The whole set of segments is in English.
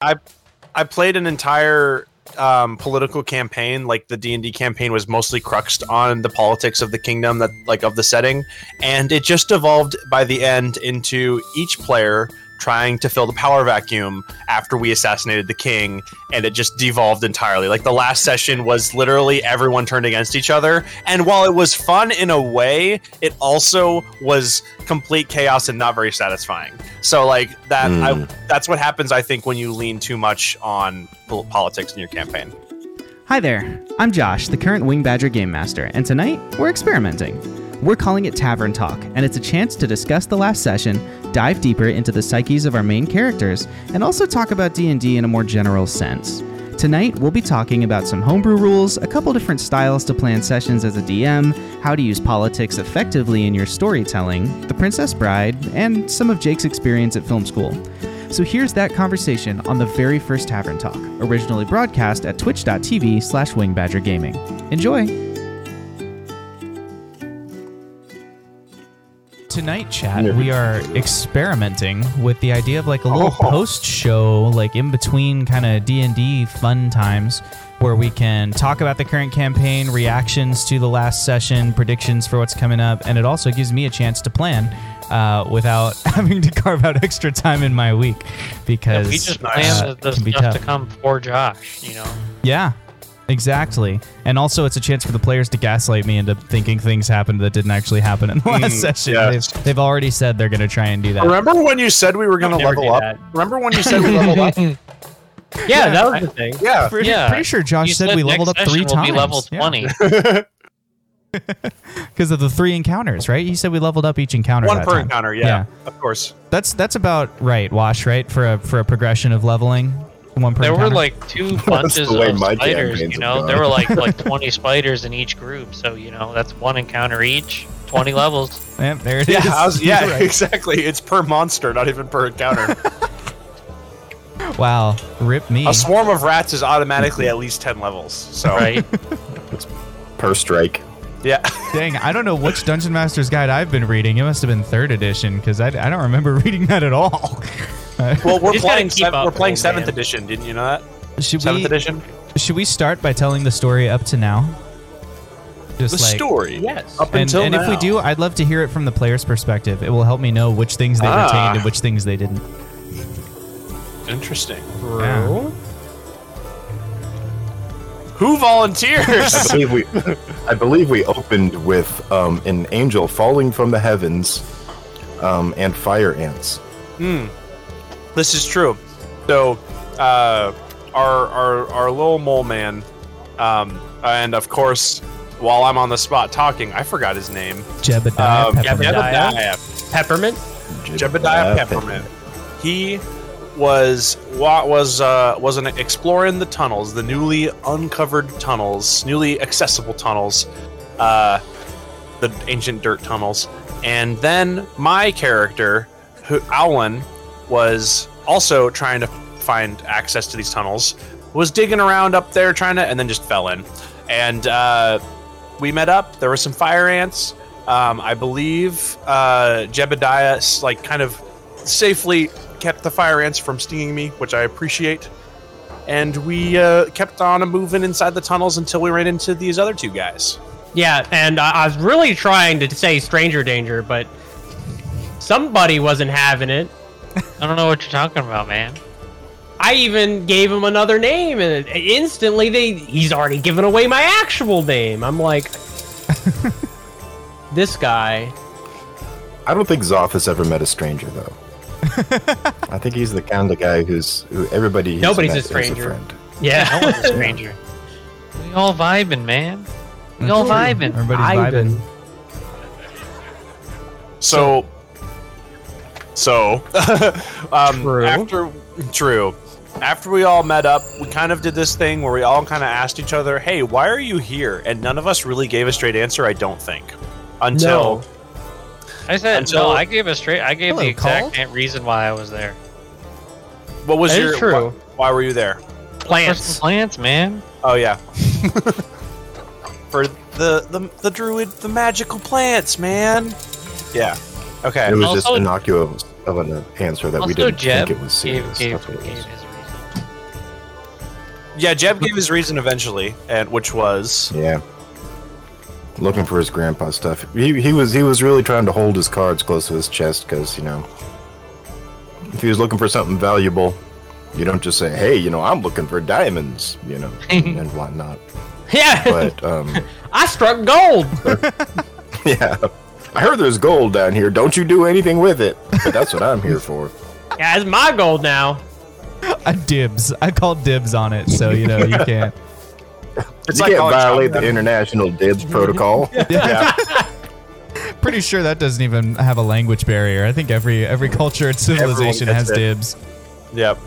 I I played an entire um, political campaign. Like the D and D campaign was mostly cruxed on the politics of the kingdom, that like of the setting, and it just evolved by the end into each player trying to fill the power vacuum after we assassinated the king and it just devolved entirely. Like the last session was literally everyone turned against each other and while it was fun in a way it also was complete chaos and not very satisfying. So like that I, hmm. that's what happens i think when you lean too much on politics in your campaign. Hi there, I'm Josh, the current Winged Badger Game Master, and tonight we're experimenting. We're calling it Tavern Talk, and it's a chance to discuss the last session, dive deeper into the psyches of our main characters, and also talk about D&D in a more general sense. Tonight, we'll be talking about some homebrew rules, a couple different styles to plan sessions as a DM, how to use politics effectively in your storytelling, The Princess Bride, and some of Jake's experience at film school. So here's that conversation on the very first Tavern Talk, originally broadcast at twitch.tv slash wingedbadgergaming. Enjoy! Tonight, chat, we are experimenting with the idea of like a little Oh. post show, like in between kind of D and D fun times, where we can talk about the current campaign, reactions to the last session, predictions for what's coming up, and it also gives me a chance to plan uh, without having to carve out extra time in my week because we just uh, plan the, the it can be stuff tough. to come for Josh, you know. Yeah, exactly. And also, it's a chance for the players to gaslight me into thinking things happened that didn't actually happen in the last Mm, session. yes. They've, they've already said they're going to try and do that. remember when you said we were going to level up that. remember when you said we leveled up Yeah, that was the thing. yeah Pretty, Yeah. pretty sure Josh You said, we leveled up next three session will times. Be level twenty. because of the three encounters, right? He said we leveled up each encounter. one per time. encounter yeah, Yeah. of course That's that's about right, Wash. Right for a for a progression of leveling. One per There were like two bunches of spiders. You know, there were like like twenty spiders in each group. So you know, that's one encounter each. Twenty levels. Yep, there it is. yeah I was, yeah right. exactly it's per monster not even per encounter Wow, rip me. a swarm of rats is automatically at least 10 levels so Right. It's per strike. Yeah Dang, I don't know which Dungeon Master's Guide I've been reading. It must have been third edition because I, I don't remember reading that at all. well we're He's playing keep up, we're playing seventh man. edition didn't you know that should seventh we edition should we start by telling the story up to now? Just the like, story Yes. up And, until and if we do, I'd love to hear it from the player's perspective. It will help me know which things they Ah. retained and which things they didn't. interesting Yeah. Who volunteers? I volunteers believe we, I believe we opened with um, an angel falling from the heavens, um, and fire ants. This is true. So, uh, our our our little mole man, um, and of course, while I'm on the spot talking, I forgot his name. Jebediah Um, Peppermint. Jebediah. Jebediah. Peppermint. Jebediah Peppermint. He was wa- was uh, was an exploring the tunnels, the newly uncovered tunnels, newly accessible tunnels, uh, the ancient dirt tunnels, and then my character, who Owlin, was also trying to find access to these tunnels. Was digging around up there trying to, and then just fell in, and uh, we met up. There were some fire ants. Um, I believe uh, Jebediah like kind of safely kept the fire ants from stinging me, which I appreciate. And we uh, kept on moving inside the tunnels until we ran into these other two guys. Yeah, and I, I was really trying to say stranger danger, but somebody wasn't having it. I don't know what you're talking about, man. I even gave him another name, and instantly they he's already given away my actual name. I'm like, this guy. I don't think Zoth has ever met a stranger though. I think he's the kind of guy who's who everybody. Nobody's a is stranger. friend. Yeah, No one's a stranger. We all vibing, man. We all vibing. Everybody's Ivan. vibing. So, so, um, True. after true, after we all met up, we kind of did this thing where we all kind of asked each other, "Hey, why are you here?" And none of us really gave a straight answer. I don't think until No. I said Until- no. I gave a straight. I gave Hello, the exact Carl. reason why I was there. what was That your is true. Why, why were you there? For Plants. plants, man. Oh yeah, for the the the druid, the magical plants, man. Yeah. Okay. It was just Also- innocuous of an answer that we Also, didn't Jeb think it was serious. gave, That's what it gave was. his reason. yeah, Jeb gave his reason eventually, and which was Yeah. Looking for his grandpa stuff. He, he was he was really trying to hold his cards close to his chest because you know, if he was looking for something valuable, you don't just say, "Hey, you know, I'm looking for diamonds," you know, and whatnot. Yeah, But um, I struck gold. yeah, I heard there's gold down here. Don't you do anything with it? But that's what I'm here for. Yeah, it's my gold now. I dibs. I called dibs on it, so you know you can't. It's you like can't violate the international dibs protocol. Yeah. Pretty sure that doesn't even have a language barrier. I think every every culture and civilization has it. dibs. Yep.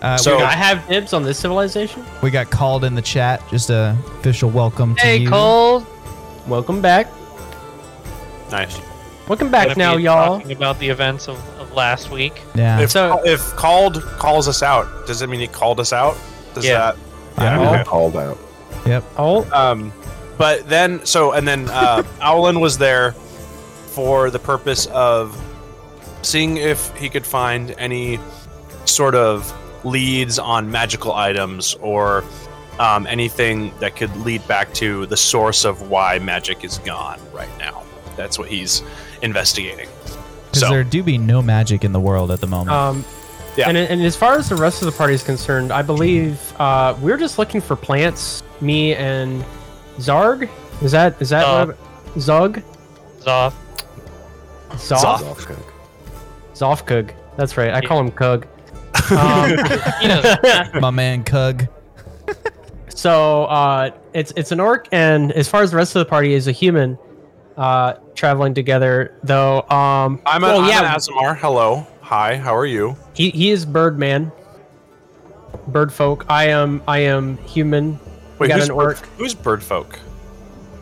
Uh, So- we, I have dibs on this civilization. we got called in the chat. Just a official welcome to Hey, you. Cole. Welcome back. Nice. Welcome Gonna back now, y'all. Talking about the events of, of last week. Yeah. If So- if called calls us out, does it mean he called us out? Does Yeah. that? I don't I know. got called out. Yep. Oh, Um, but then so and then uh, Owlin was there for the purpose of seeing if he could find any sort of leads on magical items or um, anything that could lead back to the source of why magic is gone right now. That's what he's investigating. Because So there do be no magic in the world at the moment. um, Yeah. And, and as far as the rest of the party is concerned, I believe uh, we're just looking for plants. Me and Zarg. Is that is that Zog. what- Zog? Zoth. Zoth? Off cook. That's right. I call him Kug. Um, My man Kug. So uh, it's it's an orc, and as far as the rest of the party is a human uh, traveling together. Though, um, I'm, a, well, I'm yeah, an Aasimar. Hello. Hi. How are you? he he is Birdman, bird folk. I am I am human. We got who's, an orc. who's bird folk?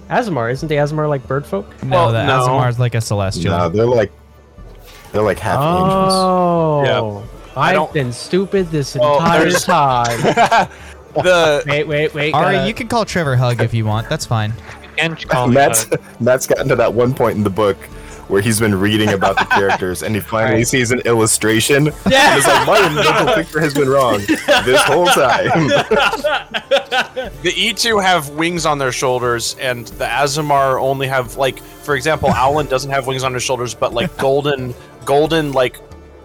Aasimar, isn't the Aasimar like bird folk? No, Well, the no. Aasimar's like a celestial. No, they're like they're like half angels. Oh, I I've don't- been stupid this Well, entire there's- time. the wait, wait, wait. All right, gotta- you can call Trevor Hug if you want. That's fine. And call Matt's Matt's gotten to that one point in the book where he's been reading about the characters and he finally Right. sees an illustration. Yeah. And it's like my mental picture has been wrong this whole time. The E2 have wings on their shoulders, and the Aasimar only have like, for example, Owlin doesn't have wings on his shoulders, but like golden, golden like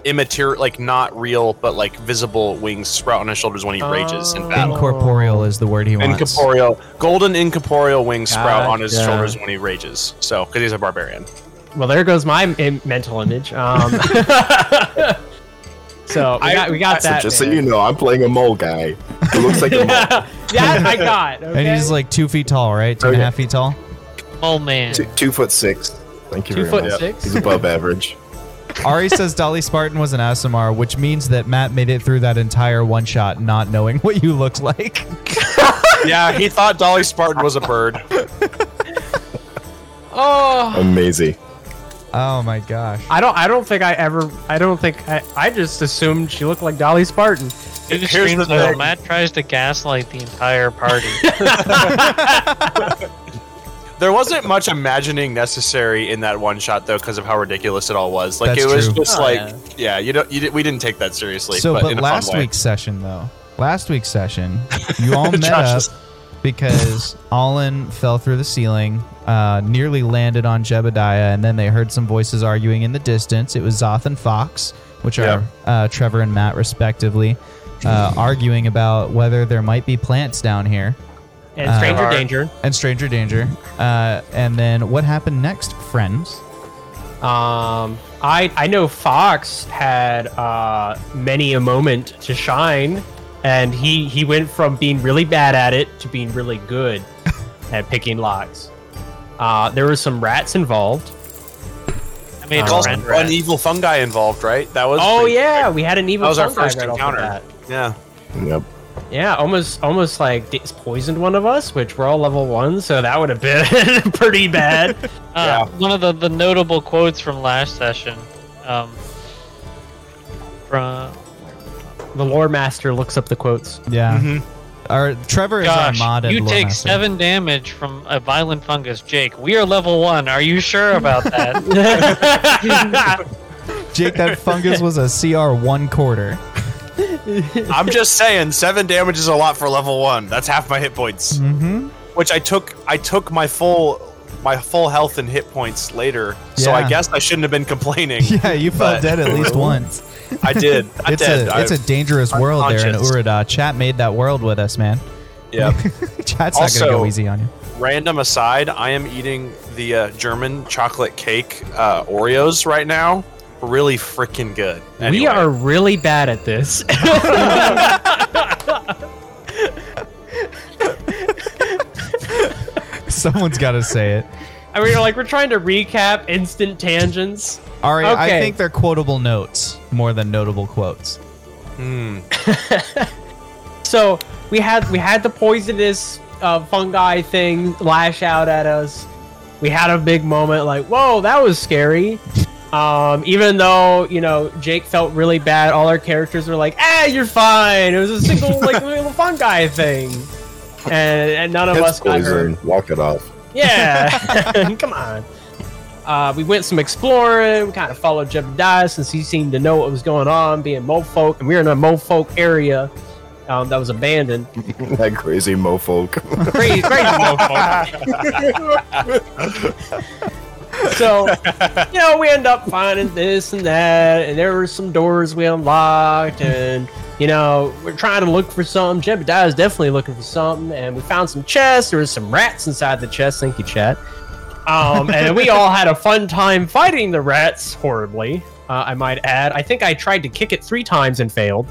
immaterial, like not real, but like visible wings sprout on his shoulders when he rages in Oh. battle. Incorporeal is the word he wants. Incorporeal, golden incorporeal wings sprout on his Gotcha. shoulders when he rages. So, because he's a barbarian. Well, there goes my Im- mental image. Um, so we got, we got So that. just so you know, I'm playing a mole guy It looks like a mole. that I got. Okay? And he's like two feet tall, right? Two and a half feet tall. Oh man. Two, two foot six. Thank you two very foot much. six. He's above average. Ari says Dolly Spartan was an Aasimar, which means that Matt made it through that entire one shot not knowing what you looked like. yeah, he thought Dolly Spartan was a bird. Oh, Amazing. Oh my gosh. I don't. I don't think I ever. I don't think. I, I just assumed she looked like Dolly Spartan. It just Here's screams the like thing. Matt tries to gaslight the entire party. There wasn't much imagining necessary in that one shot though, because of how ridiculous it all was. Like That's it was true. just Oh, like, yeah. yeah. you don't, you did, we didn't take that seriously. So, but, but, in a last fun way. week's session, though, last week's session, you all met Josh up is- because Allen fell through the ceiling, uh, nearly landed on Jebediah, and then they heard some voices arguing in the distance. It was Zoth and Fox, which are uh, Trevor and Matt, respectively, uh, arguing about whether there might be plants down here And Uh, Stranger Are- Danger. and Stranger Danger. Uh, and then what happened next, friends? Um, I I know Fox had uh many a moment to shine, and he he went from being really bad at it to being really good at picking locks. Uh, there were some rats involved. I mean, There's a also an rat. evil fungi involved, right? That was. Oh pretty- yeah, we had an evil. that was our first right encounter. Yeah. Yep. Yeah, almost almost like d- poisoned one of us, which we're all level one, so that would have been pretty bad. Uh, One of the, the notable quotes from last session. Um, from the lore master looks up the quotes. Yeah. Mhm. Our Trevor is our modded you lore take master. seven damage from a violent fungus. Jake, we are level one. Are you sure about that? Jake, that fungus was a CR one quarter. I'm just saying, seven damage is a lot for level one. That's half my hit points. Mm-hmm. Which I took. I took my full, my full health and hit points later. So I guess I shouldn't have been complaining. Yeah, you fell dead at least once. I did. I it's did. a it's I- a dangerous world there in. Urida. Chat made that world with us, man. yeah. Chat's not gonna go easy on you. Random aside, I am eating the uh, German chocolate cake uh, Oreos right now. Really freaking good. We are really bad at this. Someone's got to say it. I mean, like we're trying to recap instant tangents. Ari, I think they're quotable notes more than notable quotes. Hmm. So we had we had the poisonous uh, fungi thing lash out at us. We had a big moment like, whoa, that was scary. Um, even though you know Jake felt really bad, all our characters were like, "Ah, you're fine." It was a single like little fungi thing, and, and none of us got hurt. Walk it off. Yeah, come on. Uh, we went some exploring. We kind of followed Jebediah since he seemed to know what was going on, being Mofolk, and we were in a Mofolk area um, that was abandoned. that crazy mofolk. Crazy, crazy Mofolk. so, you know, we end up finding this and that, and there were some doors we unlocked, and you know, we're trying to look for something. Jebediah is definitely looking for something, and we found some chests. There was some rats inside the chest. Thank you, chat. Um, and we all had a fun time fighting the rats horribly. Uh, I might add. I think I tried to kick it three times and failed.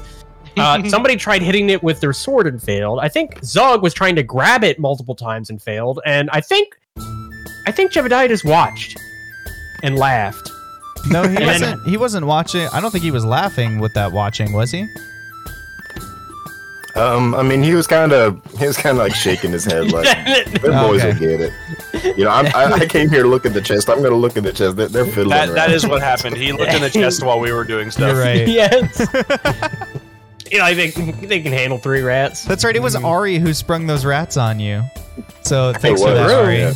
Uh, somebody tried hitting it with their sword and failed. I think Zog was trying to grab it multiple times and failed. And I think, I think Jebediah just watched and laughed. No, he wasn't. He wasn't watching. I don't think he was laughing with that watching, was he? um, I mean, he was kind of he was kind of like shaking his head, like the boys Okay. will get it. You know, I'm, I, I came here to look at the chest. I'm gonna look at the chest. They're, they're fiddling. That that around. is what happened. He looked in the chest while we were doing stuff. You're right. yes. you know, I think they can handle three rats. That's right. It was Ari who sprung those rats on you. So thanks for that, really? Ari.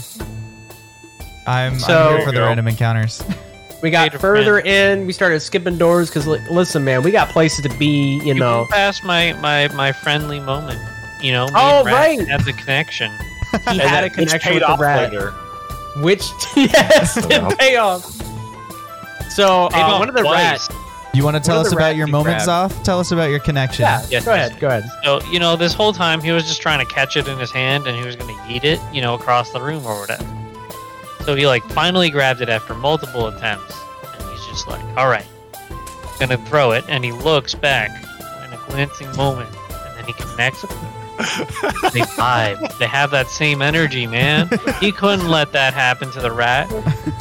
I'm, So- I'm here for the Go. random encounters. We got Made further friend. in. We started skipping doors because, listen, man, we got places to be. You You know, past my my my friendly moment. You know, me Oh, and Rat right. had the connection. he And had a that- which connection paid with the off rat, later. which yes, Yeah. did pay off. So Paid uh, off one of the twice. rats. You want to tell What us the about rats your you moments grabbed? off? Tell us about your connection. Yeah, Yes, go yes, ahead, go ahead. So you know, this whole time he was just trying to catch it in his hand, and he was going to eat it, you know, across the room or whatever. So he like finally grabbed it after multiple attempts, and he's just like, "All right, gonna throw it." And he looks back in a glancing moment, and then he connects. they vibe. They have that same energy, man. He couldn't let that happen to the rat,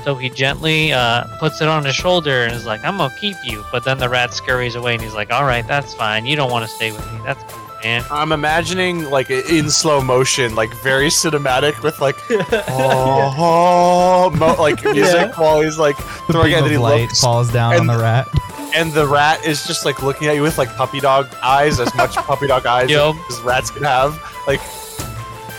so he gently uh, puts it on his shoulder and is like, "I'm gonna keep you." But then the rat scurries away, and he's like, "All right, that's fine. You don't want to stay with me. That's cool, man." I'm imagining like in slow motion, like very cinematic with like oh, mo- like music while he's like The throwing beam it and he light looks falls down on the rat. and the rat is just like looking at you with like puppy dog eyes, as much puppy dog eyes Yup. as rats can have. Like,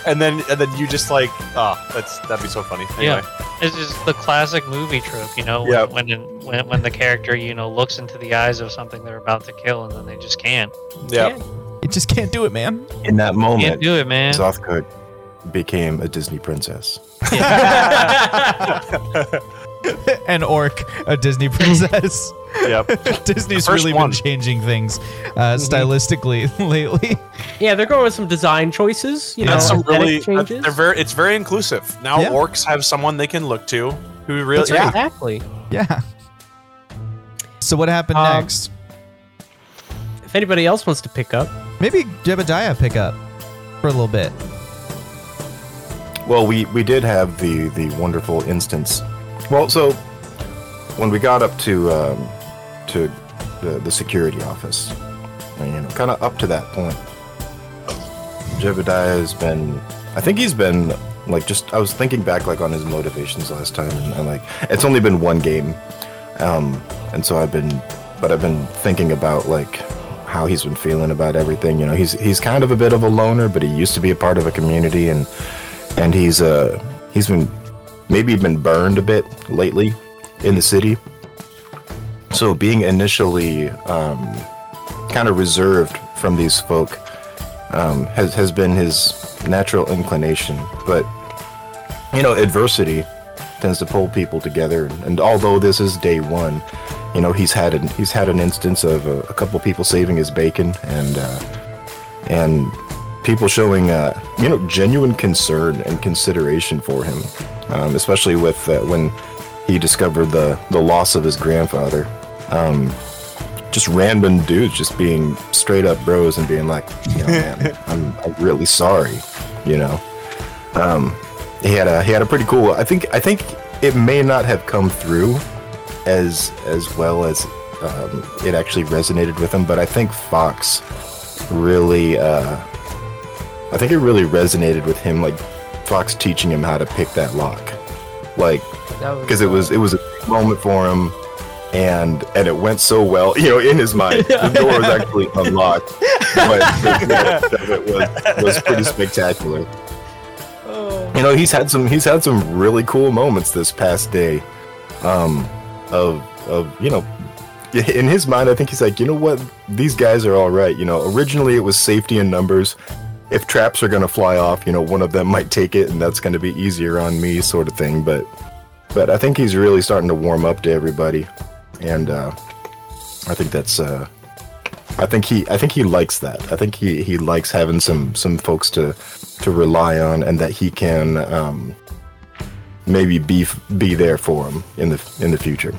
and then and then you just like, oh, that's that'd be so funny. Anyway, It's just the classic movie trope, you know, when, Yep. when, when when the character, you know, looks into the eyes of something they're about to kill, and then they just can't. yeah. You just can't do it, man. in that moment, Can't moment. do it, man. Zothkug became a Disney princess. An orc, a Disney princess. Yep. Disney's really one. been changing things uh, stylistically lately. yeah, they're going with some design choices. You know, some aesthetic really. changes. They're very. It's very inclusive now. Yeah. Orcs have someone they can look to who really. That's Yeah. exactly. Yeah. So what happened Um, next? If anybody else wants to pick up, Maybe Jebediah pick up for a little bit. Well, we we did have the the wonderful instance. Well, so when we got up to um, to the, the security office, you know, kind of up to that point, Jebediah has been. I think he's been like just. I was thinking back like on his motivations last time, and, and like it's only been one game, um, and so I've been, but I've been thinking about like how he's been feeling about everything. You know, he's he's kind of a bit of a loner, but he used to be a part of a community, and and he's uh he's been maybe been burned a bit lately in the city. So being initially um, kind of reserved from these folk um, has has been his natural inclination. But you know, adversity tends to pull people together. And although this is day one, you know, he's had an he's had an instance of a, a couple people saving his bacon and uh, and people showing uh, you know genuine concern and consideration for him, um, especially with uh, when he discovered the the loss of his grandfather. Um, just random dudes just being straight up bros and being like, you know, man, I'm, I'm really sorry, you know. Um, he had a he had a pretty cool. I think I think it may not have come through as as well as um, it actually resonated with him, but I think Fox really uh, I think it really resonated with him, like Fox teaching him how to pick that lock, like because it was it was a moment for him, and and it went so well. You know, in his mind, the door was actually unlocked, but the result of it was was pretty spectacular. You know, he's had some he's had some really cool moments this past day, um, of of you know. In his mind, I think he's like, you know what? These guys are all right. You know, originally it was safety in numbers if traps are going to fly off, you know, one of them might take it, and that's going to be easier on me, sort of thing. But, but I think he's really starting to warm up to everybody, and uh, I think that's. Uh, I think he. I think he likes that. I think he, he likes having some some folks to to rely on, and that he can um, maybe be be there for him in the in the future.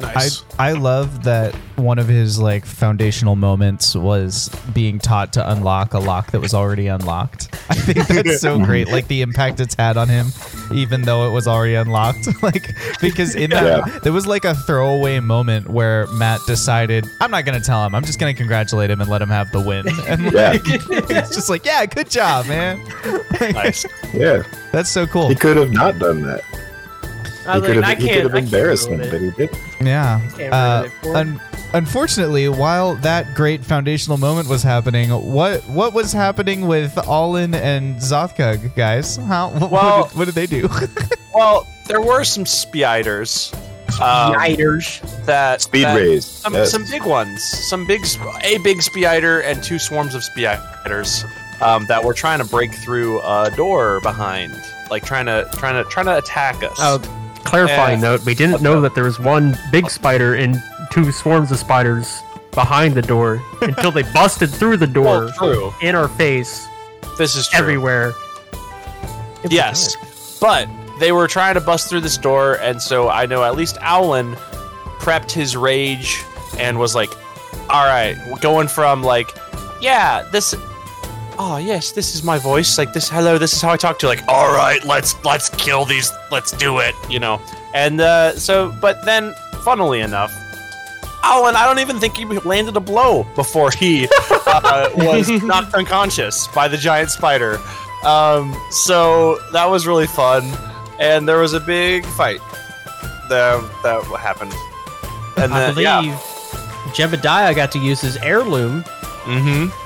Nice. I I love that one of his like foundational moments was being taught to unlock a lock that was already unlocked. I think that's so great. Like the impact it's had on him, even though it was already unlocked. like because in that Yeah. there was like a throwaway moment where Matt decided, I'm not gonna tell him. I'm just gonna congratulate him and let him have the win. And Yeah. like it's just like, yeah, good job, man. nice. Yeah, That's so cool. he could have not done that. I He was could like, have I he could can't. have I can't embarrassed him, it. but he did. Yeah. Can't Uh, ruin it for him. un- unfortunately, while that great foundational moment was happening, what what was happening with Allin and Zothkug, guys? How what, Well- what, did, what did they do? Well, there were some spiders. Um, Yiders. that Speed that- raise. Some, yes. some big ones. Some big, a big spider and two swarms of spiders um, that were trying to break through a door behind, like trying to trying to trying to attack us. Oh, clarifying Yeah. note: we didn't know that there was one big spider and two swarms of spiders behind the door until they busted through the door Well, true. in our face This is true. everywhere. Yes, but they were trying to bust through this door, and so I know at least Owlin prepped his rage and was like, "All right, going from like, yeah, this." Oh yes, this is my voice. Like this, hello, this is how I talk to. you. Like, all right, let's let's kill these. Let's do it. You know. And uh, so, but then, funnily enough, oh, and I don't even think he landed a blow before he uh, was knocked unconscious by the giant spider. Um, so that was really fun, and there was a big fight that that happened. And I then, believe yeah, Jebediah got to use his heirloom mm-hmm.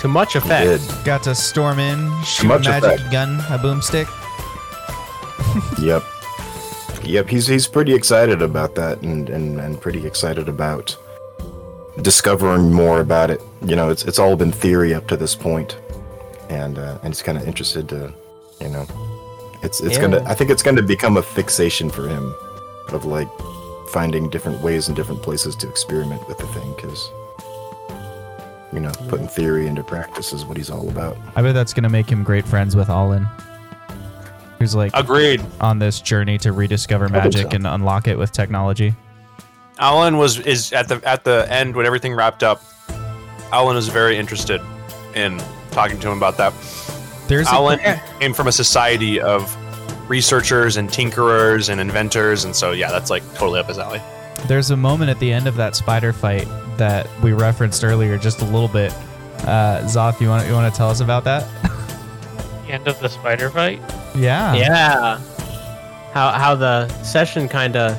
To much effect. did. Got to storm in, shoot a Much magic effect. gun, a boomstick. Yep. Yep, he's he's pretty excited about that and, and, and pretty excited about discovering more about it. You know, it's it's all been theory up to this point. And uh, and he's kinda interested to you know it's it's Yeah. gonna I think it's gonna become a fixation for him of like finding different ways and different places to experiment with the thing because you know, putting theory into practice is what he's all about. I bet that's gonna make him great friends with Allin. Who's like agreed. on this journey to rediscover magic so. and unlock it with technology. Alan was is at the at the end when everything wrapped up. Alan is very interested in talking to him about that. There's a, Alan came from a society of researchers and tinkerers and inventors, and so yeah, that's like totally up his alley. There's a moment at the end of that spider fight that we referenced earlier, just a little bit. Uh, Zoth, you want you want to tell us about that? The end of the spider fight. yeah. Yeah. How how the session kind of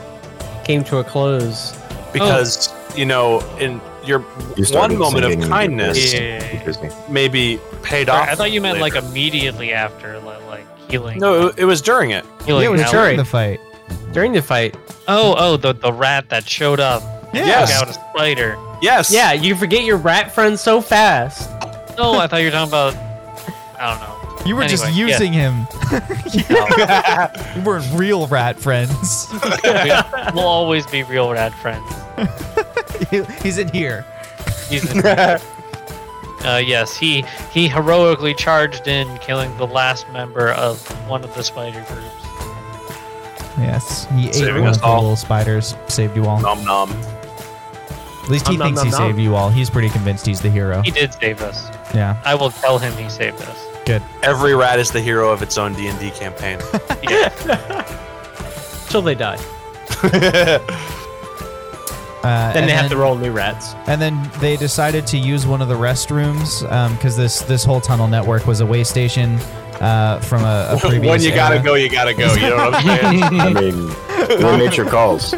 came to a close. because you know in your You one moment of kindness Yeah. Maybe paid off. I thought you meant like immediately after, like, like healing. no, it, it was during it. Yeah, healing it was Alan. during Right. the fight. During the fight, Oh, oh, the the rat that showed up Yeah. Yes. took out a spider. Yes. Yeah, you forget your rat friend so fast. No, I thought you were talking about. I don't know. You were just Anyway, yeah. using him. You weren't real rat friends. we'll always be real rat friends. He's in here. He's in uh, yes, he he heroically charged in, killing the last member of one of the spider groups. Yes, he ate Saving one us of the little spiders, saved you all. Nom nom. At least he Nom, nom, thinks nom, he nom. saved you all. He's pretty convinced he's the hero. He did save us. Yeah, I will tell him he saved us. good. Every rat is the hero of its own D and D campaign. Yeah. Till they die. Uh, Then they have to roll new rats. And then they decided to use one of the restrooms because this this whole tunnel network was a way station uh, from a, a previous. when you gotta go, you gotta go. You know what I'm saying? I mean, what nature calls.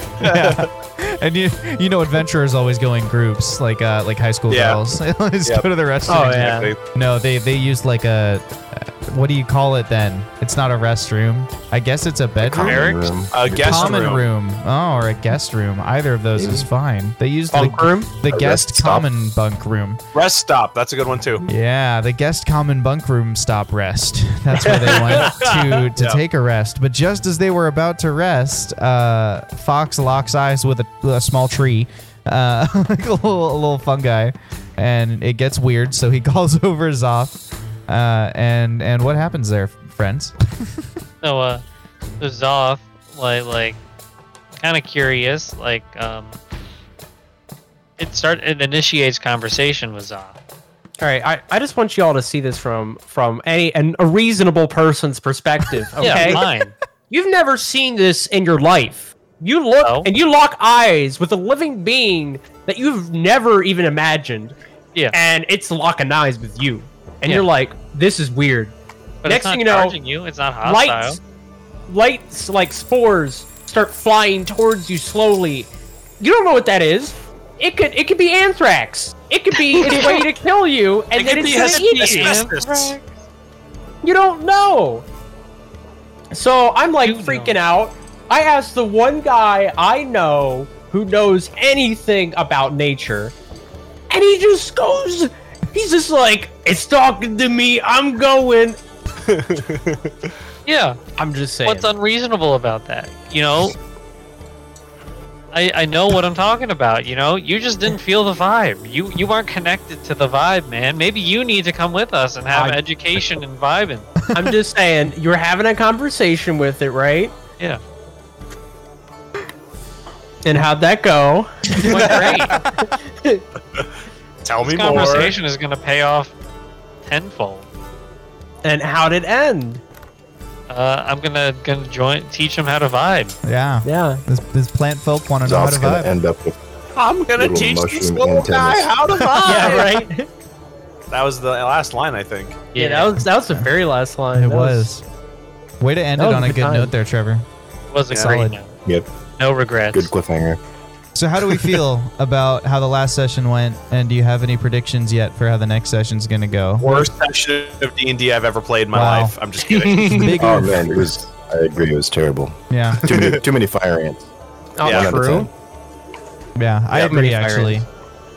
And you you know adventurers always go in groups like uh, like high school Yeah. girls. They always Yep. go to the restroom. Oh, yeah. Exactly. No, they they used like a what do you call it then? It's not a restroom. I guess it's a bedroom. Eric? room. A guest common room. room. Oh, or a guest room. Either of those is fine. They used Bunk the, room? the A guest rest stop. common bunk room. Rest stop. That's a good one too. Yeah, the guest common bunk room stop rest. That's where they went to to Yeah. take a rest. But just as they were about to rest, uh, Fox locks eyes with a, a small tree, uh, like a little, a little fungi, and it gets weird. So he calls over Zoth, uh, and and what happens there, friends? So uh, the Zoth, like like, kind of curious. Like um, it start it initiates conversation with Zoth. All right, I, I just want you all to see this from from any and a reasonable person's perspective. Okay, Yeah, mine. you've never seen this in your life. You look No. and you lock eyes with a living being that you've never even imagined, Yeah, and it's locking eyes with you, and Yeah. you're like, "This is weird." but next thing you know, you. It's not hostile. lights, lights like spores start flying towards you slowly. You don't know what that is. It could it could be anthrax. It could be its way to kill you, and It then could it's be gonna eat you. asbestos. You don't know. So I'm like You freaking know. out. I asked the one guy I know who knows anything about nature, and he just goes, he's just like, it's talking to me, I'm going. Yeah, I'm just saying. what's unreasonable about that? You know, I I know what I'm talking about. You know, you just didn't feel the vibe. You you aren't connected to the vibe, man. Maybe you need to come with us and have I- education and vibing. I'm just saying, you're having a conversation with it, right? Yeah, And how'd that go? it went great. Tell me This more. conversation is going to pay off tenfold. And how'd it end? Uh, I'm gonna gonna join, teach them how to vibe. Yeah, Yeah. this, this plant folk want to know how Zoth's to gonna vibe. end up with I'm gonna teach this mushroom little guy how to vibe. Yeah, right? That was the last line, I think. Yeah, that was that was the very last line. It That was. Way to end it on a a good good time. note there, Trevor. It was a Yeah. great Solid. note. Yep. No regrets. good cliffhanger. So, how do we feel about how the last session went? And do you have any predictions yet for how the next session's going to go? Worst session of D and D I've ever played in my Wow. life. I'm just kidding. Oh man, it was. I agree, it was terrible. Yeah, Too many, too many fire ants. Oh, Yeah. One true. ten. yeah, I Yeah, agree. many fire Actually, ants.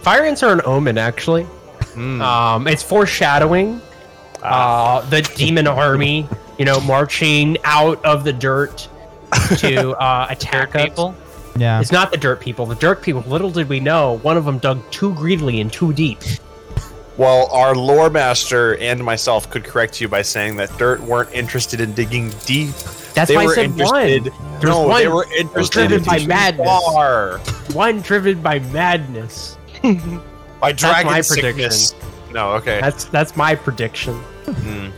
Fire ants are an omen, actually. Mm. Um, it's foreshadowing Ah. uh, the demon army, you know, marching out of the dirt to uh, attack Dirt us. people. Yeah. It's not the dirt people. The dirt people, little did we know, one of them dug too greedily and too deep. Well, our lore master and myself could correct you by saying that dirt weren't interested in digging deep. That's they why I said interested. one. There's no, one they were interested driven by madness. far. One driven by madness. By dragon my sickness. No, okay. That's that's my prediction. Mm.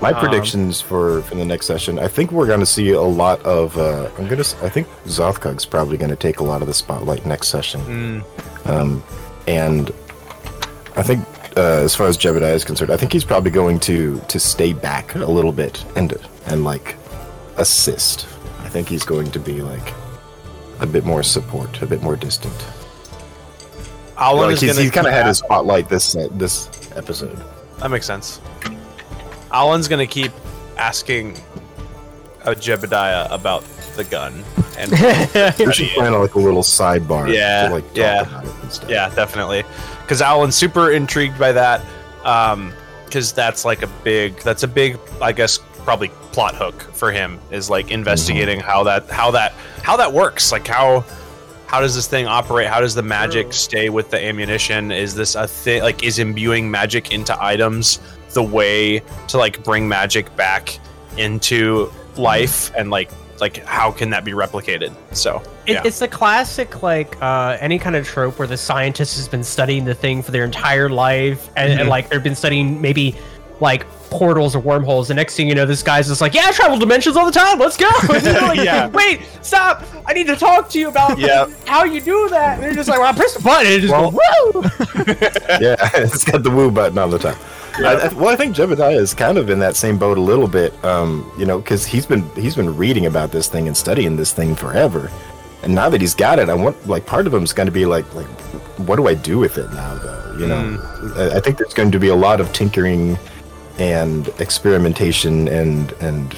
My Um, predictions for for the next session. I think we're going to see a lot of. Uh, I'm gonna. I think Zothkug's probably going to take a lot of the spotlight next session. Mm. Um, and I think, uh, as far as Jebediah is concerned, I think he's probably going to to stay back a little bit and and like assist. I think he's going to be like a bit more support, a bit more distant. Alan like is he's, he's kind of had his spotlight this uh, this episode. That makes sense. Alan's gonna keep asking uh, Jebediah about the gun and We should plan like a little sidebar. Yeah, To, like, talk yeah. about it and stuff. yeah, definitely. Because Alan's super intrigued by that. Um, because that's like a big, that's a big, I guess, probably plot hook for him is like investigating how that, how that, how that works. Like how, how does this thing operate? How does the magic stay with the ammunition? Is this a thing? Like, is imbuing magic into items the way to like bring magic back into life? And like, like how can that be replicated? So It, yeah, It's the classic, like uh, any kind of trope where the scientist has been studying the thing for their entire life, and, Mm-hmm. and like they've been studying maybe like portals or wormholes. The next thing you know, this guy's just like, "Yeah, I travel dimensions all the time. Let's go." And like, Yeah. Wait, stop! I need to talk to you about Yeah. how you do that. And they're just like, "Well, I press the button and it just Well- go, woo!" yeah, it's got the woo button all the time. I, I, well, I think Jebediah is kind of in that same boat a little bit, um, you know, because he's been he's been reading about this thing and studying this thing forever, and now that he's got it, I want like part of him is going to be like like, what do I do with it now, though? You know, I, I think there's going to be a lot of tinkering and experimentation and and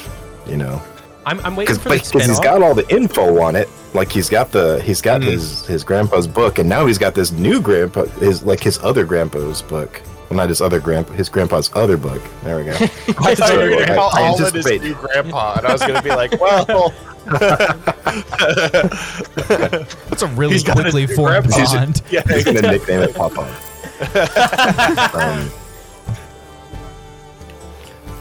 you know I'm, I'm waiting because for the because he's spin-off. got all the info on it. Like he's got the he's got Mm-hmm. his his grandpa's book, and now he's got this new grandpa his like his other grandpa's book. Well, not his other grandpa, his grandpa's other book. There we go. I thought you were Sorry, gonna call I- I Alan his new grandpa, and I was gonna be like, well, That's a really He's quickly formed bond. yeah, He's gonna nickname it Papa. um,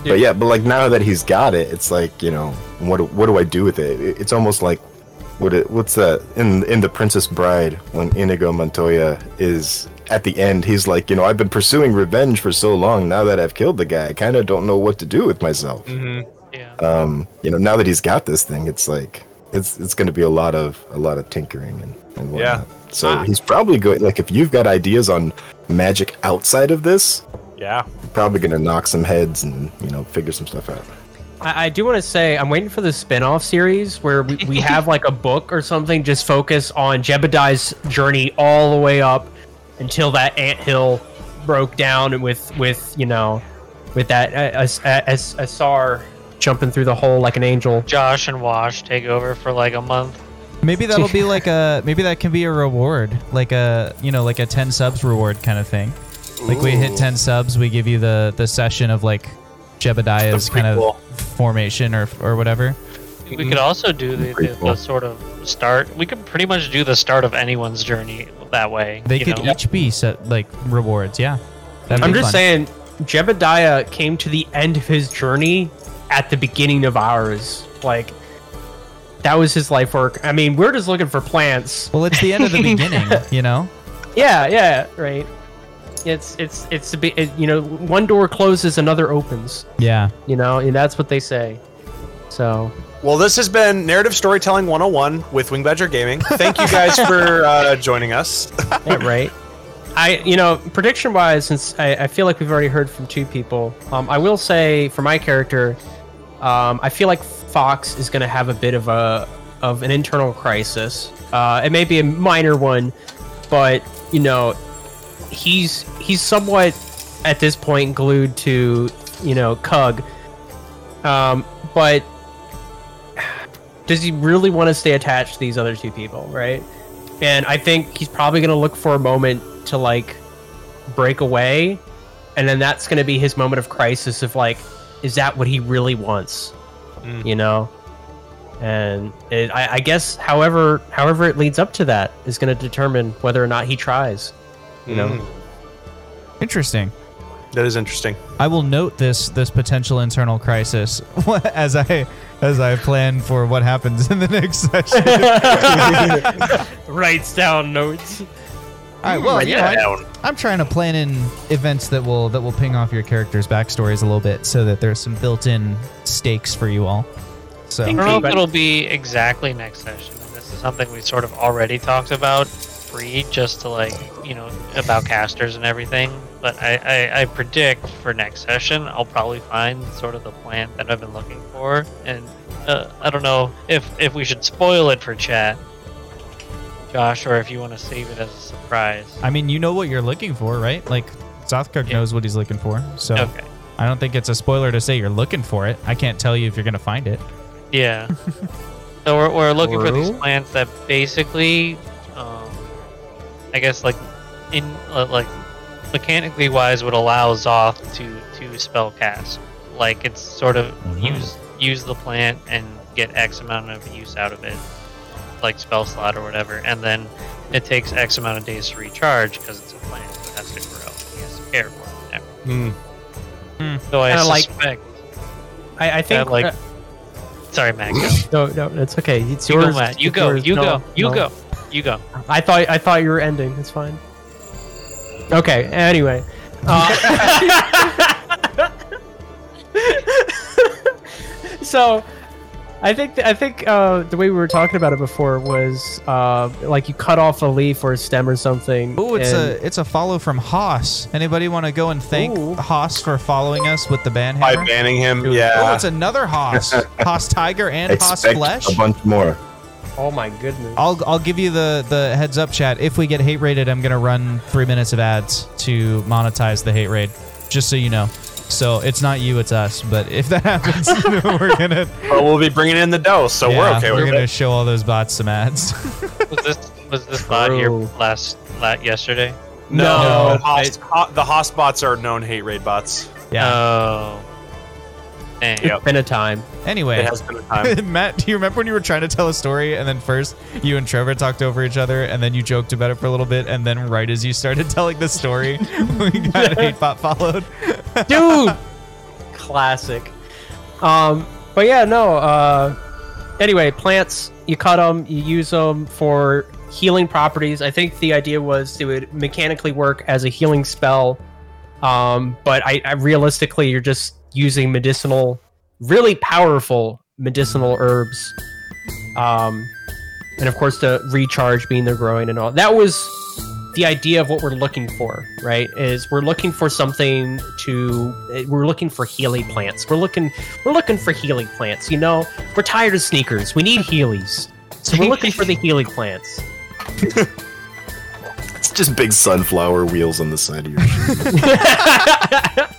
but yeah, but like now that he's got it, it's like you know, what do- what do I do with it? It- It's almost like what it, what's that in in the Princess Bride when Inigo Montoya is at the end? He's like, you know, I've been pursuing revenge for so long. Now that I've killed the guy, I kind of don't know what to do with myself. Yeah. Um, you know, now that he's got this thing, it's like it's it's going to be a lot of a lot of tinkering and, and whatnot. So Ah. he's probably going like if you've got ideas on magic outside of this, yeah. probably going to knock some heads and you know figure some stuff out. I, I do want to say I'm waiting for the spin-off series where we, we have like a book or something just focus on Jebediah's journey all the way up until that ant hill broke down with with you know with that uh, as as Asar jumping through the hole like an angel. Josh and Wash take over for like a month. Maybe that'll be like a maybe that can be a reward, like a you know like a ten subs reward kind of thing. Like we hit ten subs, we give you the the session of like Jebediah's kind of formation or or whatever. We could mm-hmm. also do the, the, the sort of start. We could pretty much do the start of anyone's journey that way. They could know? each be set like rewards. Yeah, That'd I'm just fun. saying Jebediah came to the end of his journey at the beginning of ours. Like that was his life work. I mean, we're just looking for plants. Well, it's the end of the beginning, you know. Yeah, yeah, right. It's it's it's a bit, it, you know, one door closes, another opens. Yeah. You know, and that's what they say. So Well, this has been Narrative Storytelling 101 with Winged Badger Gaming. Thank you guys for uh, joining us. yeah, right. I you know prediction wise, since I, I feel like we've already heard from two people. Um, I will say for my character, um, I feel like Fox is going to have a bit of a of an internal crisis. Uh, it may be a minor one, but you know, he's he's somewhat at this point glued to you know Kug. Um, but does he really want to stay attached to these other two people, right? And I think he's probably going to look for a moment to like break away, and then that's going to be his moment of crisis of like, is that what he really wants? Mm. You know. And it, I, I guess, however, however it leads up to that is going to determine whether or not he tries. You know. Mm, Interesting. that is interesting. I will note this this potential internal crisis as I as I plan for what happens in the next session. Writes down notes. All right. Well, you know, I- Down. I'm trying to plan in events that will that will ping off your characters' backstories a little bit, so that there's some built-in stakes for you all. So I don't know if it'll be exactly next session. And this is something we sort of already talked about pre, just to like, you know, about casters and everything. But I, I, I predict for next session, I'll probably find sort of the plant that I've been looking for. And uh, I don't know if, if we should spoil it for chat, Josh, or if you want to save it as a surprise. I mean, you know what you're looking for, right? Like Zothkug Yeah. knows what he's looking for. So Okay. I don't think it's a spoiler to say you're looking for it. I can't tell you if you're gonna find it. Yeah. So we're, we're looking for these plants that basically, um, I guess like in uh, like mechanically wise would allow Zoth to to spell cast. Like it's sort of use use the plant and get X amount of use out of it, like spell slot or whatever, and then it takes X amount of days to recharge because it's a plant, that has to grow. He has to care for it. and everything. So I Kinda like- suspect. I, I think that, like, uh, sorry, Matt. Go. no, no, it's okay. It's You yours. go, Matt. You it's go. yours. You No, go. You no. go. You go. I thought I thought you were ending. It's fine. Okay. Anyway. Uh, so, I think I think uh, the way we were talking about it before was uh, like you cut off a leaf or a stem or something. Oh, it's and- a it's a follow from Haas. Anybody want to go and thank Ooh. Haas for following us with the ban By hammer? banning him, Oh, yeah. it's another Haas. Haas Tiger and Haas Expect Flesh. a bunch more. Oh my goodness. I'll I'll give you the the heads up chat. If we get hate rated, I'm gonna run three minutes of ads to monetize the hate raid, just so you know. So it's not you, it's us. But if that happens, we're gonna but we'll be bringing in the dough, so we're okay we're with gonna it. show all those bots some ads. Was this was this bot here last, last yesterday? No, No, the, Haas, ha- the Haas bots are known hate raid bots. yeah. Oh. Dang. It's been a time. anyway, It has been a time. Matt, do you remember when you were trying to tell a story and then first you and Trevor talked over each other and then you joked about it for a little bit and then right as you started telling the story, we got hate bot followed. dude classic um but yeah no uh anyway plants you cut them you use them for healing properties i think the idea was it would mechanically work as a healing spell um but i, I realistically you're just using medicinal really powerful medicinal herbs um and of course the recharge being they're growing and all that was the idea of what we're looking for, right? Is we're looking for something to we're looking for healing plants. We're looking we're looking for healing plants. You know, we're tired of sneakers. We need healies. So we're looking for the healing plants. It's just big sunflower wheels on the side of your shoe.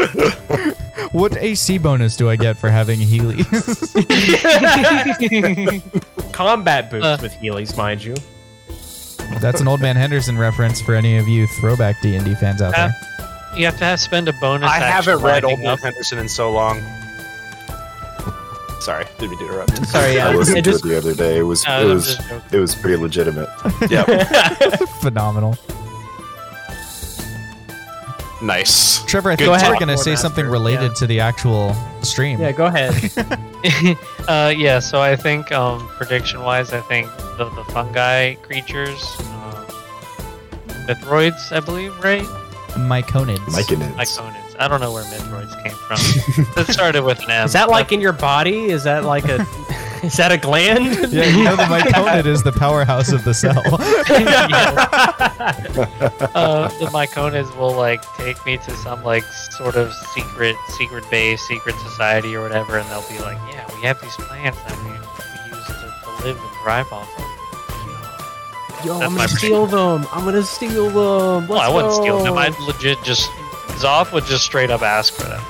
What AC bonus do I get for having Healy? Combat boots Uh. with healies, mind you. That's an old man Henderson reference for any of you throwback D and D fans out there. You have to have, spend a bonus. I haven't read Old Man. Henderson in so long. Sorry, didn't mean to interrupt. Sorry, yeah. I listened it to just it the other day. It was No, it I'm was it was pretty legitimate. yeah, Phenomenal. Nice. Trevor, I Good think ahead. we're going to say Master, something related yeah. to the actual stream. yeah, go ahead. uh, yeah, so I think um, prediction wise, I think the, the fungi creatures, um, Mithroids, I believe, right? Myconids. Myconids. Myconids. I don't know where Mithroids came from. it started with an M. Is that like in your body? Is that like a is that a gland? Yeah, you know the myconid is the powerhouse of the cell. uh, the Myconids will like take me to some like sort of secret secret base, secret society or whatever, and they'll be like, "Yeah, we have these plants that we, we use to, to live and thrive off of." Yo, That's I'm gonna steal them. I'm gonna steal them. Well, I wouldn't steal them. go. I'd legit just Zoth would just straight up ask for them.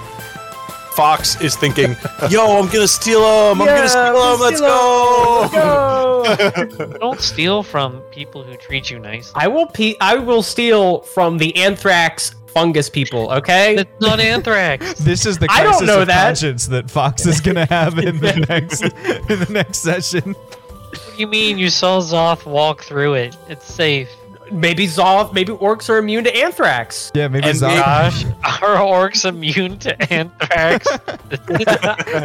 Fox is thinking, "Yo, I'm gonna steal him. I'm Yeah, gonna steal I'm him. Let's steal go." Let's go. Don't steal from people who treat you nice. I will pe- I will steal from the anthrax fungus people, okay? It's not anthrax. This is the I don't crisis know of that. conscience that Fox is going to have in the next in the next session. what do you mean? You saw Zoth walk through it. It's safe. Maybe Zoth, maybe orcs are immune to anthrax. Yeah, maybe And Zoth, Gosh, are orcs immune to anthrax?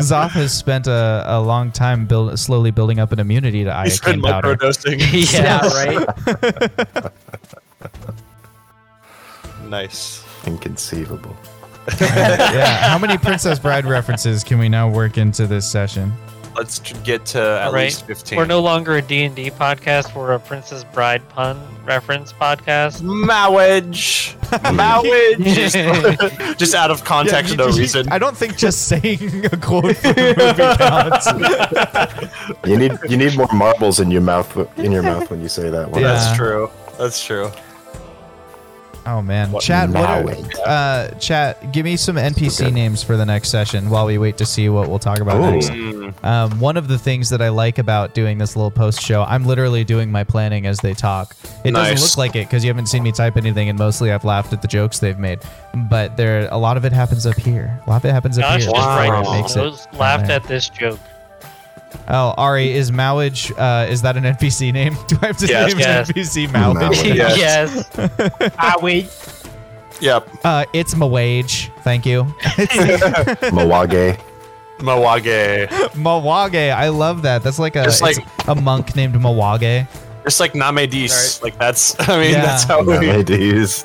Zoth has spent a, a long time build, slowly building up an immunity to He's been iocane powder. microdosing. Yes. right. nice. Inconceivable. yeah, how many Princess Bride references can we now work into this session? Let's get to at Right. least fifteen. We're no longer a D&D podcast. We're a Princess Bride pun reference podcast. Marriage. Marriage. just, just out of context, Yeah, no you- you- reason. I don't think just saying a quote from the movie counts. You need you need more marbles in your mouth in your mouth when you say that one. Yeah. That's true. That's true. Oh man, What- chat. What are, uh, chat. Give me some NPC Okay. names for the next session while we wait to see what we'll talk about Ooh. next. Um, one of the things that I like about doing this little post show, I'm literally doing my planning as they talk. It doesn't look like it because you haven't seen me type anything, and mostly I've laughed at the jokes they've made. But there, a lot of it happens up here. A lot of it happens up Josh here. just Wow. right It makes it was- laughed there. at this joke. Oh, Ari, is Mowage, uh, is that an NPC name? Do I have to Yes. name Yes. an NPC Mowage? Mowage. Yes. yes. Ah. Yep. Uh, it's Mawage. Thank you. Mawage. Mawage. Mawage. I love that. That's like a Just it's like- a monk named Mawage. Just like Namedis. Like that's. I mean, Yeah. that's how we. Nowadays.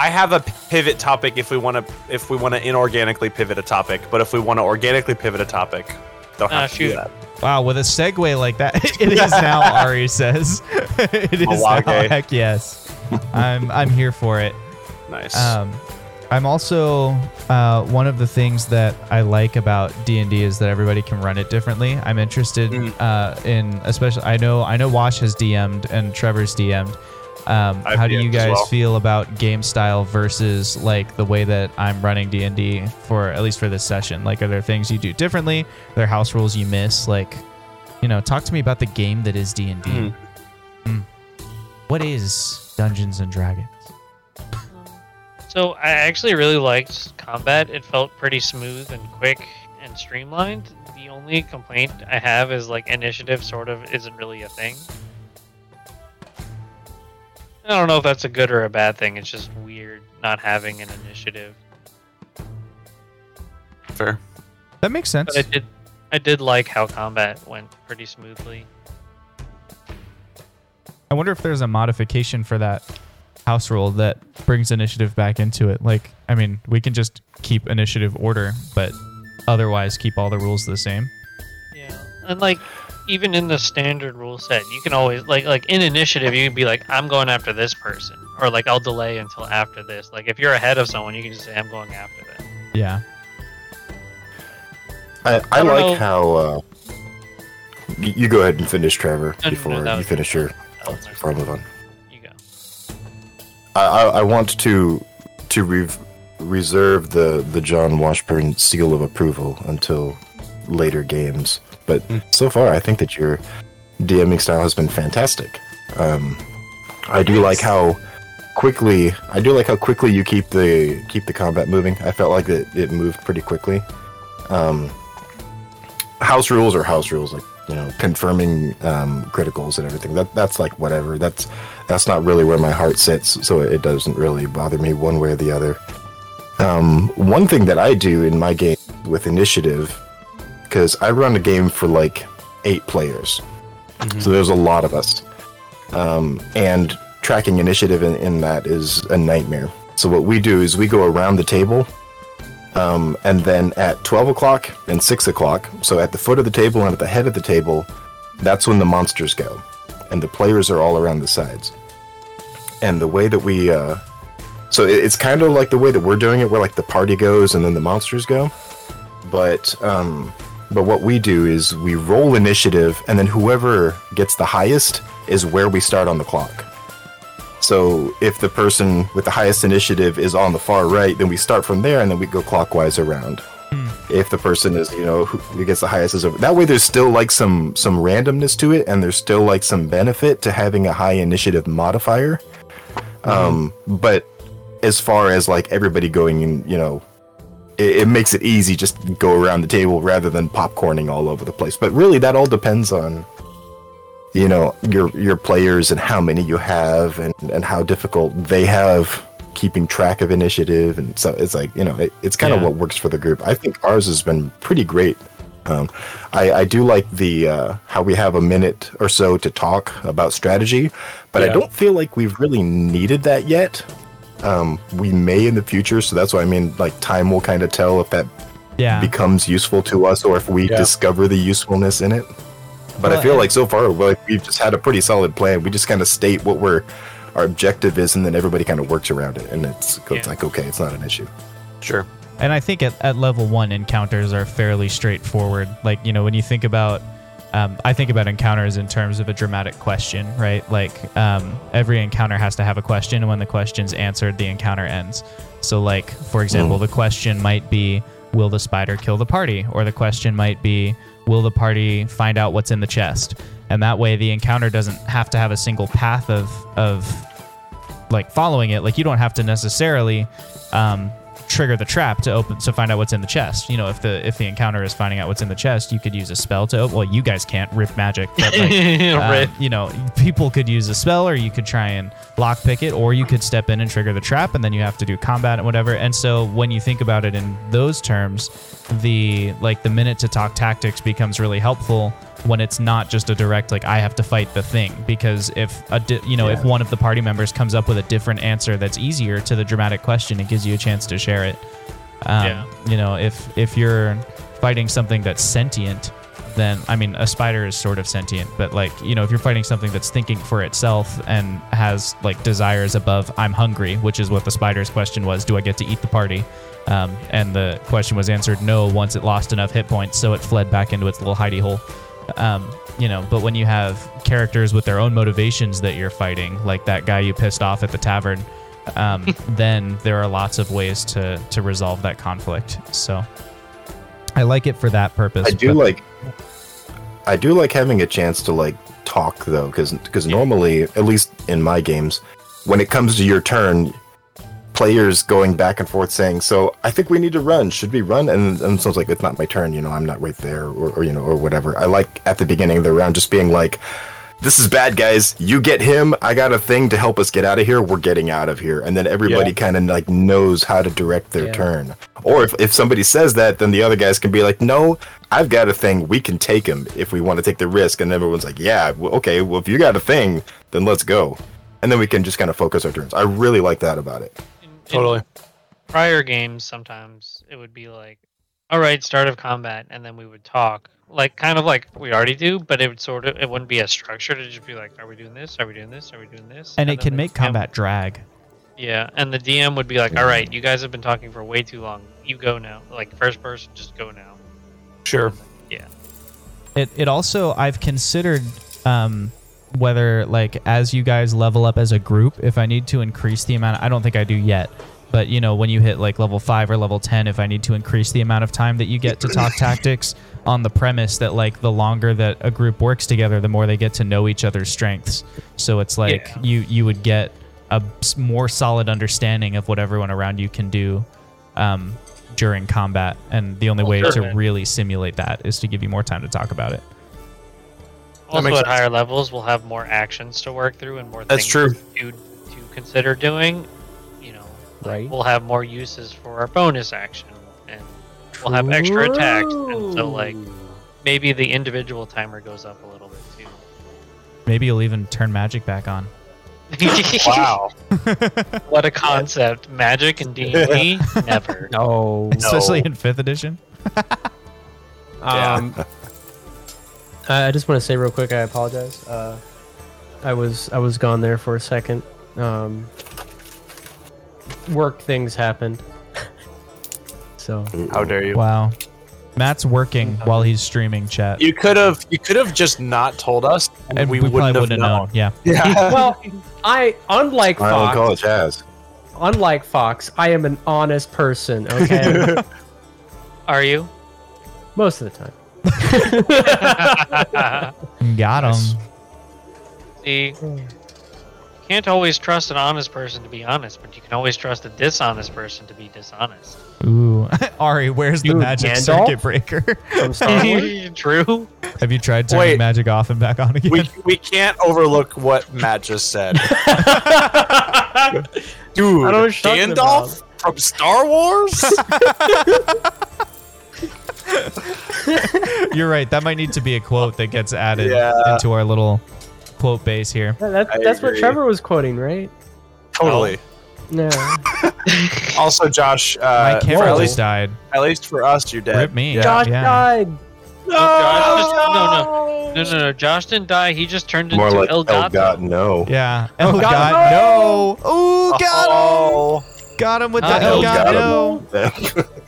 I have a pivot topic if we want to. If we want to inorganically pivot a topic, but if we want to organically pivot a topic, don't Ah, have to do that. Wow, with a segue like that, it is now. Ari says, "It is now." Heck yes, I'm I'm here for it. Nice. Um, I'm also uh, one of the things that I like about D and D is that everybody can run it differently. I'm interested Mm. uh, in, especially I know I know Wash has DM'd and Trevor's DM'd. Um, how do you guys well. feel about game style versus like the way that I'm running D and D for at least for this session? Like, are there things you do differently? Are there house rules you miss? Like, you know, talk to me about the game that is D and D. Mhm. Hmm. What is Dungeons and Dragons? So I actually really liked combat. It felt pretty smooth and quick and streamlined. The only complaint I have is like initiative sort of isn't really a thing. I don't know if that's a good or a bad thing. It's just weird not having an initiative. Fair. That makes sense. But I did I did like how combat went pretty smoothly. I wonder if there's a modification for that house rule that brings initiative back into it. Like, I mean, we can just keep initiative order, but otherwise keep all the rules the same. Yeah. And like even in the standard rule set, you can always like like in initiative you can be like, I'm going after this person. Or like I'll delay until after this. Like if you're ahead of someone, you can just say I'm going after them. Yeah. I, I, I like know. how. Uh, y- you go ahead and finish, Trevor, No, no, no, before you finish your. that Before I move on. You go. I, I, I want to to re- reserve the the John Washburn seal of approval until later games. But so far, I think that your DMing style has been fantastic. Um, I do like how quickly I do like how quickly you keep the keep the combat moving. I felt like it, it moved pretty quickly. Um, house rules are house rules, like you know, confirming um, criticals and everything. That that's like whatever. That's that's not really where my heart sits, so it doesn't really bother me one way or the other. Um, one thing that I do in my game with initiative, because I run a game for like eight players, so there's a lot of us, um, and tracking initiative in, in that is a nightmare. So what we do is we go around the table, um, and then at 12 o'clock and 6 o'clock, so at the foot of the table and at the head of the table, that's when the monsters go, and the players are all around the sides. And the way that we, uh, so it's kind of like the way that we're doing it, where like the party goes and then the monsters go. But um, but what we do is we roll initiative, and then whoever gets the highest is where we start on the clock. So if the person with the highest initiative is on the far right, then we start from there, and then we go clockwise around. If the person is, you know, who, gets the highest is over. That way, there's still like some some randomness to it, and there's still like some benefit to having a high initiative modifier. Um, but as far as like everybody going in, you know, it, it makes it easy just to go around the table rather than popcorning all over the place. But really, that all depends on you know your your players and how many you have and and how difficult they have keeping track of initiative and so it's like you know it, it's kind of Yeah. what works for the group i think ours has been pretty great um, I, I do like the uh, how we have a minute or so to talk about strategy, but I don't feel like we've really needed that yet. Um, we may in the future, so that's what I mean, like time will kind of tell if that Yeah. becomes useful to us or if we Yeah. discover the usefulness in it. But I feel like so far, like we've just had a pretty solid plan. We just kind of state what we're our objective is, and then everybody kind of works around it, and it's it's Yeah. like okay, it's not an issue. Sure. And I think at, at level one, encounters are fairly straightforward. Like, you know, when you think about um, I think about encounters in terms of a dramatic question, right? Like um, every encounter has to have a question, and when the question's answered, the encounter ends. So, like for example, the question might be, "Will the spider kill the party?" Or the question might be, "Will the party find out what's in the chest?" And that way, the encounter doesn't have to have a single path of of like following it. Like you don't have to necessarily um, trigger the trap to open to find out what's in the chest. You know, if the if the encounter is finding out what's in the chest, you could use a spell to. Well, you guys can't rip magic, but like, uh, you know, people could use a spell, or you could try and lockpick it, or you could step in and trigger the trap, and then you have to do combat and whatever. And so when you think about it in those terms, the like the minute to talk tactics becomes really helpful when it's not just a direct like I have to fight the thing because if a di- you know if one of the party members comes up with a different answer that's easier to the dramatic question, it gives you a chance to share it. Um, Yeah. You know, if if you're fighting something that's sentient, then I mean, a spider is sort of sentient, but like you know, if you're fighting something that's thinking for itself and has like desires above "I'm hungry," which is what the spider's question was: Do I get to eat the party? Um, and the question was answered no once it lost enough hit points, so it fled back into its little hidey hole. Um, you know, but when you have characters with their own motivations that you're fighting, like that guy you pissed off at the tavern, um, then there are lots of ways to to resolve that conflict. So I like it for that purpose. I do but- like I do like having a chance to like talk though cuz cuz normally at least in my games when it comes to your turn players going back and forth saying so I think we need to run. Should we run? And and someone's like it's not my turn. You know I'm not right there or, or you know or whatever. I like at the beginning of the round just being like this is bad guys. You get him. I got a thing to help us get out of here. We're getting out of here. And then everybody kind of like knows how to direct their Yeah. turn. Or if, if somebody says that then the other guys can be like no I've got a thing. We can take him if we want to take the risk. And everyone's like yeah well, okay. Well if you got a thing then let's go. And then we can just kind of focus our turns. I really like that about it. In- in Totally. prior games, sometimes it would be like, all right, start of combat, and then we would talk, like kind of like we already do, but it would sort of it wouldn't be a structure It'd just be like, are we doing this? Are we doing this? Are we doing this? and it can make DM combat drag. Yeah, and the DM would be like, "All right, you guys have been talking for way too long. You go now. Like first person, just go now." Sure. Yeah. It it also I've considered um whether like as you guys level up as a group, if I need to increase the amount I don't think I do yet. But you know, when you hit like level five or level ten, if I need to increase the amount of time that you get to talk tactics on the premise that like the longer that a group works together, the more they get to know each other's strengths. So it's like Yeah. you you would get a more solid understanding of what everyone around you can do um, during combat, and the only Well, way sure. to really simulate that is to give you more time to talk about it. Also, at sense. higher levels, we'll have more actions to work through and more That's things true. to to consider doing. You know, like, Right. we'll have more uses for our bonus action, and we'll have extra attacks, and so like maybe the individual timer goes up a little bit too. Maybe you'll even turn magic back on. Wow. what a concept! Magic and D and D, never. No. Especially in fifth edition. Um, I I just want to say real quick. I apologize. Uh, I was I was gone there for a second. Um, work things happened. so How dare you? Wow. Matt's working while he's streaming chat. You could have you could have just not told us, and, and we, we, wouldn't probably have wouldn't have known. known. Yeah. Yeah. well, I unlike Island Fox. College has Unlike Fox, I am an honest person. Okay, Are you? most of the time. Got him. Nice. See, you can't always trust an honest person to be honest, but you can always trust a dishonest person to be dishonest. Ooh. Ari, where's the Dude, magic Gandalf? circuit breaker? From Star Wars. True. have you tried turning Wait. magic off and back on again? we we can't overlook what Matt just said. Dude, I don't know what you're talking Gandalf from Star Wars? You're right. That might need to be a quote that gets added Yeah. into our little quote base here. Yeah, that, I that's what. Trevor was quoting, right? totally. No. Also, Josh, My uh, for camera at just least died. at least for us, you're dead. Rip me. Yeah. Josh yeah. died. No, Josh just, no, no, no, no, no. Josh didn't die. He just turned more into like El El Gato. God no Yeah. Oh, God, God. No. Ooh, got him. Oh, Got him with the Uh, El El God.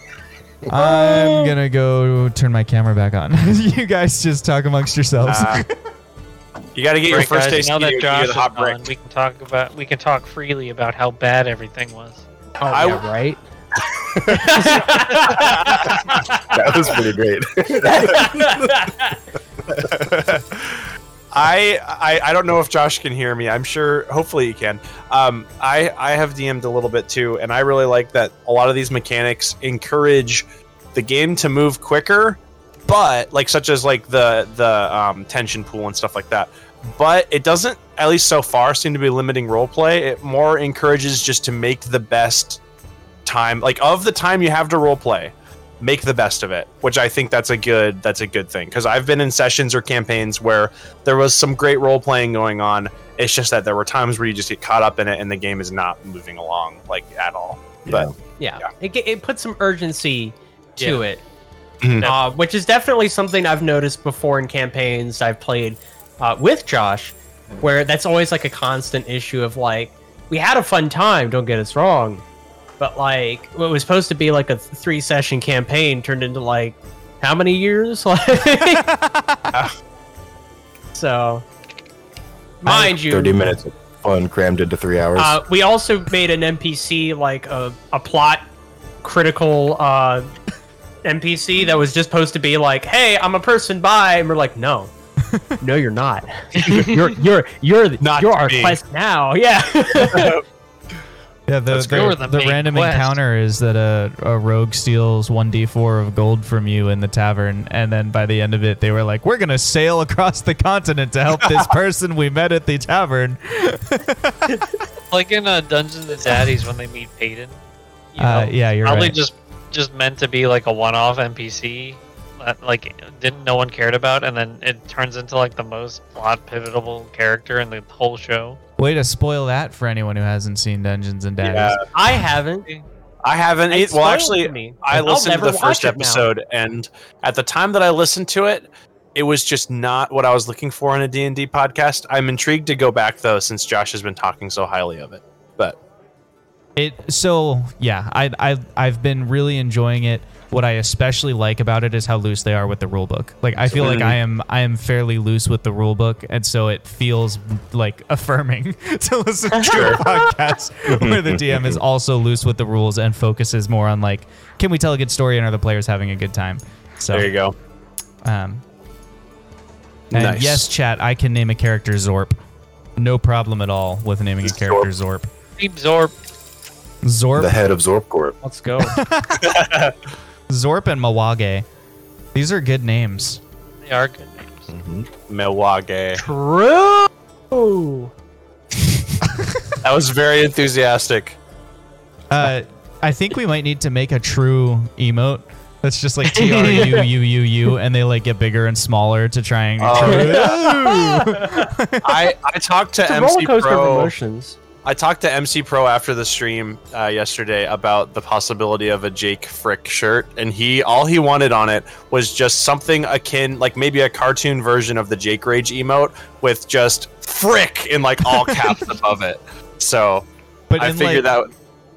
got him. No. I'm gonna go turn my camera back on. you guys just talk amongst yourselves. Uh, you got to get your first guys, taste. now that Josh is hot brick. gone, we can talk about we can talk freely about how bad everything was. Oh, I yeah, right. That was pretty great. I, I I don't know if Josh can hear me. I'm sure. Hopefully he can. Um, I I have DM'd a little bit too, and I really like that a lot of these mechanics encourage the game to move quicker, but like such as like the the um, tension pool and stuff like that. But it doesn't, at least so far, seem to be limiting roleplay. It more encourages just to make the best time, like of the time you have to roleplay make the best of it which i think that's a good that's a good thing because i've been in sessions or campaigns where there was some great role playing going on it's just that there were times where you just get caught up in it and the game is not moving along like at all but Yeah, Yeah. It, it puts some urgency to it, Mhm. uh, which is definitely something I've noticed before in campaigns I've played uh, with Josh, where that's always like a constant issue of like we had a fun time. Don't get us wrong, but like what was supposed to be like a three session campaign turned into like how many years? So mind you, Thirty minutes of fun crammed into three hours. uh, we also made an NPC like a, a plot critical uh, NPC that was just supposed to be like, "Hey, I'm a person by," and we're like, "No, no, you're not. you're you're you're Not you're our me." quest now." Yeah. Yeah, the, That's the, the the random quest. encounter is that a, a rogue steals 1d4 of gold from you in the tavern, and then by the end of it, they were like, We're gonna sail across the continent to help this person we met at the tavern. Like in uh, Dungeons and Daddies when they meet Peyton. You Uh, know, yeah, you're probably right. just just meant to be like a one-off NPC that like didn't no one cared about, and then it turns into like the most plot pivotal character in the whole show. Way to spoil that for anyone who hasn't seen Dungeons and Daddies. yeah I haven't. i haven't It's e- well actually me. i listened to the first it now. episode and at the time that i listened to it it was just not what i was looking for in a d&d podcast i'm intrigued to go back though since josh has been talking so highly of it but It so yeah, I I I've been really enjoying it. What I especially like about it is how loose they are with the rule book. Like I feel like I am I am fairly loose with the rule book, and so it feels like affirming to listen to a podcast where the DM is also loose with the rules and focuses more on like, can we tell a good story and are the players having a good time? So there you go um, and Nice. yes, chat, I can name a character Zorp. No problem at all with naming a character Zorp. Deep Zorp. Zorp the head of Zorpcorp. Let's go. Zorp and Mawage. These are good names. They are good names. milwaukee True. that was very enthusiastic Uh, I think we might need to make a true emote. That's just like T R U U U U, and they like get bigger and smaller to try and. I, I talked to It's a roller MC coaster of Pro. I talked to MC Pro after the stream uh, yesterday about the possibility of a Jake Frick shirt, and he all he wanted on it was just something akin, like maybe a cartoon version of the Jake Rage emote with just Frick in like all caps above it. So but I figured like that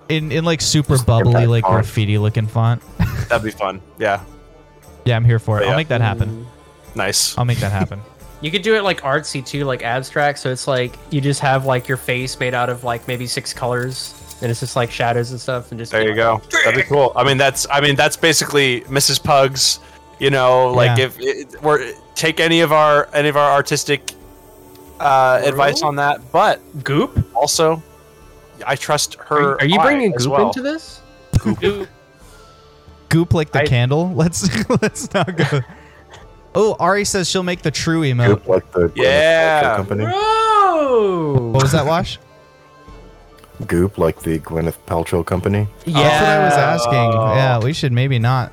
in, in like super bubbly like graffiti looking font. that'd be fun. Yeah, Yeah, I'm here for it. I'll make that happen. nice. I'll make that happen. You could do it like artsy too, like abstract. So it's like you just have like your face made out of like maybe six colors, and it's just like shadows and stuff, and just There you go. That'd be cool. I mean, that's I mean that's basically Mrs. Pugs. You know, like Yeah. if it, we're take any of our any of our artistic uh, advice on that, but Goop. also I trust her. are you bringing goop well. into this? Goop. Goop like the I- candle. Let's let's not go. Oh, Ari says she'll make the true emote. Goop like the Yeah. Paltrow company. Oh. What was that, Wash? Goop like the Gwyneth Paltrow company. Yeah. That's what I was asking. Yeah, we should maybe not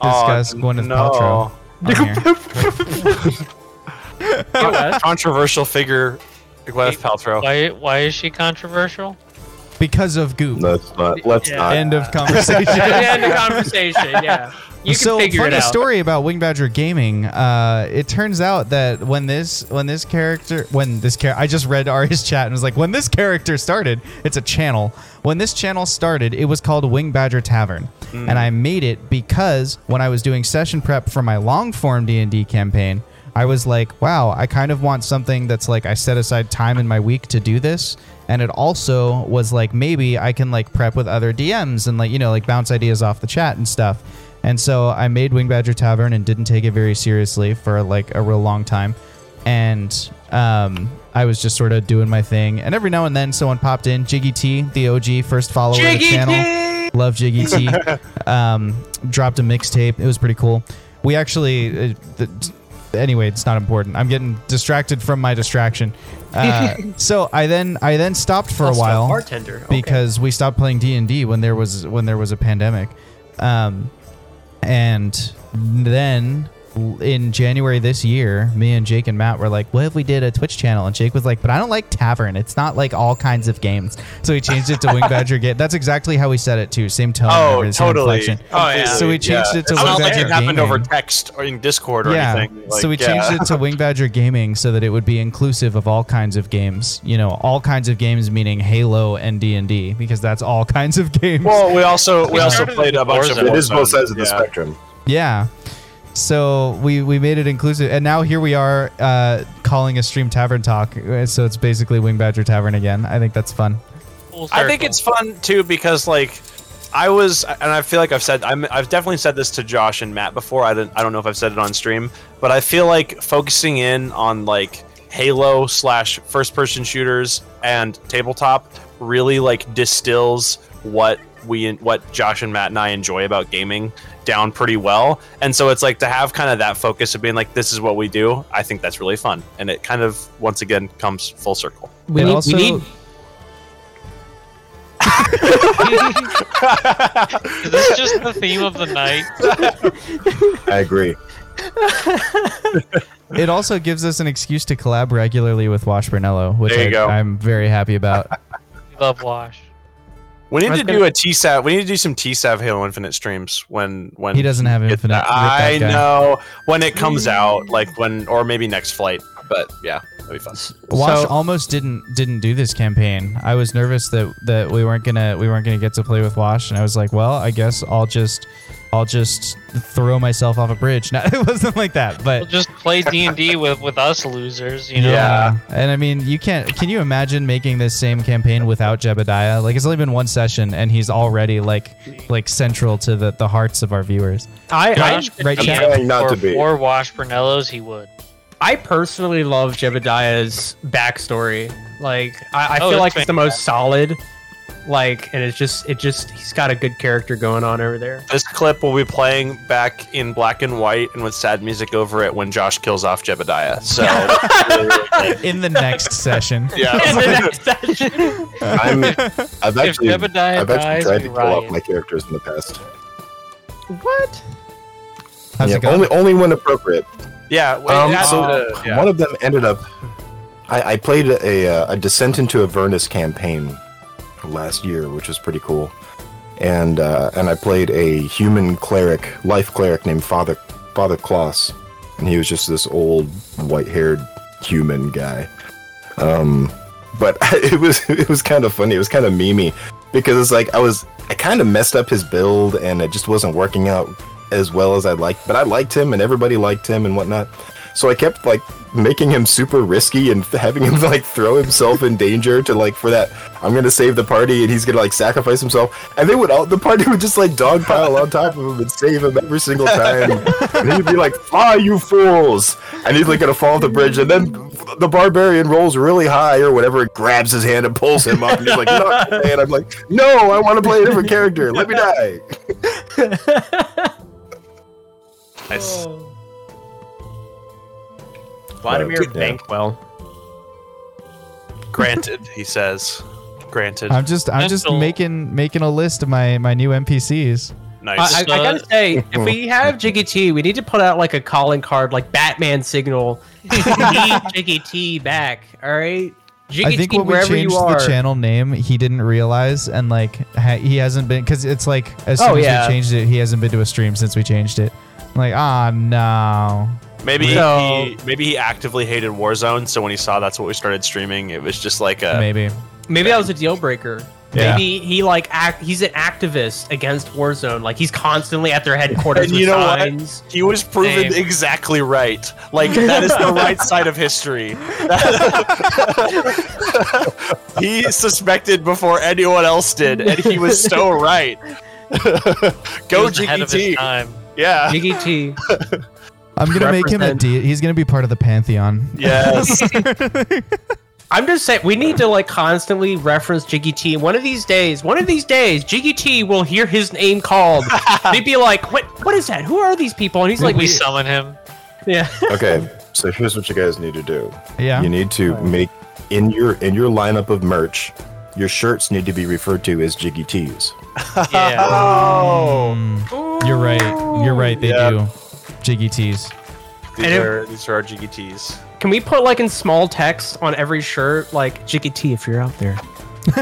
oh, discuss Oh, Gwyneth no. Paltrow. here. Controversial figure, Gwyneth Paltrow. Why? Why is she controversial? because of Goop. Let's not. Let's Yeah. not. End of conversation. End of conversation. Yeah, you can so figure funny it out. story about Winged Badger Gaming. Uh, it turns out that when this when this character when this char- I just read Ari's chat and was like, when this character started, it's a channel. When this channel started, it was called Winged Badger Tavern, and I made it because when I was doing session prep for my long form D and D campaign. I was like, wow, I kind of want something that's like I set aside time in my week to do this. And it also was like maybe I can like prep with other DMs and like, you know, like bounce ideas off the chat and stuff. And so I made Winged Badger Tavern and didn't take it very seriously for like a real long time. And um, I was just sort of doing my thing. And every now and then someone popped in. Jiggy T, the OG first follower of the channel. T! Love Jiggy T. um, dropped a mixtape. It was pretty cool. We actually, uh, th- anyway, it's not important. I'm getting distracted from my distraction. Uh, so I then I then stopped for a while bartender okay. because we stopped playing D and D when there was when there was a pandemic, um, and then in January this year, me and Jake and Matt were like, "What if we did a Twitch channel?" And Jake was like, "But I don't like Tavern. It's not like all kinds of games." So we changed it to Wing Badger Game. That's exactly how we said it too. Same tone. Oh, everything, same totally. inflection. Oh, yeah. So we changed it to It's Wing not like Badger it happened Gaming. over text or in Discord or yeah. anything. so we yeah. changed it to Winged Badger Gaming so that it would be inclusive of all kinds of games. You know, all kinds of games meaning Halo and D and D because that's all kinds of games. Well, we also we We also played a bunch of Warzone. it is both sides of the Yeah. spectrum. Yeah. So we we made it inclusive, and now here we are uh, calling a stream Tavern Talk. Uh, So it's basically Winged Badger Tavern again. I think that's fun. I think it's fun too because like I was, and I feel like I've said I'm, I've definitely said this to Josh and Matt before. I don't I don't know if I've said it on stream, but I feel like focusing in on like Halo slash first person shooters and tabletop really like distills what we what Josh and Matt and I enjoy about gaming down pretty well. And so it's like to have kind of that focus of being like this is what we do. I think that's really fun, and it kind of once again comes full circle. we It need, also- we need Is this just the theme of the night? I agree. It also gives us an excuse to collab regularly with Wash Brunello, which I, I'm very happy about. We love Wash. We need to gonna- do a TSAV. We need to do some TSAV Halo Infinite streams when when He doesn't have gets Infinite. that. I know when it comes out, like when or maybe next flight. But yeah, that'd be fun. Wash So- almost didn't didn't do this campaign. I was nervous that that we weren't gonna we weren't gonna get to play with Wash, and I was like, well, I guess I'll just I'll just throw myself off a bridge. No, it wasn't like that, but We'll just play D and D with with us losers. You know. Yeah. And I mean, you can't. Can you imagine making this same campaign without Jebediah? Like, it's only been one session, and he's already like, like central to the, the hearts of our viewers. I, I right, DM Chad? Trying not for to be. four Wash Brunellos, he would. I personally love Jebediah's backstory. Like I, I Oh, feel it's like it's the most solid. Like and it's just it just he's got a good character going on over there. This clip will be playing back in black and white and with sad music over it when Josh kills off Jebediah. So In the next session. yeah, I'm, I've actually, I've actually tried to kill off my characters in the past. What? How's Yeah, it only only when appropriate. yeah. wait, Um, so the- yeah. one of them ended up. I, I played a, a, a Descent into Avernus campaign last year, which was pretty cool, and uh, and I played a human cleric, life cleric named Father Father Klaus, and he was just this old white-haired human guy. Um, but it was it was kind of funny. It was kind of memey because it's like I was I kind of messed up his build, and it just wasn't working out as well as I'd like. But I liked him, and everybody liked him, and whatnot. So I kept like making him super risky and having him like throw himself in danger to like for that I'm gonna save the party and he's gonna like sacrifice himself. And they would all the party would just like dogpile on top of him and save him every single time. And he'd be like fly you fools. And he's like gonna fall off the bridge. And then the barbarian rolls really high or whatever and grabs his hand and pulls him up. And he's like not and I'm like no I want to play a different character. Let me die. Nice. Oh. Vladimir Yeah. Bankwell. Granted, he says. Granted. I'm just I'm just Mental. making making a list of my my new NPCs. nice. I, I, I gotta say, if we have Jiggy T, we need to put out like a calling card, like Batman signal. We need Jiggy T back. All right. Jiggy I think T, when we changed the channel name, he didn't realize, and like ha- he hasn't been because it's like as soon Oh, as yeah. we changed it, he hasn't been to a stream since we changed it. I'm like, ah, no. Maybe So- he maybe he actively hated Warzone, so when he saw that's what we started streaming, it was just like a Maybe. Maybe that was a deal breaker. Yeah. Maybe he like act. He's an activist against Warzone. Like he's constantly at their headquarters And with you know what? he was proven Same. exactly right. Like that is the right side of history. he suspected before anyone else did, and he was so right. Go was ahead of his GT. time. Yeah. Jiggy T. I'm gonna make him a de- He's gonna be part of the pantheon. Yes. I'm just saying we need to like constantly reference Jiggy T. One of these days, one of these days, Jiggy T will hear his name called. They'd be like, "What? What is that? Who are these people?" And he's like, we summon him. "Yeah." Okay, so here's what you guys need to do. Yeah. You need to make in your in your lineup of merch, your shirts need to be referred to as Jiggy T's. Yeah. oh. Mm, you're right. You're right. They Yeah. do. Jiggy tees. These And it- are these are our GTs. Can we put like in small text on every shirt, like Jiggy T, if you're out there?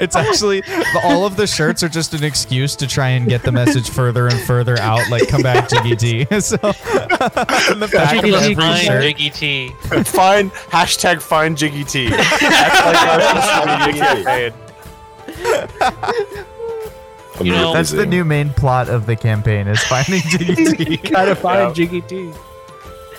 It's actually all of the shirts are just an excuse to try and get the message further and further out. Like, come back, Jiggy T. so, in the back of Jiggy T. every Find shirt. Jiggy T. Find hashtag find Jiggy T. That's like our social media campaign. You know- That's the new main plot of the campaign: is finding Jiggy T. Gotta find Yeah. Jiggy T.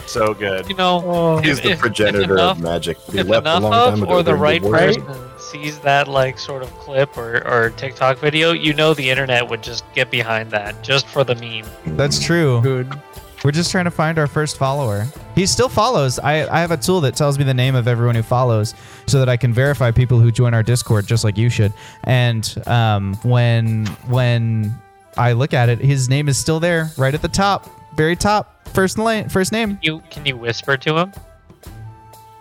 So good. You know, oh. He's if- the if- if progenitor enough- of magic. He if left a enough long time ago or the right war. Right? person sees that like sort of clip or, or TikTok video, you know the internet would just get behind that just for the meme. That's true. Good. We're just trying to find our first follower. He still follows. I, I have a tool that tells me the name of everyone who follows so that I can verify people who join our Discord just like you should. And um, when when I look at it, his name is still there, right at the top, very top, first name. First name. You can you whisper to him?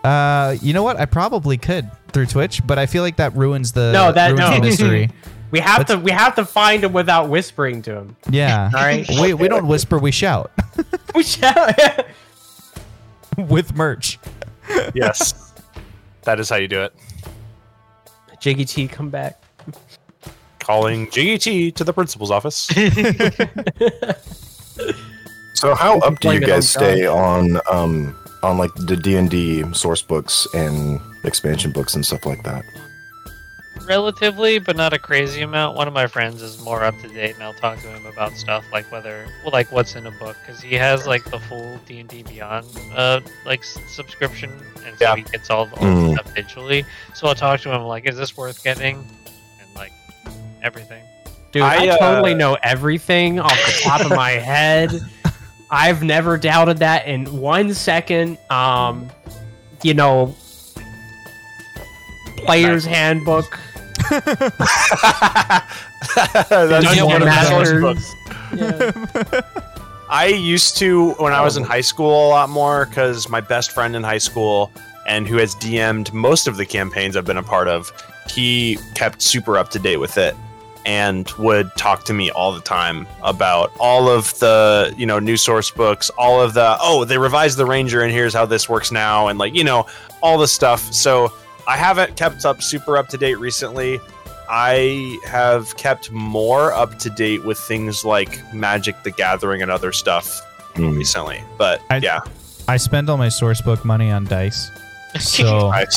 Uh, you know what? I probably could through Twitch, but I feel like that ruins the No, that- ruins no. the mystery. We have to we have to find him without whispering to him. Yeah. All right. We we don't whisper, we shout We shout. with merch. Yes. That is how you do it. Jiggy T, come back. Calling Jiggy T to the principal's office. So how up do you guys stay on um on like the D and D source books and expansion books and stuff like that? Relatively, but not a crazy amount. One of my friends is more up to date, and I'll talk to him about stuff like whether, well, like what's in a book, because he has like the full D and D Beyond, uh, like s- subscription, and so Yeah. he gets all, all Mm. the stuff digitally. So I'll talk to him like, is this worth getting? And like everything. Dude, I, I, uh, totally know everything off the top of my head. I've never doubted that in one second. Um, you know, player's handbook. That's one of the source books. I used to when I was in high school a lot more because my best friend in high school and who has DM'd most of the campaigns I've been a part of, he kept super up to date with it and would talk to me all the time about all of the you know new source books, all of the oh they revised the Ranger and here's how this works now and like you know all the stuff. So I haven't kept up super up to date recently. I have kept more up to date with things like Magic the Gathering and other stuff Hmm. recently. But I- yeah, I spend all my source book money on dice. So Nice.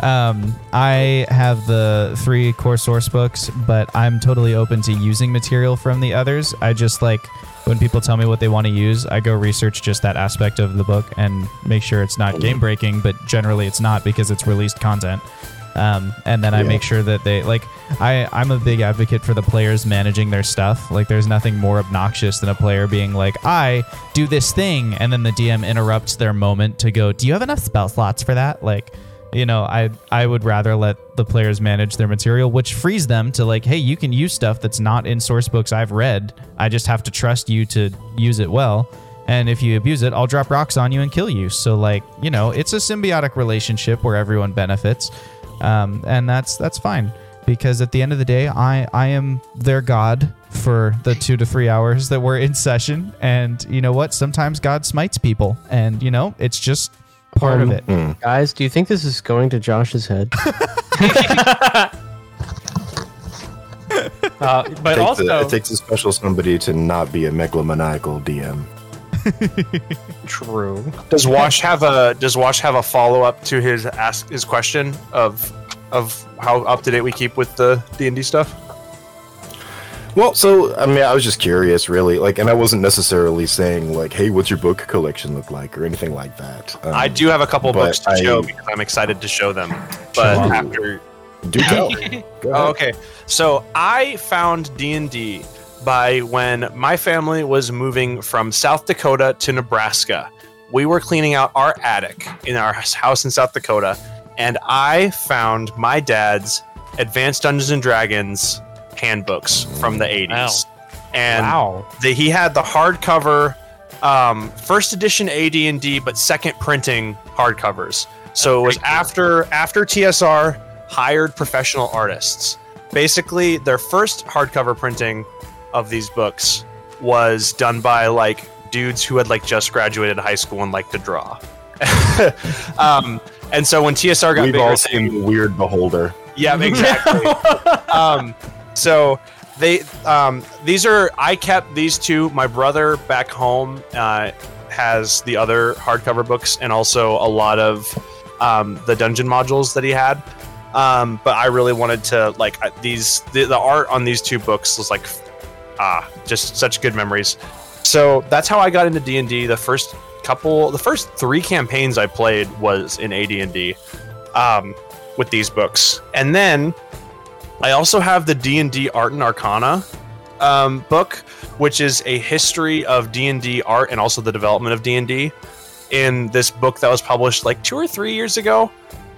I, um, I have the three core source books, but I'm totally open to using material from the others. I just like when people tell me what they want to use, I go research just that aspect of the book and make sure it's not game breaking, but generally it's not because it's released content. Um, and then I Yeah. make sure that they like I I'm a big advocate for the players managing their stuff. Like there's nothing more obnoxious than a player being like, "I do this thing," and then the DM interrupts their moment to go, "Do you have enough spell slots for that?" Like, you know, I I would rather let the players manage their material, which frees them to like, "Hey, you can use stuff that's not in source books I've read. I just have to trust you to use it well." And if you abuse it, I'll drop rocks on you and kill you. So like, you know, it's a symbiotic relationship where everyone benefits um, and that's that's fine because at the end of the day, I I am their god for the two to three hours that we're in session, and you know what? Sometimes God smites people, and you know it's just part of it. Hmm. Guys, do you think this is going to Josh's head? uh, but It also, a, it takes a special somebody to not be a megalomaniacal DM. true. Does Wash have a Does Wash have a follow up to his ask his question of of how up to date we keep with the D and D stuff? Well, so I mean, I was just curious, really. Like, and I wasn't necessarily saying like, "Hey, what's your book collection look like?" or anything like that. Um, I do have a couple books to I- show because I'm excited to show them. But Sure. after Do tell. Oh, okay. So I found D and D by when my family was moving from South Dakota to Nebraska. We were cleaning out our attic in our house in South Dakota, and I found my dad's Advanced Dungeons and Dragons handbooks from the 80s. And wow. the, he had the hardcover um, first edition AD&D but second printing hardcovers. So it was after after TSR hired professional artists. Basically, their first hardcover printing of these books was done by like dudes who had like just graduated high school and liked to draw. um, and so when TSR got We've bigger, all seen the Weird Beholder. yeah, exactly. um, so they um, these are I kept these two. My brother back home uh, has the other hardcover books and also a lot of um, the dungeon modules that he had. Um, but I really wanted to like these the, the art on these two books was like ah just such good memories. So that's how I got into D and D. The first couple, the first three campaigns I played was in AD and D. Um, with these books. And then I also have the D&D Art and Arcana um, book, which is a history of D&D art and also the development of D&D in this book that was published like 2 or 3 years ago.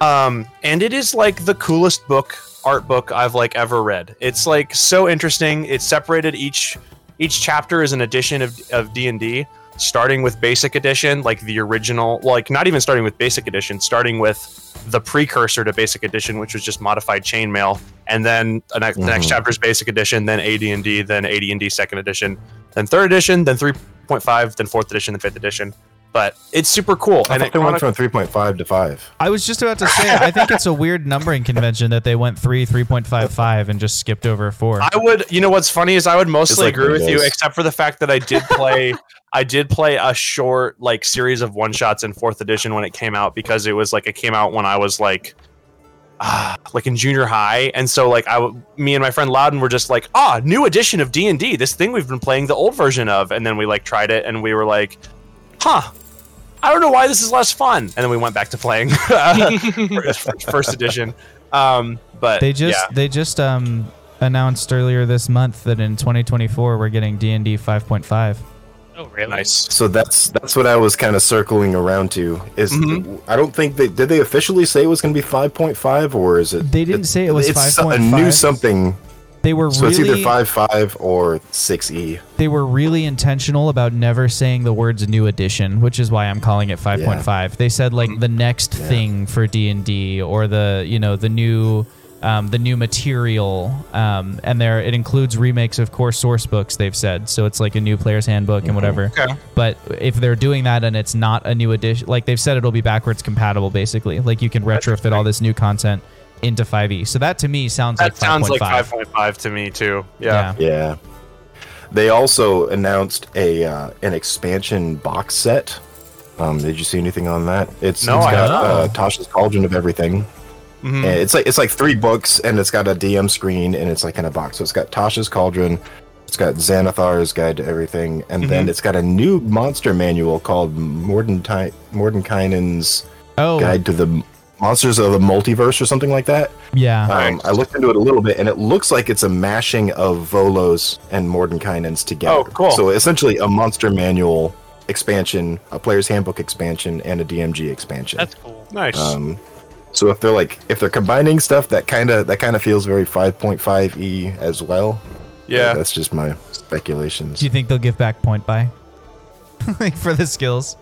Um, and it is like the coolest book art book I've like ever read. It's like so interesting. It's separated each each chapter is an edition of of D&D starting with basic edition like the original like not even starting with basic edition starting with the precursor to basic edition which was just modified chainmail and then the next, the next Mhm. chapter is basic edition then AD&D then AD&D second edition then third edition then 3.5 then fourth edition then fifth edition but it's super cool I and thought it they went from 3.5 to 5. I was just about to say, I think it's a weird numbering convention that they went three, three point five five, and just skipped over four. I would, you know, what's funny is I would mostly like agree with you, except for the fact that I did play, I did play a short like series of one shots in fourth edition when it came out because it was like it came out when I was like, ah, like in junior high, and so like I, w- me and my friend Loudon were just like, ah, new edition of D and D, this thing we've been playing the old version of, and then we like tried it and we were like, huh. I don't know why this is less fun, and then we went back to playing first edition. Um, but they just yeah. they just um announced earlier this month that in 2024 we're getting D&D 5.5. Oh, really? nice. So that's that's what I was kind of circling around to. Is Mhm. I don't think they did they officially say it was going to be 5.5 or is it? They didn't say it was it's so- a new something. They were So it's either really 5.5 or E. 6e. they were really intentional about never saying the words new edition, which is why I'm calling it 5.5. They said like the next thing for D&D or the, you know, the new um, the new material um, and there it includes remakes of core source books they've said. So it's like a new player's handbook and whatever. Okay. But if they're doing that and it's not a new edition, like they've said it'll be backwards compatible basically. Like you can retrofit all this new content into 5e. So that to me sounds That like 5.5. sounds like 5.5 to me too. Yeah. Yeah. They also announced a uh, an expansion box set. Um, did you see anything on that? It's, No, it's I got haven't. uh, Tasha's Cauldron of Everything. Mhm. It's like it's like three books, and it's got a DM screen, and it's like in a box. So it's got Tasha's Cauldron, it's got Xanathar's Guide to Everything, and then it's got a new monster manual called Mordenti- Mordenkainen's Oh, Guide to the Monsters of the Multiverse or something like that. yeah. Um, I looked into it a little bit, and it looks like it's a mashing of Volo's and Mordenkainen's together. Oh, cool. So essentially, a monster manual expansion, a player's handbook expansion, and a DMG expansion. That's cool. Nice. Um, so if they're like if they're combining stuff, that kind of that kind of feels very 5.5 e as well. yeah. that's just my speculations. Do you think they'll give back point buy? like for the skills?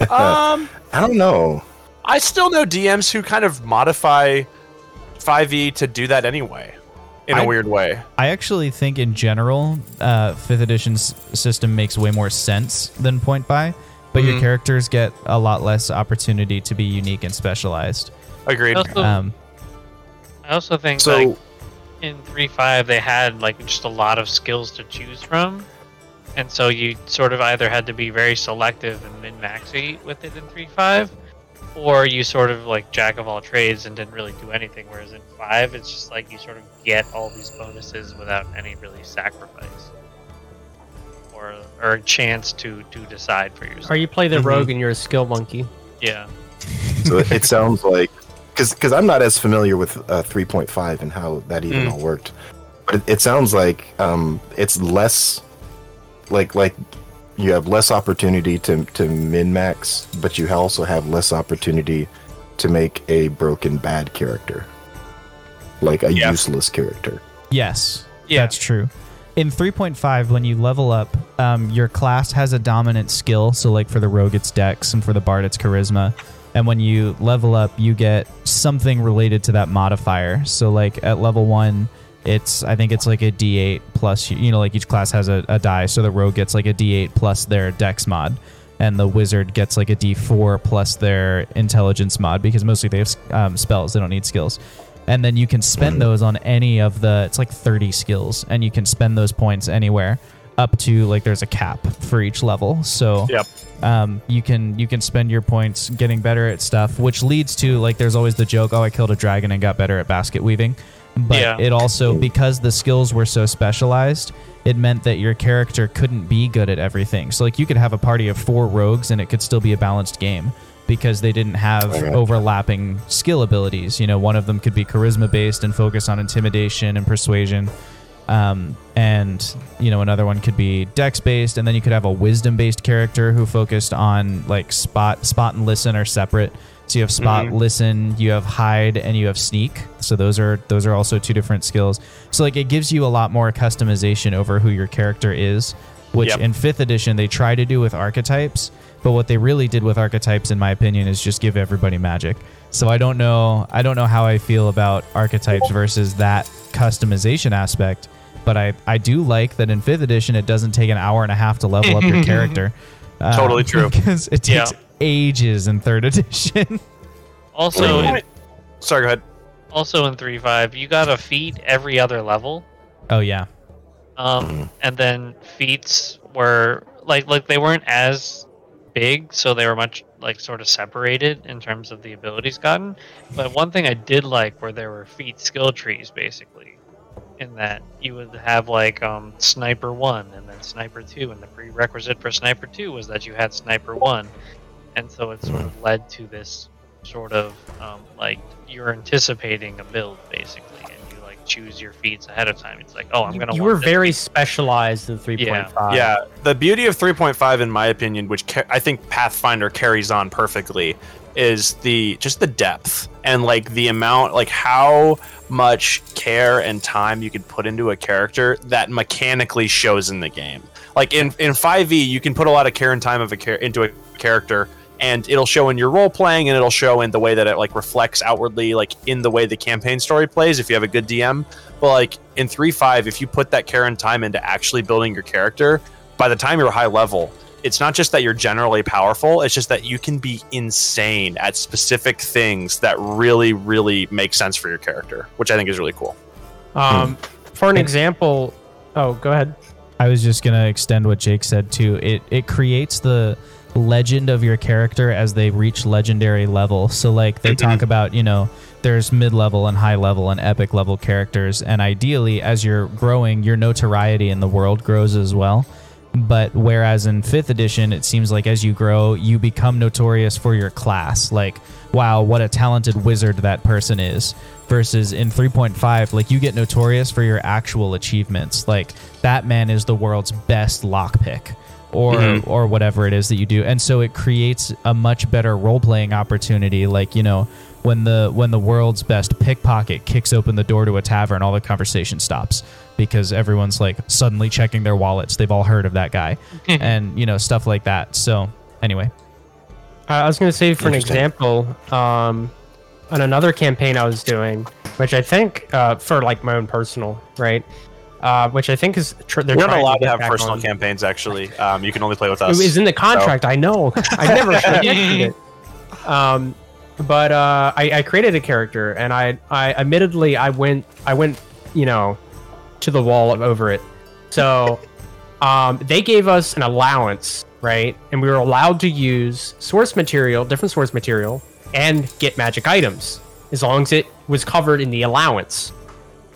um, I don't know. I still know DMs who kind of modify 5e to do that anyway, in a I- weird way. I actually think in general, uh, fifth edition's system makes way more sense than point buy but your Mhm. characters get a lot less opportunity to be unique and specialized. Agreed. Also, Um, I also think So like in three five they had like just a lot of skills to choose from, and so you sort of either had to be very selective and min maxy with it in three five, or you sort of like jack of all trades and didn't really do anything. Whereas in five, it's just like you sort of get all these bonuses without any really sacrifice. Or, or a chance to, to decide for yourself. Or you play the Mhm. rogue and you're a skill monkey. yeah. so it, it sounds like because because I'm not as familiar with uh, 3.5 and how that even Mm. all worked, but it, it sounds like um, it's less like like you have less opportunity to to min max, but you also have less opportunity to make a broken bad character, like a Yeah. useless character. Yes, Yeah. that's true. In 3.5, when you level up, um, your class has a dominant skill. So, like for the rogue, it's dex, and for the bard, it's charisma. And when you level up, you get something related to that modifier. So, like at level one, it's I think it's like a D8 plus. You know, like each class has a, a die. So the rogue gets like a D8 plus their dex mod, and the wizard gets like a D4 plus their intelligence mod because mostly they have um, spells. They don't need skills and then you can spend those on any of the it's like 30 skills and you can spend those points anywhere up to like there's a cap for each level so Yep. um, you can you can spend your points getting better at stuff which leads to like there's always the joke oh i killed a dragon and got better at basket weaving but Yeah. it also because the skills were so specialized it meant that your character couldn't be good at everything. So like you could have a party of four rogues and it could still be a balanced game because they didn't have overlapping skill abilities. You know one of them could be charisma based and focus on intimidation and persuasion. Um, and you know another one could be dex based and then you could have a wisdom based character who focused on like spot spot and listen are separate so you have spot Mhm. listen you have hide and you have sneak so those are those are also two different skills so like it gives you a lot more customization over who your character is which Yep. in fifth edition they try to do with archetypes but what they really did with archetypes in my opinion is just give everybody magic so i don't know i don't know how i feel about archetypes versus that customization aspect but I, I do like that in fifth edition it doesn't take an hour and a half to level up your character. Uh, Totally true. Because it takes Yeah. Ages in third edition. Also, Right. Sorry, go ahead. also in three five, you got a feat every other level. oh yeah, Um, and then feats were like like they weren't as big, so they were much like sort of separated in terms of the abilities gotten. But one thing I did like were there were feat skill trees basically, in that you would have like um, sniper one and then sniper two, and the prerequisite for sniper two was that you had sniper one, and so it sort of led to this sort of um, like you're anticipating a build basically, and you like choose your feats ahead of time. It's like, oh, I'm gonna. you want were this very feat. specialized in 3.5. yeah, the beauty of 3.5, in my opinion, which ca- I think Pathfinder carries on perfectly, is the just the depth and like the amount, like how much care and time you can put into a character that mechanically shows in the game. Like in in 5e, you can put a lot of care and time of a char- into a character. And it'll show in your role playing, and it'll show in the way that it like reflects outwardly, like in the way the campaign story plays. If you have a good DM, but like in three five, if you put that care and time into actually building your character, by the time you're high level, it's not just that you're generally powerful, it's just that you can be insane at specific things that really, really make sense for your character, which I think is really cool. Um, for an example, oh, go ahead. I was just gonna extend what Jake said too. It it creates the legend of your character as they reach legendary level. So like they talk mm-hmm. about, you know, there's mid level and high level and epic level characters, and ideally as you're growing, your notoriety in the world grows as well. But whereas in fifth edition, it seems like as you grow, you become notorious for your class. Like, wow, what a talented wizard that person is. Versus in 3.5, like you get notorious for your actual achievements. Like that man is the world's best lockpick, or Mhm. or whatever it is that you do. And so it creates a much better role playing opportunity. Like you know, when the when the world's best pickpocket kicks open the door to a tavern, all the conversation stops because everyone's like suddenly checking their wallets. They've all heard of that guy, and you know stuff like that. So anyway, I was going to say, for an example, um, on another campaign I was doing, which I think uh, for like my own personal, right? Uh, which I think is tr- they're You're not allowed to get have personal on. campaigns. Actually, um, you can only play with It us. was in the contract. I know. I never it. Um, but uh, I, I created a character, and I, I admittedly I went I went you know to the wall over it. So um, they gave us an allowance, right? And we were allowed to use source material, different source material, and get magic items as long as it was covered in the allowance.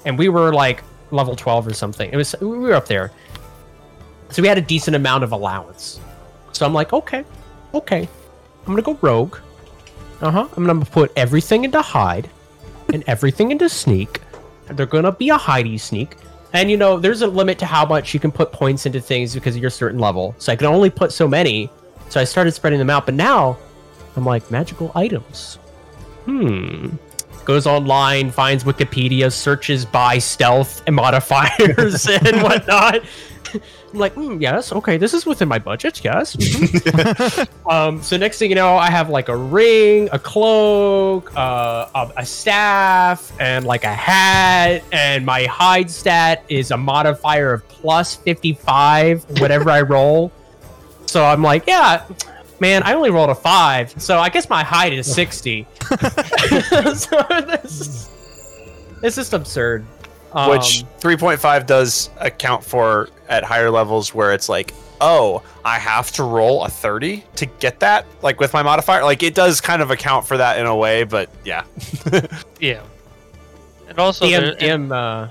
And we were like level 12 or something. It was we were up there. So we had a decent amount of allowance. So I'm like, okay, okay. I'm gonna go rogue. Uh huh. I'm gonna put everything into hide and everything into sneak. They're gonna be a hidey sneak. And you know, there's a limit to how much you can put points into things because of your certain level. So I can only put so many. So I started spreading them out. But now I'm like, magical items. Hmm. Goes online, finds Wikipedia, searches by stealth and modifiers and whatnot. I'm like, mm, yes, okay, this is within my budget, yes. mhm." um, so next thing you know, I have like a ring, a cloak, uh, a, a staff, and like a hat, and my hide stat is a modifier of plus 55, whatever I roll. So I'm like, yeah, man, I only rolled a five, so I guess my height is 60. so this, it's just absurd. Um, which 3.5 does account for at higher levels where it's like oh i have to roll a 30 to get that like with my modifier like it does kind of account for that in a way but yeah Yeah. And also, DM, there- DM uh,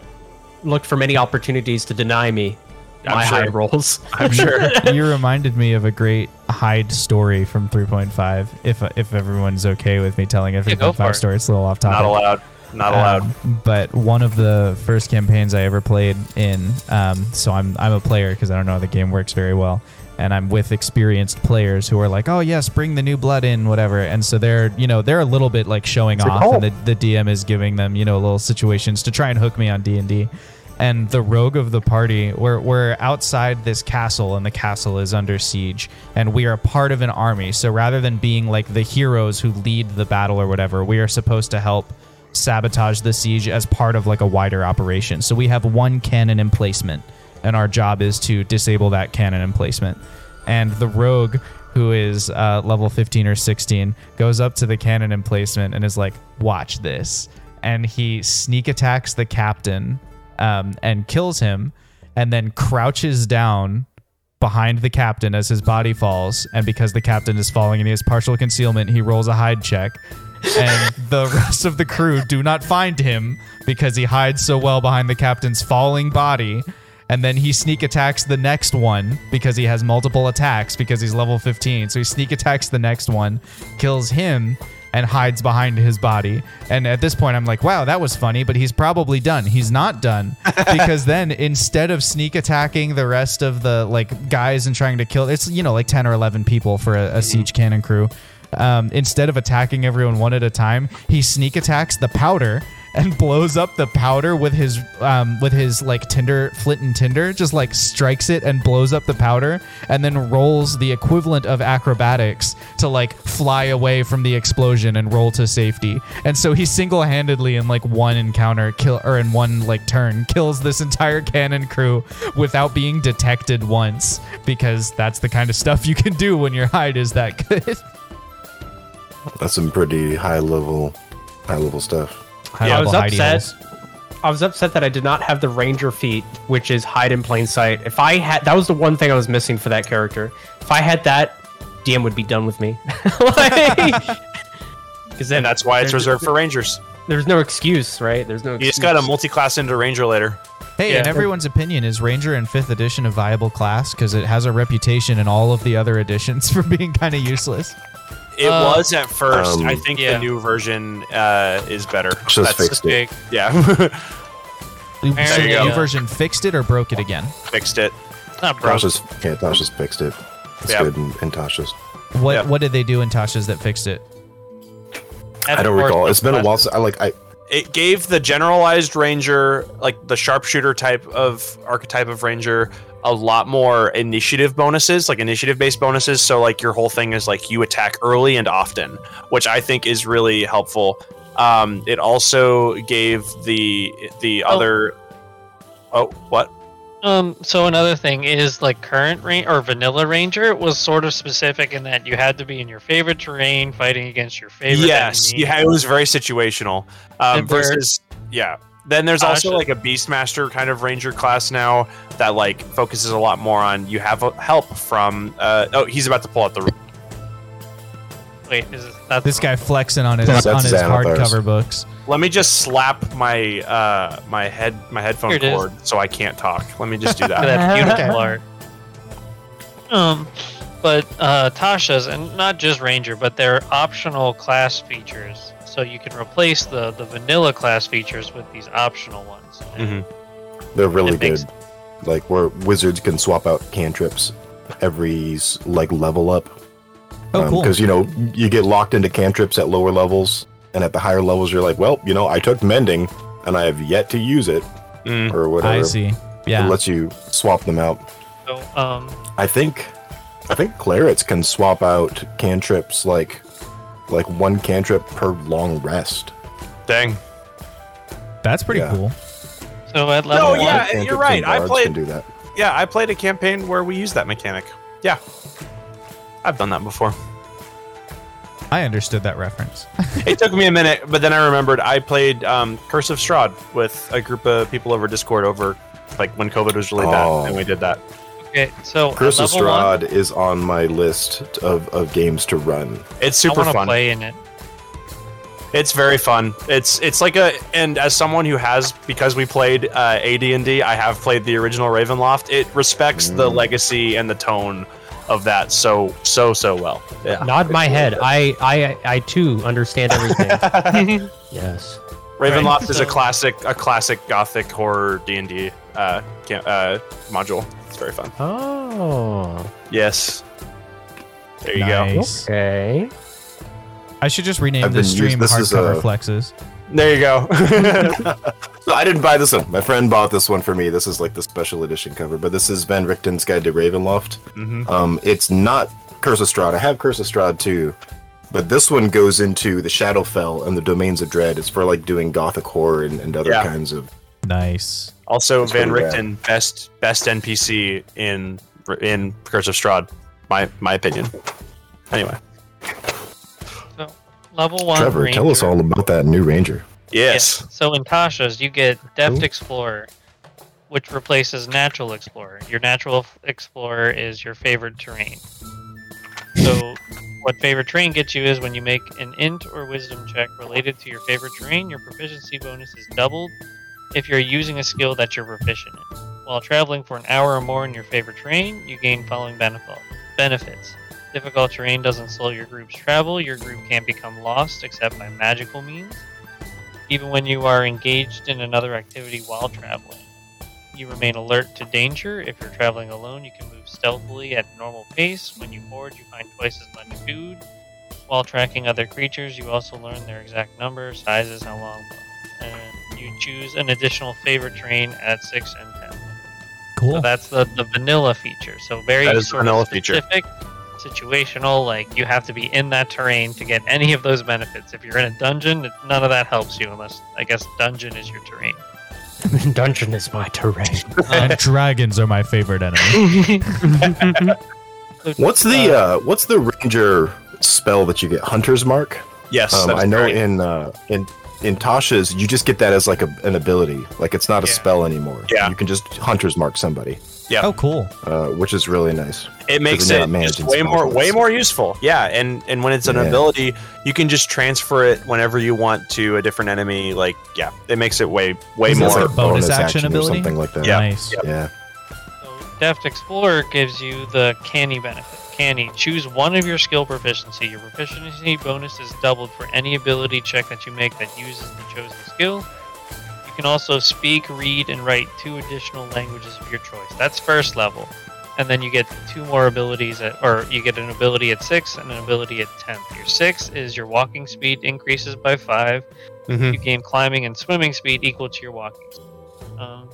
looked for many opportunities to deny me I'm my sure. high rolls. i'm sure you reminded me of a great hide story from 3.5. If if everyone's okay with me telling a Yeah, go for 3.5 it. story, it's a little off topic. not allowed not allowed Um, but one of the first campaigns I ever played in, um, so I'm I'm a player because I don't know how the game works very well, and I'm with experienced players who are like, oh yes, bring the new blood in, whatever. And so they're you know they're a little bit like showing like, off, oh. and the, the DM is giving them you know little situations to try and hook me on D and D. And the rogue of the party, we're, we're outside this castle, and the castle is under siege, and we are part of an army. So rather than being like the heroes who lead the battle or whatever, we are supposed to help sabotage the siege as part of like a wider operation. So we have one cannon emplacement, and our job is to disable that cannon emplacement. And the rogue, who is uh, level 15 or 16, goes up to the cannon emplacement and is like, "Watch this!" And he sneak attacks the captain um, and kills him, and then crouches down behind the captain as his body falls. And because the captain is falling and he has partial concealment, he rolls a hide check. and the rest of the crew do not find him because he hides so well behind the captain's falling body. And then he sneak attacks the next one because he has multiple attacks because he's level 15. So he sneak attacks the next one, kills him, and hides behind his body. And at this point, I'm like, wow, that was funny, but he's probably done. He's not done because then instead of sneak attacking the rest of the like guys and trying to kill, it's you know like 10 or 11 people for a, a siege cannon crew. Um, instead of attacking everyone one at a time, he sneak attacks the powder and blows up the powder with his um, with his like tinder flint and tinder just like strikes it and blows up the powder and then rolls the equivalent of acrobatics to like fly away from the explosion and roll to safety and so he single-handedly in like one encounter kill or in one like turn kills this entire cannon crew without being detected once because that's the kind of stuff you can do when your hide is that good That's some pretty high level, high level stuff. High I was upset. holes. I was upset that I did not have the ranger feat, which is hide in plain sight. If I had, that was the one thing I was missing for that character. If I had that, DM would be done with me. Because then that's why it's reserved for rangers There's no excuse, right? There's no. you just got to multi-class into ranger later Hey, Yeah. in everyone's opinion, is Ranger in fifth edition a viable class? Because it has a reputation in all of the other editions for being kind of useless. It Uh, was at first um, i think yeah. the new version uh, is better Just fixed it. Yeah So There the you new go. version fixed it or broke it again? fixed it It's not broke. Tasha's, yeah, Tasha's fixed it. It's Yeah. good in, in Tasha's. What Yeah. What did they do in Tasha's that fixed it? I don't recall. It's been a while. Since, I like. I it gave the generalized ranger like the sharpshooter type of archetype of ranger a lot more initiative bonuses like initiative based bonuses so like your whole thing is like you attack early and often which i think is really helpful um, it also gave the the Oh. other Oh, what? Um, so another thing is like current range or vanilla ranger was sort of specific in that you had to be in your favorite terrain fighting against your favorite. yes, enemy. yeah, it was very situational. Um, versus, yeah. Then there's also Tasha- like a Beastmaster kind of ranger class now that like focuses a lot more on you have help from. Uh, oh, he's about to pull out the. Wait, is this, This guy flexing on his That's on his Xanathar's. hardcover books. Let me just slap my uh my head my headphone Here it is. cord so I can't talk. Let me just do Look at that. that beautiful art. Um, but uh, Tasha's and not just Ranger, but they're optional class features. So you can replace the the vanilla class features with these optional ones. And Mhm. They're really It makes- good. Like where wizards can swap out cantrips every like level up. Oh, cool. Because you know you get locked into cantrips at lower levels, and at the higher levels you're like, well, you know, I took mending, and I have yet to use it, Mm. or whatever. I see. Yeah. It lets you swap them out. So, um, I think, I think clerics can swap out cantrips like, like one cantrip per long rest. Dang. That's pretty Yeah. cool. so at No, level yeah, one, Cantrips you're right. I bards played- Can do that. Yeah, I played a campaign where we used that mechanic. Yeah. I've done that before. I understood that reference. it took me a minute, but then I remembered I played um, Curse of Strahd with a group of people over Discord over like when COVID was really Oh. bad, and we did that. Okay, so Curse at of level one, Strahd is on my list of, of games to run. It's I super want to fun. play in it. It's very fun. It's it's like a and as someone who has because we played uh, AD&D, I have played the original Ravenloft. It respects the Mm. legacy and the tone of that so so so well. Yeah. Nod my head. I, I, I too understand everything. yes. Ravenloft Right, is a classic a classic gothic horror D&D uh, uh module. It's very fun. Oh. Yes. There you go. Okay. I should just rename I've the been used- stream this is, hardcover uh, flexes. There you go. So I didn't buy this one. My friend bought this one for me. This is like the special edition cover, but this is Van Richten's Guide to Ravenloft. Mhm. Um, it's not Curse of Strahd. I have Curse of Strahd too, but this one goes into the Shadowfell and the Domains of Dread. It's for like doing gothic horror and, and other Yeah. kinds of. Nice. Also, That's Van pretty rad. Richten best best NPC in in Curse of Strahd. My my opinion. Anyway. So level one. Trevor, tell us all about that new Ranger. Yes. So in Tasha's, you get Deft Cool. Explorer, which replaces Natural Explorer. Your Natural Explorer is your favorite terrain. So, what favorite terrain gets you is when you make an Int or Wisdom check related to your favorite terrain, your proficiency bonus is doubled if you're using a skill that you're proficient in. While traveling for an hour or more in your favorite terrain, you gain following benefit- benefits. Difficult terrain doesn't slow your group's travel. Your group can't become lost except by magical means even when you are engaged in another activity while traveling. You remain alert to danger. If you're traveling alone, you can move stealthily at normal pace. When you hoard, you find twice as much food. While tracking other creatures, you also learn their exact number, sizes, how long, and you choose an additional favorite terrain at 6 and 10. So Cool. that's the, the vanilla feature. So very That is sort vanilla of feature. specific, situational. Like you have to be in that terrain to get any of those benefits. If you're in a dungeon, none of that helps you unless I guess dungeon is your terrain. Dungeon is my terrain. and dragons are my favorite enemy. What's the uh, what's the Ranger spell that you get? Hunter's Mark. Yes. Um, I know great. in uh, in in Tasha's, you just get that as like a, an ability. Like it's not a Yeah. spell anymore. Yeah. you can just Hunter's Mark somebody, Yeah. Oh, cool. uh, which is really nice. it makes it just way more slots. way more useful. Yeah, and and when it's an Yeah. ability, you can just transfer it whenever you want to a different enemy. Like, yeah, it makes it way way Is this more. a bonus action or ability? something like that. Yeah. Nice. yeah. So Deft Explorer gives you the Canny benefit. Canny, choose one of your skill proficiency. Your proficiency bonus is doubled for any ability check that you make that uses the chosen skill. You can also speak, read, and write two additional languages of your choice. That's first level. And then you get two more abilities, at, or you get an ability at 6 and an ability at 10. Your 6 is your walking speed increases by 5. Mhm. You gain climbing and swimming speed equal to your walking speed. Um,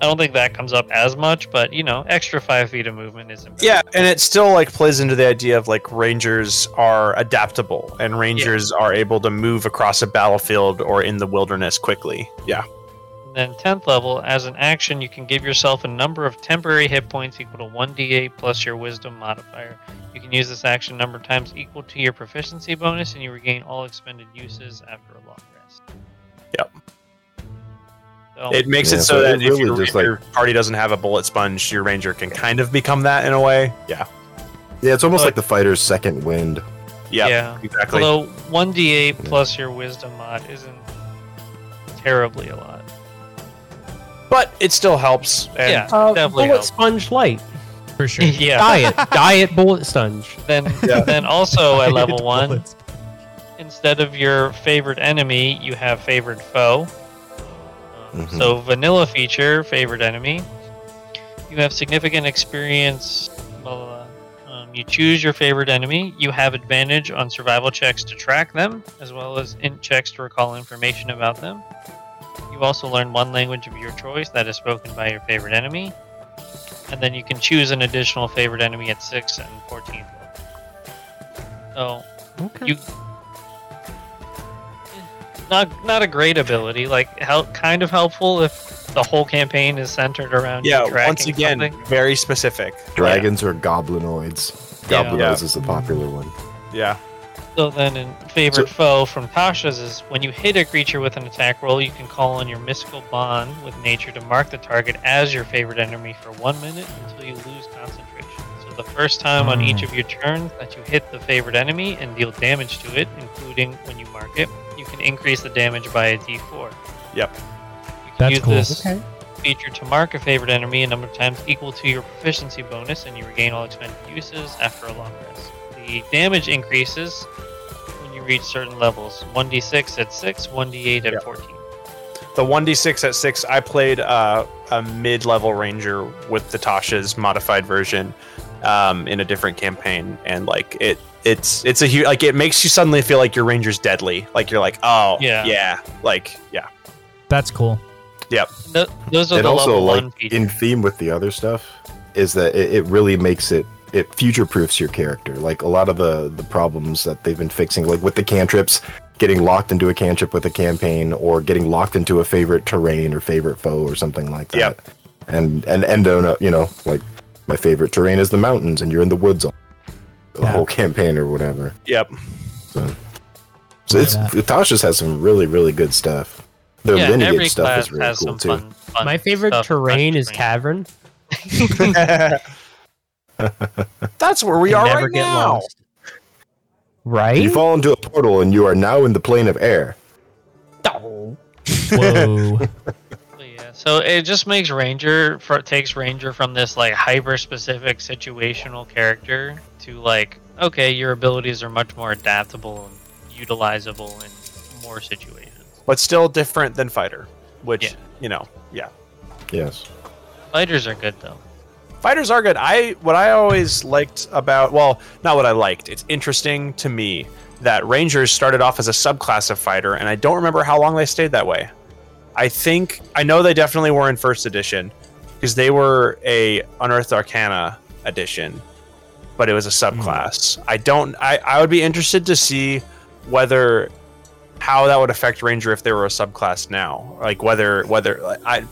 I don't think that comes up as much, but you know, extra five feet of movement is important. Yeah, and it still like plays into the idea of like rangers are adaptable and rangers are able to move across a battlefield or in the wilderness quickly. Yeah. then 10th level, as an action, you can give yourself a number of temporary hit points equal to 1d8 plus your wisdom modifier. You can use this action number of times equal to your proficiency bonus, and you regain all expended uses after a long rest. Yep. So, It makes Yeah, it so so that it if, really your, just, if like- your party doesn't have a bullet sponge, your ranger can kind of become that in a way. Yeah. Yeah, it's almost But- like the fighter's second wind. Yep, Yeah. Exactly. although 1d8 plus your wisdom mod isn't terribly a lot. but it still helps. And Yeah. Uh, Definitely bullet help. sponge light. For sure. yeah. Diet. Diet bullet sponge. Then, Yeah. then also at level one, Bullets. instead of your favorite enemy, you have favorite foe. Mhm. So vanilla feature, favorite enemy. You have significant experience. Blah, blah, blah. Um, you choose your favorite enemy. You have advantage on survival checks to track them, as well as int checks to recall information about them. You also learn one language of your choice that is spoken by your favorite enemy. And then you can choose an additional favorite enemy at 6th and 14th level. So, Okay. you not not a great ability like help kind of helpful if the whole campaign is centered around yeah, tracking once again, something. very specific. Dragons or goblinoids. Goblinoids Yeah. is a popular one. Yeah. so then in favorite foe from tasha's is when you hit a creature with an attack roll you can call on your mystical bond with nature to mark the target as your favorite enemy for one minute until you lose concentration so the first time on each Mm. of your turns that you hit the favorite enemy and deal damage to it including when you mark it you can increase the damage by a d4 Yep. you can That's use cool. this Okay. feature to mark a favorite enemy a number of times equal to your proficiency bonus, and you regain all expended uses after a long rest. The damage increases when you reach certain levels 1d6 at 6, 1d8 at Yep. 14. The 1d6 at 6, I played uh, a mid level ranger with the Tasha's modified version um, in a different campaign. And, like, it. It's it's a huge like it makes you suddenly feel like your ranger's deadly like you're like oh Yeah. yeah like yeah That's cool. Th- those are and the also, level like 1 in theme with the other stuff, is that it, it really makes it it future proofs your character. Like a lot of the the problems that they've been fixing, like with the cantrips, getting locked into a cantrip with a campaign, or getting locked into a favorite terrain or favorite foe or something like that. Yep. And and Endo, you know, like my favorite terrain is the mountains, and you're in the woods all the Yeah. whole campaign or whatever. yep So, so it's Yeah. Tasha's has some really really good stuff. Their yeah, every lineage stuff class is really has cool some too. fun, fun My favorite stuff, terrain is cavern. that's where we and are never right get now lost. Right? You fall into a portal and you are now in the plane of air. Oh. Whoa. Yeah, so it just makes Ranger for takes Ranger from this like hyper specific situational character to like okay, your abilities are much more adaptable and utilizable in more situations. but still different than fighter which Yeah. you know yeah Yes. Fighters are good though. Fighters are good. I what I always liked about well, not what I liked. It's interesting to me that Rangers started off as a subclass of fighter, and I don't remember how long they stayed that way. I think I know they definitely were in first edition because they were a Unearthed Arcana edition, but it was a hmm. subclass. I don't. I I would be interested to see whether how that would affect Ranger if they were a subclass now. Like whether whether I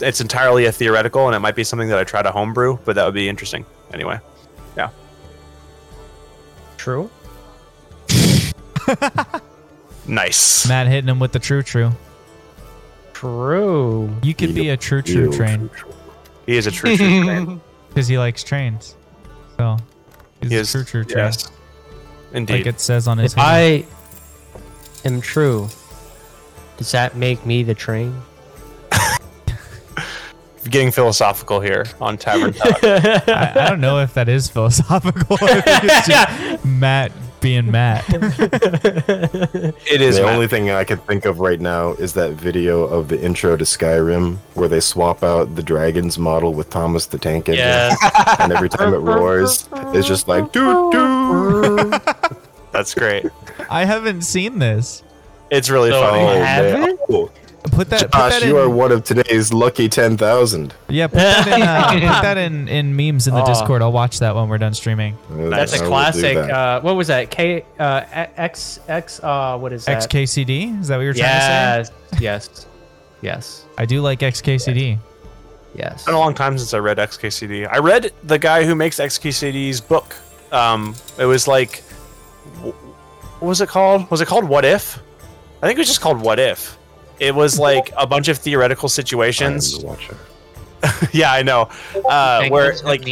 it's entirely a theoretical and it might be something that I try to homebrew, but that would be interesting. Anyway. Yeah. True. Nice. Matt hitting him with the true true. True. You could be a true true You- train He is a true true train. because he likes trains. So he's He a true true train. Yes. Indeed. Like it says on his If hand. I am true, does that make me the train? Getting philosophical here on Tavern Talk. I, I don't know if that is philosophical. I think it's just Matt being Matt. it is the Matt. only thing I can think of right now is that video of the intro to Skyrim where they swap out the dragon's model with Thomas the Tank Engine, Yeah, and every time it roars, it's just like doo doo. That's great. I haven't seen this. It's really So- funny. You Oh, Put that. put Josh, that you in, are one of today's lucky ten thousand. Yeah, put that in. Uh, put that in, in memes in the Oh. Discord. I'll watch that when we're done streaming. That's a classic. Uh, what was that? K uh, X X uh, what is that? XKCD. Is that what you're trying Yes, to say? yes. Yes. I do like XKCD. Yes. It's been a long time since I read XKCD. I read the guy who makes XKCD's book. Um, it was like, what was it called? Was it called What If? I think it was just called What If. It was like a bunch of theoretical situations. the yeah, I know. Uh, where like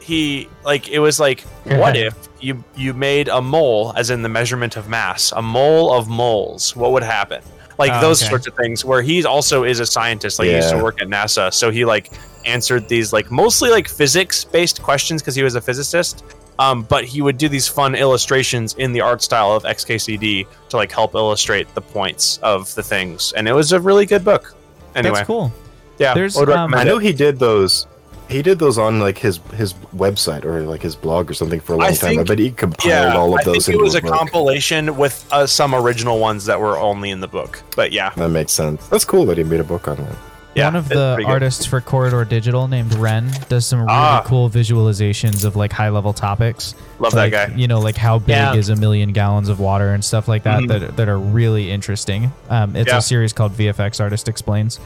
he like it was like what if you you made a mole as in the measurement of mass a mole of moles? What would happen? Like Oh, those okay. sorts of things where he's also is a scientist like he used to work at nasa so he like answered these like mostly like physics based questions because he was a physicist um, but he would do these fun illustrations in the art style of xkcd to like help illustrate the points of the things and it was a really good book anyway That's cool. yeah There's, would um, recommend I it. know he did those. He did those on like his his website or like his blog or something for a long I time. I think- bet he compiled yeah, all of I those think it into was a book. compilation with uh, some original ones that were only in the book. But yeah, That makes sense. That's cool that he made a book on that. Yeah, One of the artists for Corridor Digital named Wren does some really Ah. cool visualizations of like high level topics. Love like, that guy. You know, like how big Yeah. is a million gallons of water and stuff like that Mhm. that, that are really interesting. Um, it's Yeah. a series called VFX Artist Explains.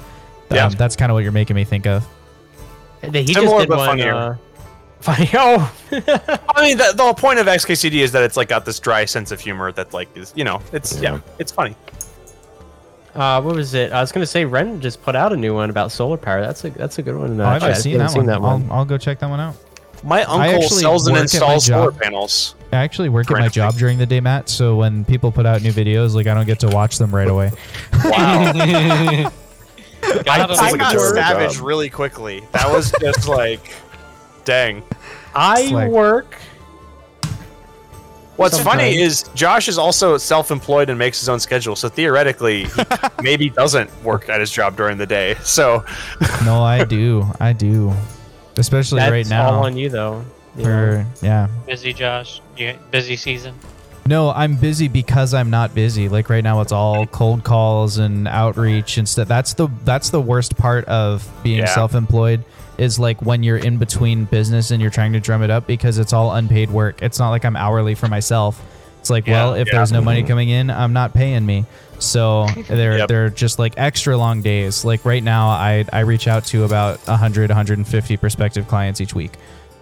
Um, Yeah. that's kind of what you're making me think of. He Similar, just did but one. funnier. Uh, funny. Oh. I mean, the, the whole point of XKCD is that it's like got this dry sense of humor that like is you know it's yeah, Yeah. it's funny. Uh, what was it? I was gonna say Wren just put out a new one about solar power. That's a that's a good one. Uh, Oh, I haven't Chad. seen, You that, one. that one. I'll, I'll go check that one out. My uncle actually sells and work at my installs solar panels. I actually work at my Correct. job during the day, Matt. So when people put out new videos, like I don't get to watch them right away. Wow, Got I, him. I like a got terrible savage job. really quickly. That was just like, dang. I like- work. What's funny is Josh is also self-employed and makes his own schedule, so theoretically, he maybe doesn't work at his job during the day. So no, I do. I do. Especially That's right now. all on you though. you for, yeah. busy, Josh. You busy season. No, I'm busy because I'm not busy. Like right now, it's all cold calls and outreach and stuff. That's the that's the worst part of being Yeah. self-employed is like when you're in between business and you're trying to drum it up because it's all unpaid work. It's not like I'm hourly for myself. It's like, Yeah, well, if yeah. there's no money coming in, I'm not paying me. So they're Yep. they're just like extra long days. Like right now, I I reach out to about 100 150 prospective clients each week.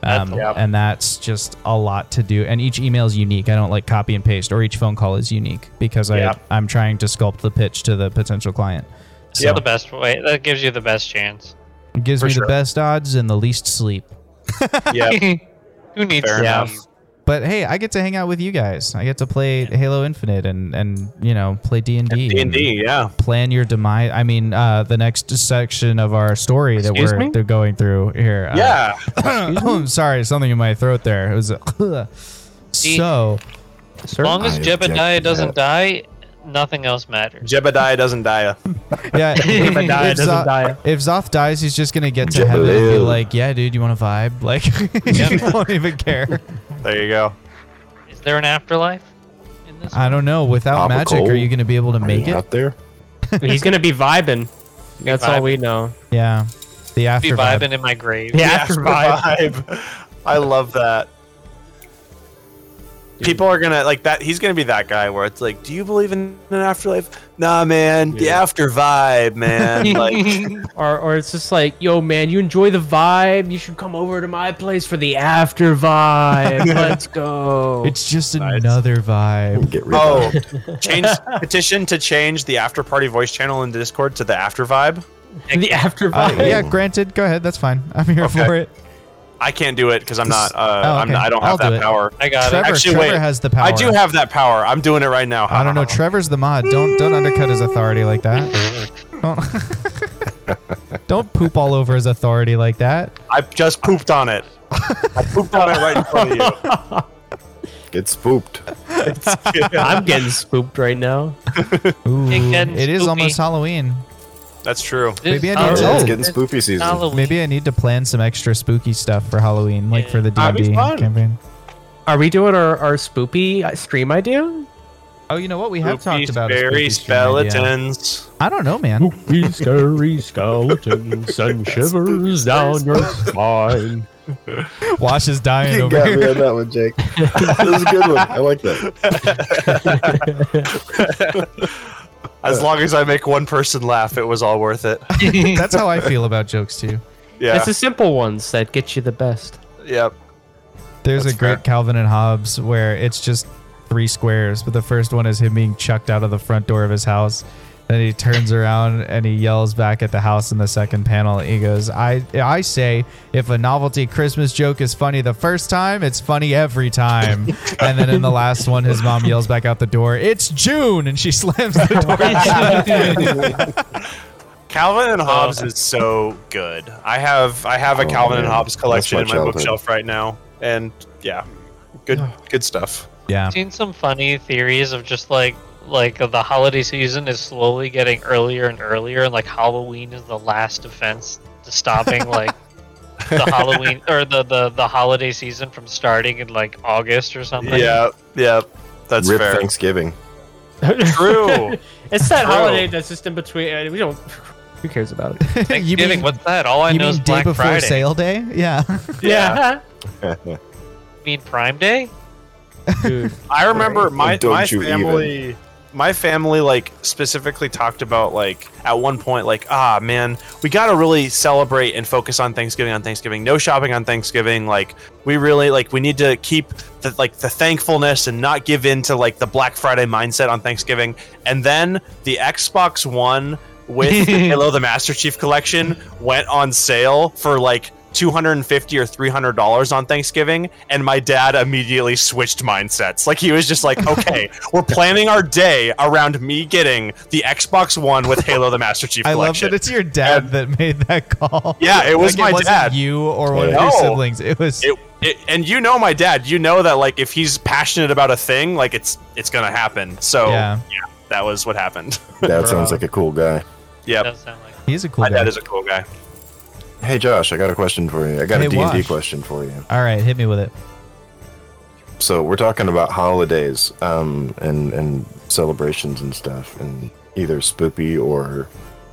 Um, Yep. and that's just a lot to do. And each email is unique. I don't like copy and paste, or each phone call is unique because Yep. I I'm trying to sculpt the pitch to the potential client. So That's the best way. That gives you the best chance. It gives For me sure. the best odds and the least sleep. yeah, Who needs Fair yeah. enough. But hey, I get to hang out with you guys. I get to play Halo Infinite and and you know play D and D. D and D, yeah. Plan your demise. I mean, uh, the next section of our story that we're me? they're going through here. uh, Yeah, I'm sorry, something in my throat there. It was a, so. As long as Jebediah doesn't that. die, nothing else matters. Jebediah doesn't die. Yeah, if, Jebediah doesn't Zoth, die. if Zoth dies, he's just gonna get to heaven and be like, "Yeah, dude, you want to vibe?" Like, he won't even care. There you go. Is there an afterlife in this? I don't know. Without Papa magic, are you gonna be able to Are make you it? out there? He's gonna be vibing. That's all vibing. we know. Yeah, the Be after vibe. vibing in my grave. Yeah, The after vibe. I love that. People are gonna like that. He's gonna be that guy where it's like, "Do you believe in an afterlife?" Nah, man. The Yeah. after vibe, man. like, Or, or it's just like, yo, man, you enjoy the vibe. You should come over to my place for the after vibe. Let's go. It's just Nice. another vibe. Get rid oh, of change petition to change the after party voice channel in Discord to the after vibe. the after Uh, vibe. yeah, granted. Go ahead. That's fine. I'm here Okay. for it. I can't do it because I'm not. Uh, Oh, I'm not, I don't I'll have that do power. I got Trevor, it. Actually, Trevor wait. has the power. I do have that power. I'm doing it right now. I don't know. Trevor's the mod. Don't don't undercut his authority like that. Don't don't poop all over his authority like that. I just pooped on it. I pooped on it right in front of you. Get spooked. I'm getting spooked right now. Ooh, it is almost Halloween. That's true. Maybe I need to- it's getting spoopy season. Halloween. Maybe I need to plan some extra spooky stuff for Halloween, like for the D That'd and be D fun. campaign. Are we doing our, our spoopy uh, stream idea? Oh, you know what? We have Spooky, talked about a scary spooky stream idea. skeletons. I don't know, man. Spooky, scary skeletons send shivers down your spine. Wash is dying You over got me here. on that one, Jake. that was a good one. I like that. As uh, long as I make one person laugh, it was all worth it. That's how I feel about jokes too. Yeah. It's the simple ones that get you the best. Yep. There's That's a great fair. Calvin and Hobbes where it's just three squares, but the first one is him being chucked out of the front door of his house. Then he turns around and he yells back at the house in the second panel. He goes, "I I say if a novelty Christmas joke is funny the first time, it's funny every time." and then in the last one, his mom yells back out the door, "It's June!" and she slams the door. Calvin and Hobbes uh, is so good. I have I have a Oh, Calvin and. Hobbes collection That's in my my childhood. bookshelf right now, and yeah, good good stuff. yeah, I've seen some funny theories of just like like the holiday season is slowly getting earlier and earlier, and like Halloween is the last defense to stopping like the Halloween or the, the the holiday season from starting in like August or something. Yeah, yeah, that's Rip fair. Thanksgiving. True. It's that True. holiday that's just in between. uh, We don't. Who cares about it? you Thanksgiving, mean, what's that? All I you know mean is day Black before Friday. sale day? Yeah. Yeah. You mean Prime Day? Dude. I remember my my you family my family like specifically talked about like at one point like ah man we got to really celebrate and focus on Thanksgiving on Thanksgiving no shopping on Thanksgiving like we really like we need to keep the like the thankfulness and not give in to like the Black Friday mindset on Thanksgiving. And then the Xbox One with the Halo the Master Chief collection went on sale for like 250 or 300 dollars on Thanksgiving and my dad immediately switched mindsets like he was just like okay we're planning our day around me getting the Xbox One with Halo the Master Chief I love that it's your dad And- that made that call. Yeah, it was Like, my wasn't dad. You or one of your siblings. It was. it, it, and you know my dad you know that like if he's passionate about a thing like it's it's gonna happen so Yeah. that was what happened That sounds like a cool guy. Yeah. Does like he's a cool my guy. dad is a cool guy Hey Josh, I got a question for you. I got Hey, a D&D Wash. question for you. All right, hit me with it. So we're talking about holidays um, and and celebrations and stuff, and either spoopy or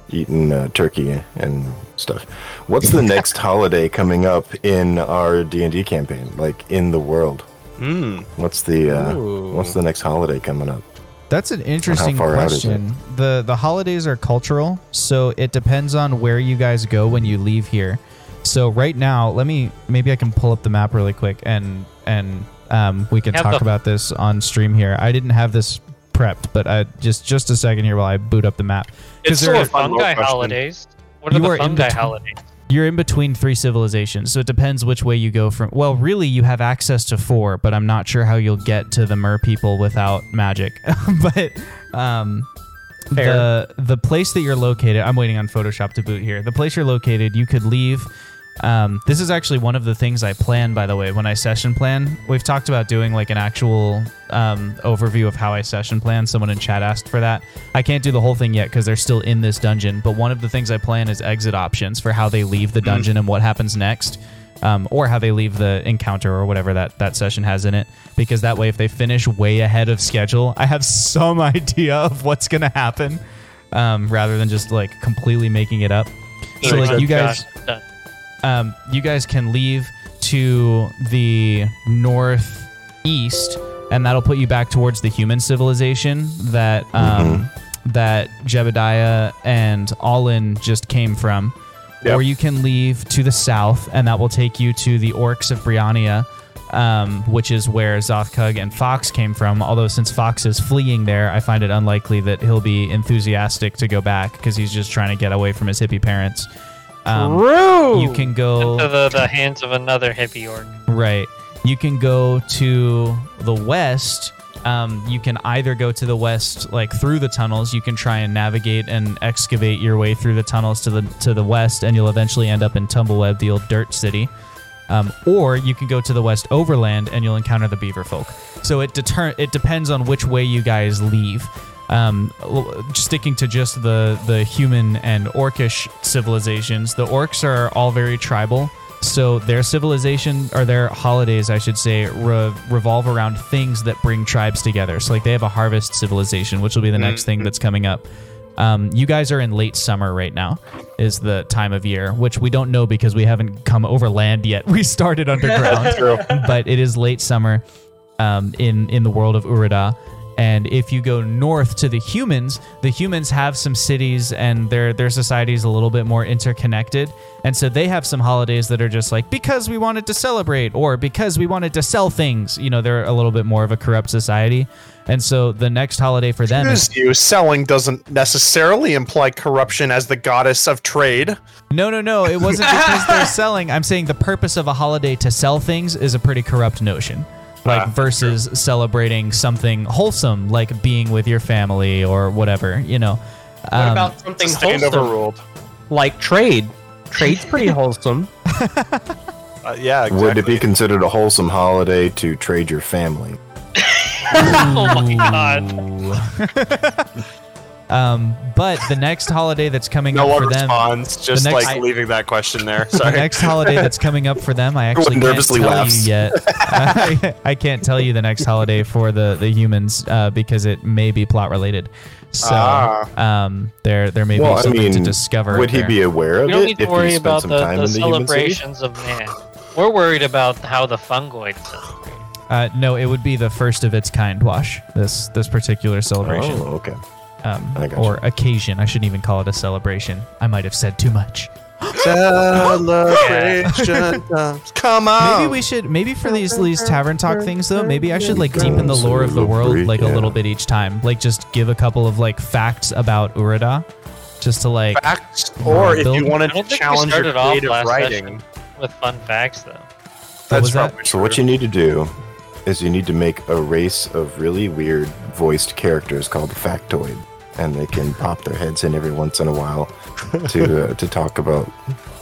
eating uh, turkey and stuff. What's the next holiday coming up in our D and D campaign? Like in the world, Hmm. what's the uh, what's the next holiday coming up? That's an interesting far out is it? question. The the holidays are cultural, so it depends on where you guys go when you leave here. So right now, let me maybe I can pull up the map really quick and and um, we can Have talk the- about this on stream here. I didn't have this prepped, but I just just a second here while I boot up the map. it's there still are a fun fungi question. holidays. What are You the are fungi between- holidays? You're in between three civilizations, so it depends which way you go from. Well, really, you have access to four, but I'm not sure how you'll get to the mer people without magic. but um, Fair. the the place that you're located, I'm waiting on Photoshop to boot here. The place you're located, you could leave. Um, this is actually one of the things I plan, by the way, when I session plan. We've talked about doing like an actual um, overview of how I session plan. Someone in chat asked for that. I can't do the whole thing yet because they're still in this dungeon. But one of the things I plan is exit options for how they leave the dungeon and what happens next. Um, or how they leave the encounter or whatever that, that session has in it. Because that way, if they finish way ahead of schedule, I have some idea of what's going to happen um, rather than just like completely making it up. So, like, you guys Josh, done. Um, you guys can leave to the northeast, and that'll put you back towards the human civilization that um, that Jebediah and Alin just came from. Yep. Or you can leave to the south, and that will take you to the orcs of Briannia, um, which is where Zothkug and Fox came from. Although since Fox is fleeing there, I find it unlikely that he'll be enthusiastic to go back because he's just trying to get away from his hippie parents. Um, True. you can go Into the, the hands of another hippie orc. right. You can go to the west. Um, you can either go to the west, like through the tunnels. You can try and navigate and excavate your way through the tunnels to the to the west, and you'll eventually end up in Tumbleweb, the old dirt city. Um, or you can go to the west overland, and you'll encounter the beaver folk. So it deter it depends on which way you guys leave. Um, sticking to just the the human and orcish civilizations, the orcs are all very tribal. So their civilization or their holidays, I should say, re- revolve around things that bring tribes together. So like they have a harvest civilization, which will be the next thing that's coming up. Um, you guys are in late summer right now, is the time of year, which we don't know because we haven't come over land yet. We started underground, but it is late summer um, in in the world of Urida, And if you go north to the humans, the humans have some cities and their their society is a little bit more interconnected. And so they have some holidays that are just like because we wanted to celebrate or because we wanted to sell things. You know, they're a little bit more of a corrupt society. And so the next holiday for them is you, selling doesn't necessarily imply corruption as the goddess of trade. No, no, no. It wasn't because they're selling. I'm saying the purpose of a holiday to sell things is a pretty corrupt notion. Like Ah, versus celebrating something wholesome, like being with your family or whatever, you know. What Um, about something wholesome overruled. like trade? Trade's pretty wholesome. Uh, yeah, exactly. Would it be considered a wholesome holiday to trade your family? oh my god. um, but the next holiday that's coming no up for them, responds, just the next- like leaving that question there. the next holiday that's coming up for them, I actually Everyone can't nervously tell laughs. you yet. I, I can't tell you the next holiday for the the humans uh, because it may be plot related. So Ah. um, there there may Well, be I something to discover. would he there. be aware of We don't it need to worry he spent about some the, time the in the celebrations of man. We're worried about how the fungoids celebrate. Uh, no, it would be the first of its kind wash. This this particular celebration Oh, okay. Um, I gotcha. or occasion. I shouldn't even call it a celebration. I might have said too much. Celebration. times. Come on. Maybe we should. Maybe for these these tavern talk things though, maybe I should like deepen the lore of the world like a little bit each time. Like just give a couple of like facts about Urida, just to like. facts, or if you wanted to challenge your creative writing. with fun facts, though. What was That's that? probably So what you need to do is you need to make a race of really weird voiced characters called Factoid, and they can pop their heads in every once in a while to uh, to talk about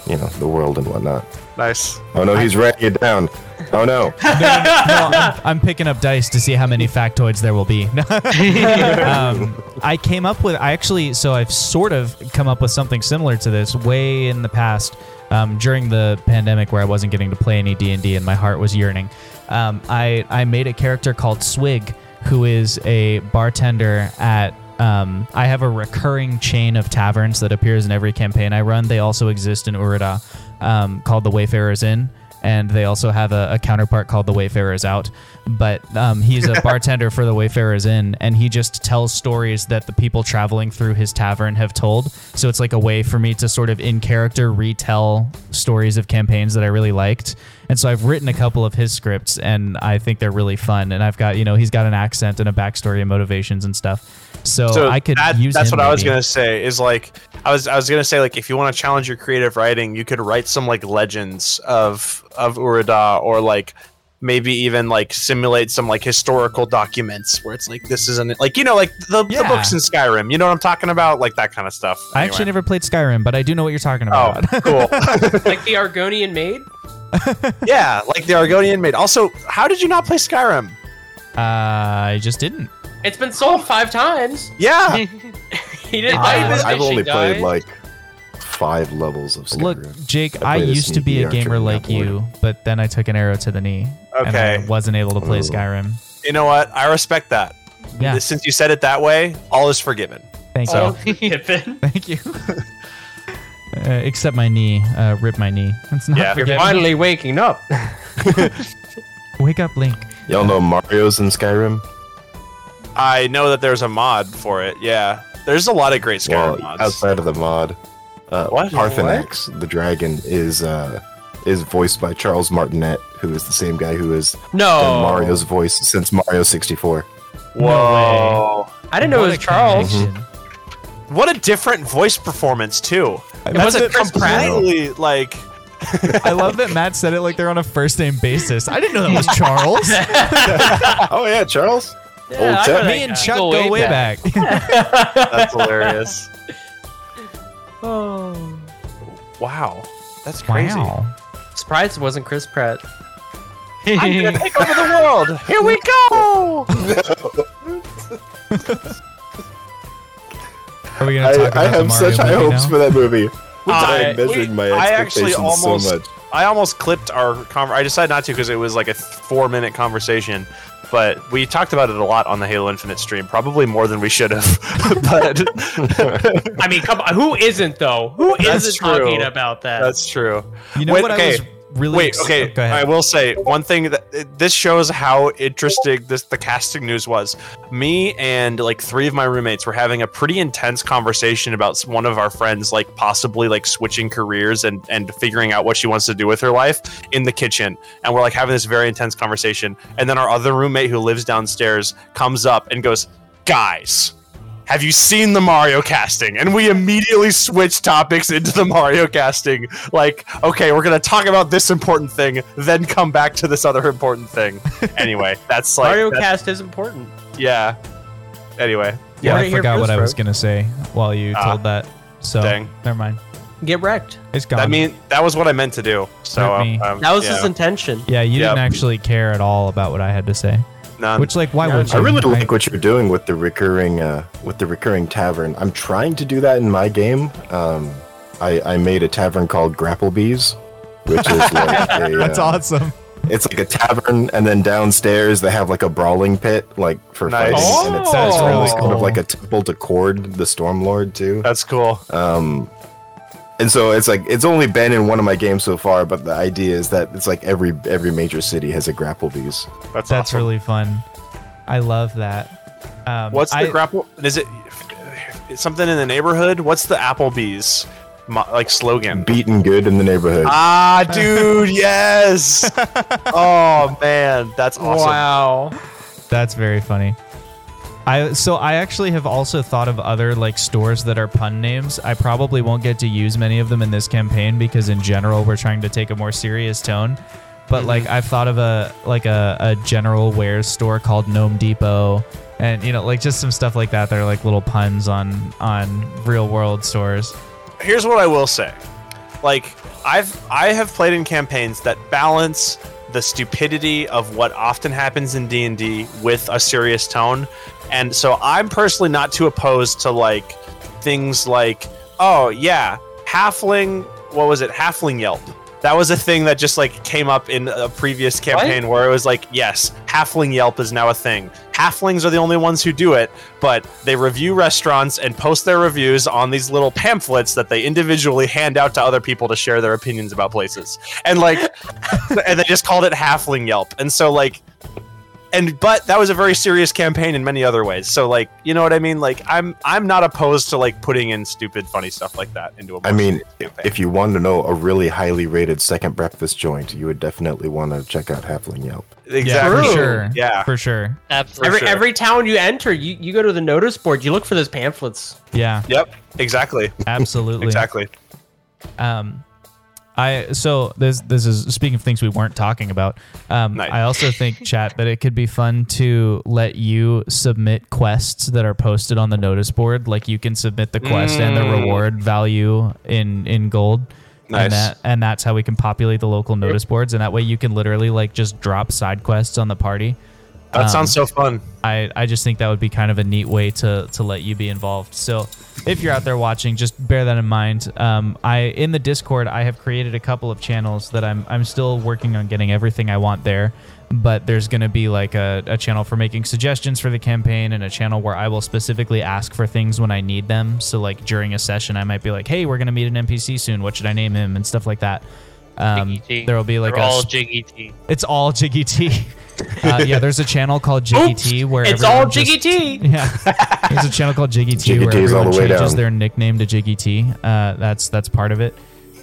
you know the world and whatnot. Nice. Oh no, he's writing it down. Oh no. No, I'm, I'm picking up dice to see how many factoids there will be. um, I came up with. I actually. So I've sort of come up with something similar to this way in the past. Um, during the pandemic, where I wasn't getting to play any D and D, and my heart was yearning, um, I I made a character called Swig, who is a bartender at. Um, I have a recurring chain of taverns that appears in every campaign I run. They also exist in Urida, um, called the Wayfarers Inn and they also have a, a counterpart called the Wayfarers Out. But um, he's a bartender for the Wayfarers Inn, and he just tells stories that the people traveling through his tavern have told. So it's like a way for me to sort of in character retell stories of campaigns that I really liked. And so I've written a couple of his scripts, and I think they're really fun. And I've got you know he's got an accent and a backstory and motivations and stuff. So, So I could that- use that's what I was gonna say. Is like I was I was gonna say like if you want to challenge your creative writing, you could write some like legends of of Urida or like maybe even like simulate some like historical documents where it's like this isn't like you know like the, the books in Skyrim. You know what I'm talking about? Like that kind of stuff. I actually never played Skyrim, but I do know what you're talking about. Oh, cool. like the Argonian maid? yeah, like the Argonian maid. Also, how did you not play Skyrim? uh, I just didn't. It's been sold five times. Yeah, He didn't Uh, buy I've, this I've only fishing played like five levels of Skyrim. Look, Jake, I I, used to be a gamer like you, but then I took an arrow to the knee, and I Okay. wasn't able to play Ooh. Skyrim. you know what? I respect that. Yeah, Since you said it that way, all is forgiven. thank you, Oh, thank you. uh, except my knee, uh, rip my knee. It's not Yeah. You're finally waking up. Wake up, Link. Y'all know Mario's in Skyrim? I know that there's a mod for it. Yeah, there's a lot of great Skyrim Well, mods. outside of the mod, uh, What? Paarthurnax, the dragon, is uh, is voiced by Charles Martinet, who is the same guy who has No. done Mario's voice since Mario 64. Whoa! I didn't know What it was a Charles. connection. What a different voice performance too. That's wasn't a completely like. I love that Matt said it like they're on a first name basis. I didn't know that was Charles. oh yeah, Charles. Yeah, Old I Chet. know that Me and. Chuck Go go way way back. That's hilarious. Oh. Wow, that's crazy. wow. Surprised it wasn't Chris Pratt. I'm gonna take over the world. Here we go. Are we gonna talk I, I about the have Mario such high movie hopes now? for that movie. I- I'm measuring we- my I actually almost- so much. I almost clipped our conver- I decided not to because it was like a four minute conversation. But we talked about it a lot on the Halo Infinite stream, probably more than we should have. but I mean, come on. Who isn't, though? Who That's isn't true. talking about that? that's true. You know Wait, what okay. I was really. Wait, ex- okay. Oh, go ahead. I will say one thing that this shows how interesting this the casting news was. Me and like three of my roommates were having a pretty intense conversation about one of our friends like possibly like switching careers and and figuring out what she wants to do with her life in the kitchen. And we're like having this very intense conversation. And then our other roommate who lives downstairs comes up and goes, "Guys, have you seen the Mario casting? And we immediately switch topics into the Mario casting. Like, okay, we're gonna talk about this important thing, then come back to this other important thing. Anyway, that's like, Mario that's- Cast is important. yeah. Anyway, yeah, Right I forgot what I was gonna say while you Ah. told that. So Dang. never mind. Get wrecked. It's gone. I mean, that was what I meant to do. So, um, um, That was yeah, his intention. yeah, you Yep. didn't actually care at all about what I had to say. None. Which, like, why Yeah, would you? I really like what you're doing with the recurring uh, with the recurring tavern. I'm trying to do that in my game. Um, I, I made a tavern called Grapplebees, which is like a, That's uh, awesome. It's like a tavern, and then downstairs they have like a brawling pit, like for Nice. fighting, and it's, That's it's really almost kind of like a temple to Kord, the Stormlord, too. that's cool. Um, and so it's like it's only been in one of my games so far, but the idea is that it's like every every major city has a Grapplebees. That's, That's awesome. really fun. I love that. Um, What's the I- grapple? Is it something in the neighborhood? What's the Applebee's mo- like slogan? Beaten good in the neighborhood. Ah, dude, yes. oh man, that's awesome. Wow. That's very funny. I so I actually have also thought of other like stores that are pun names. I probably won't get to use many of them in this campaign because in general we're trying to take a more serious tone. But mm-hmm. like I've thought of a like a, a general wares store called Gnome Depot and you know like just some stuff like that that are like little puns on on real world stores. Here's what I will say. Like I've I have played in campaigns that balance the stupidity of what often happens in D&D with a serious tone. And so I'm personally not too opposed to like things like oh yeah, halfling what was it? Halfling Yelp. That was a thing that just like came up in a previous campaign where it was like, yes, Halfling Yelp is now a thing. Halflings are the only ones who do it, but they review restaurants and post their reviews on these little pamphlets that they individually hand out to other people to share their opinions about places. And like, and they just called it Halfling Yelp. And so like, and but that was a very serious campaign in many other ways. So like, you know what I mean? Like, I'm I'm not opposed to like putting in stupid, funny stuff like that into a. I mean, campaign. if you want to know a really highly rated second breakfast joint, you would definitely want to check out Halfling Yelp. exactly, Yeah, for sure. Yeah. For sure. Absolutely. Every sure. every town you enter, you, you go to the notice board. You look for those pamphlets. Yeah, Yep. Exactly. absolutely. Exactly. Um, I so this this is speaking of things we weren't talking about. Um, Nice. I also think chat that it could be fun to let you submit quests that are posted on the notice board. Like you can submit the quest and the Mm. reward value in in gold. Nice. And that and that's how we can populate the local notice boards. And that way you can literally like just drop side quests on the party. That Um, sounds so fun. I, I just think that would be kind of a neat way to to let you be involved. So if you're out there watching, just bear that in mind. Um, I in the Discord I have created a couple of channels that I'm I'm still working on getting everything I want there. But there's gonna be like a, a channel for making suggestions for the campaign and a channel where I will specifically ask for things when I need them. So like during a session I might be like, Hey, we're gonna meet an NPC soon, what should I name him? and stuff like that. Um, there will be like They're a all Jiggy T. it's all Jiggy T. uh, yeah, there's a channel called Jiggy Oops, T where it's all everyone just- Jiggy T. yeah, there's a channel called Jiggy T Jiggy where T's everyone the changes down. their nickname to Jiggy T. Uh, that's that's part of it.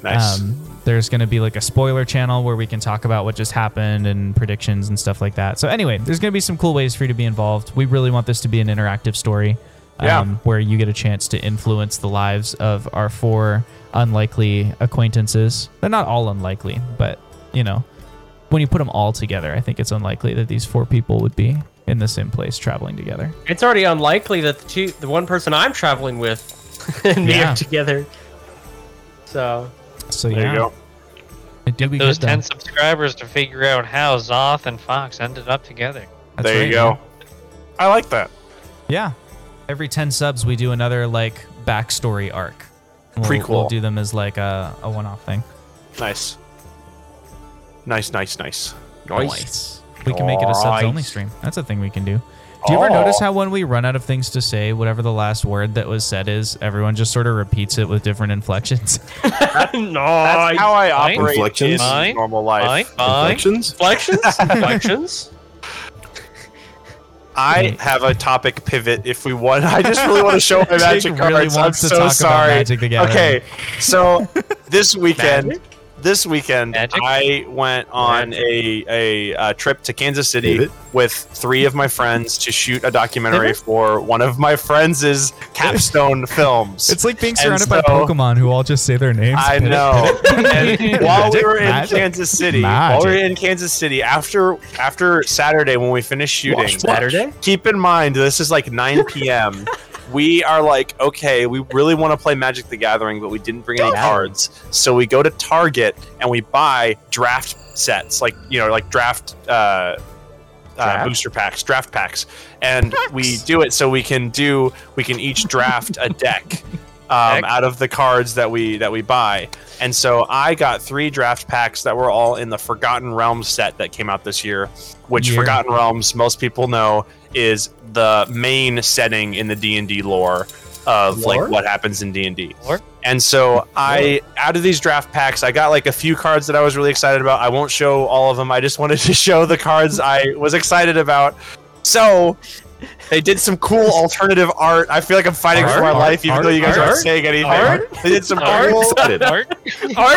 Nice. Um, there's going to be like a spoiler channel where we can talk about what just happened and predictions and stuff like that. So anyway, there's going to be some cool ways for you to be involved. We really want this to be an interactive story, um, Yeah. where you get a chance to influence the lives of our four unlikely acquaintances. They're not all unlikely, but you know, when you put them all together, I think it's unlikely that these four people would be in the same place traveling together. It's already unlikely that the two, the one person I'm traveling with, and me Yeah. are together. So So there yeah, you go. did be Those good, though. 10 subscribers to figure out how Zoth and Fox ended up together. That's there right, you go. man. I like that. Yeah. Every 10 subs, we do another like backstory arc. We'll, Prequel. We'll do them as like a, a one off thing. Nice. Nice, nice, nice. Nice. We can make it a subs only stream. That's a thing we can do. Do you ever Oh. notice how when we run out of things to say, whatever the last word that was said is, everyone just sort of repeats it with different inflections? no, That's how I operate Inflections? in Fine. normal life. Fine, fine. Inflections? Inflections? Inflections? I have a topic pivot if we want. I just really want to show my magic Jake really cards. I'm wants to so talk about sorry. Magic the Gathering. Okay, so this weekend, this weekend, Magic? I went on a a uh, trip to Kansas City Pivot? with three of my friends to shoot a documentary Pivot? for one of my friends' capstone films. It's like being And surrounded by Pokemon who all just say their names. I know. And while we were in magic, Kansas City, while we were in Kansas City, after after Saturday when we finished shooting, Watch, watch. Saturday? keep in mind this is like 9 p.m. we are like, okay, we really want to play Magic the Gathering, but we didn't bring any cards, so we go to Target and we buy draft sets, like you know, like draft. Uh, uh, booster packs, draft packs, and we do it so we can do we can each draft a deck um, out of the cards that we that we buy. And so I got three draft packs that were all in the Forgotten Realms set that came out this year, which Year. Forgotten Realms most people know is the main setting in the D&D lore of Lore? like what happens in D&D. And so I out of these draft packs, I got like a few cards that I was really excited about. I won't show all of them. I just wanted to show the cards I was excited about. So they did some cool alternative art. I feel like I'm fighting for my Art? life, even Art? though you guys aren't Art? saying anything. Art? They did some Art? cool, Excited. Art?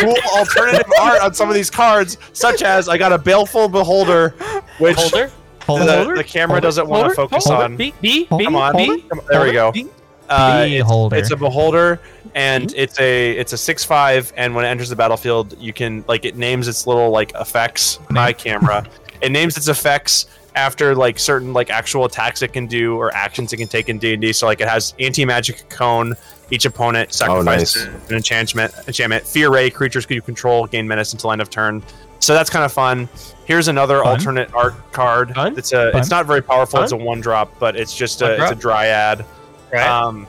cool alternative art on some of these cards, such as I got a Baleful Beholder, which Holder? Hold the, it. the camera doesn't want to focus Hold on. B, B, B, Come on, B. Come on, there we go. B. Uh, it's, Beholder. it's a beholder, and it's a it's a six five. And when it enters the battlefield, you can like it names its little like effects. My camera, it names its effects after like certain like actual attacks it can do or actions it can take in D and D. So like it has anti magic cone. Each opponent sacrifices nice. an enchantment. Enchantment. Fear ray creatures you control gain menace until end of turn. So that's kind of fun. Here's another Fun. alternate art card. Fun. It's a Fun. it's not very powerful. Fun. It's a one drop, but it's just a it's a dryad. Right? Um,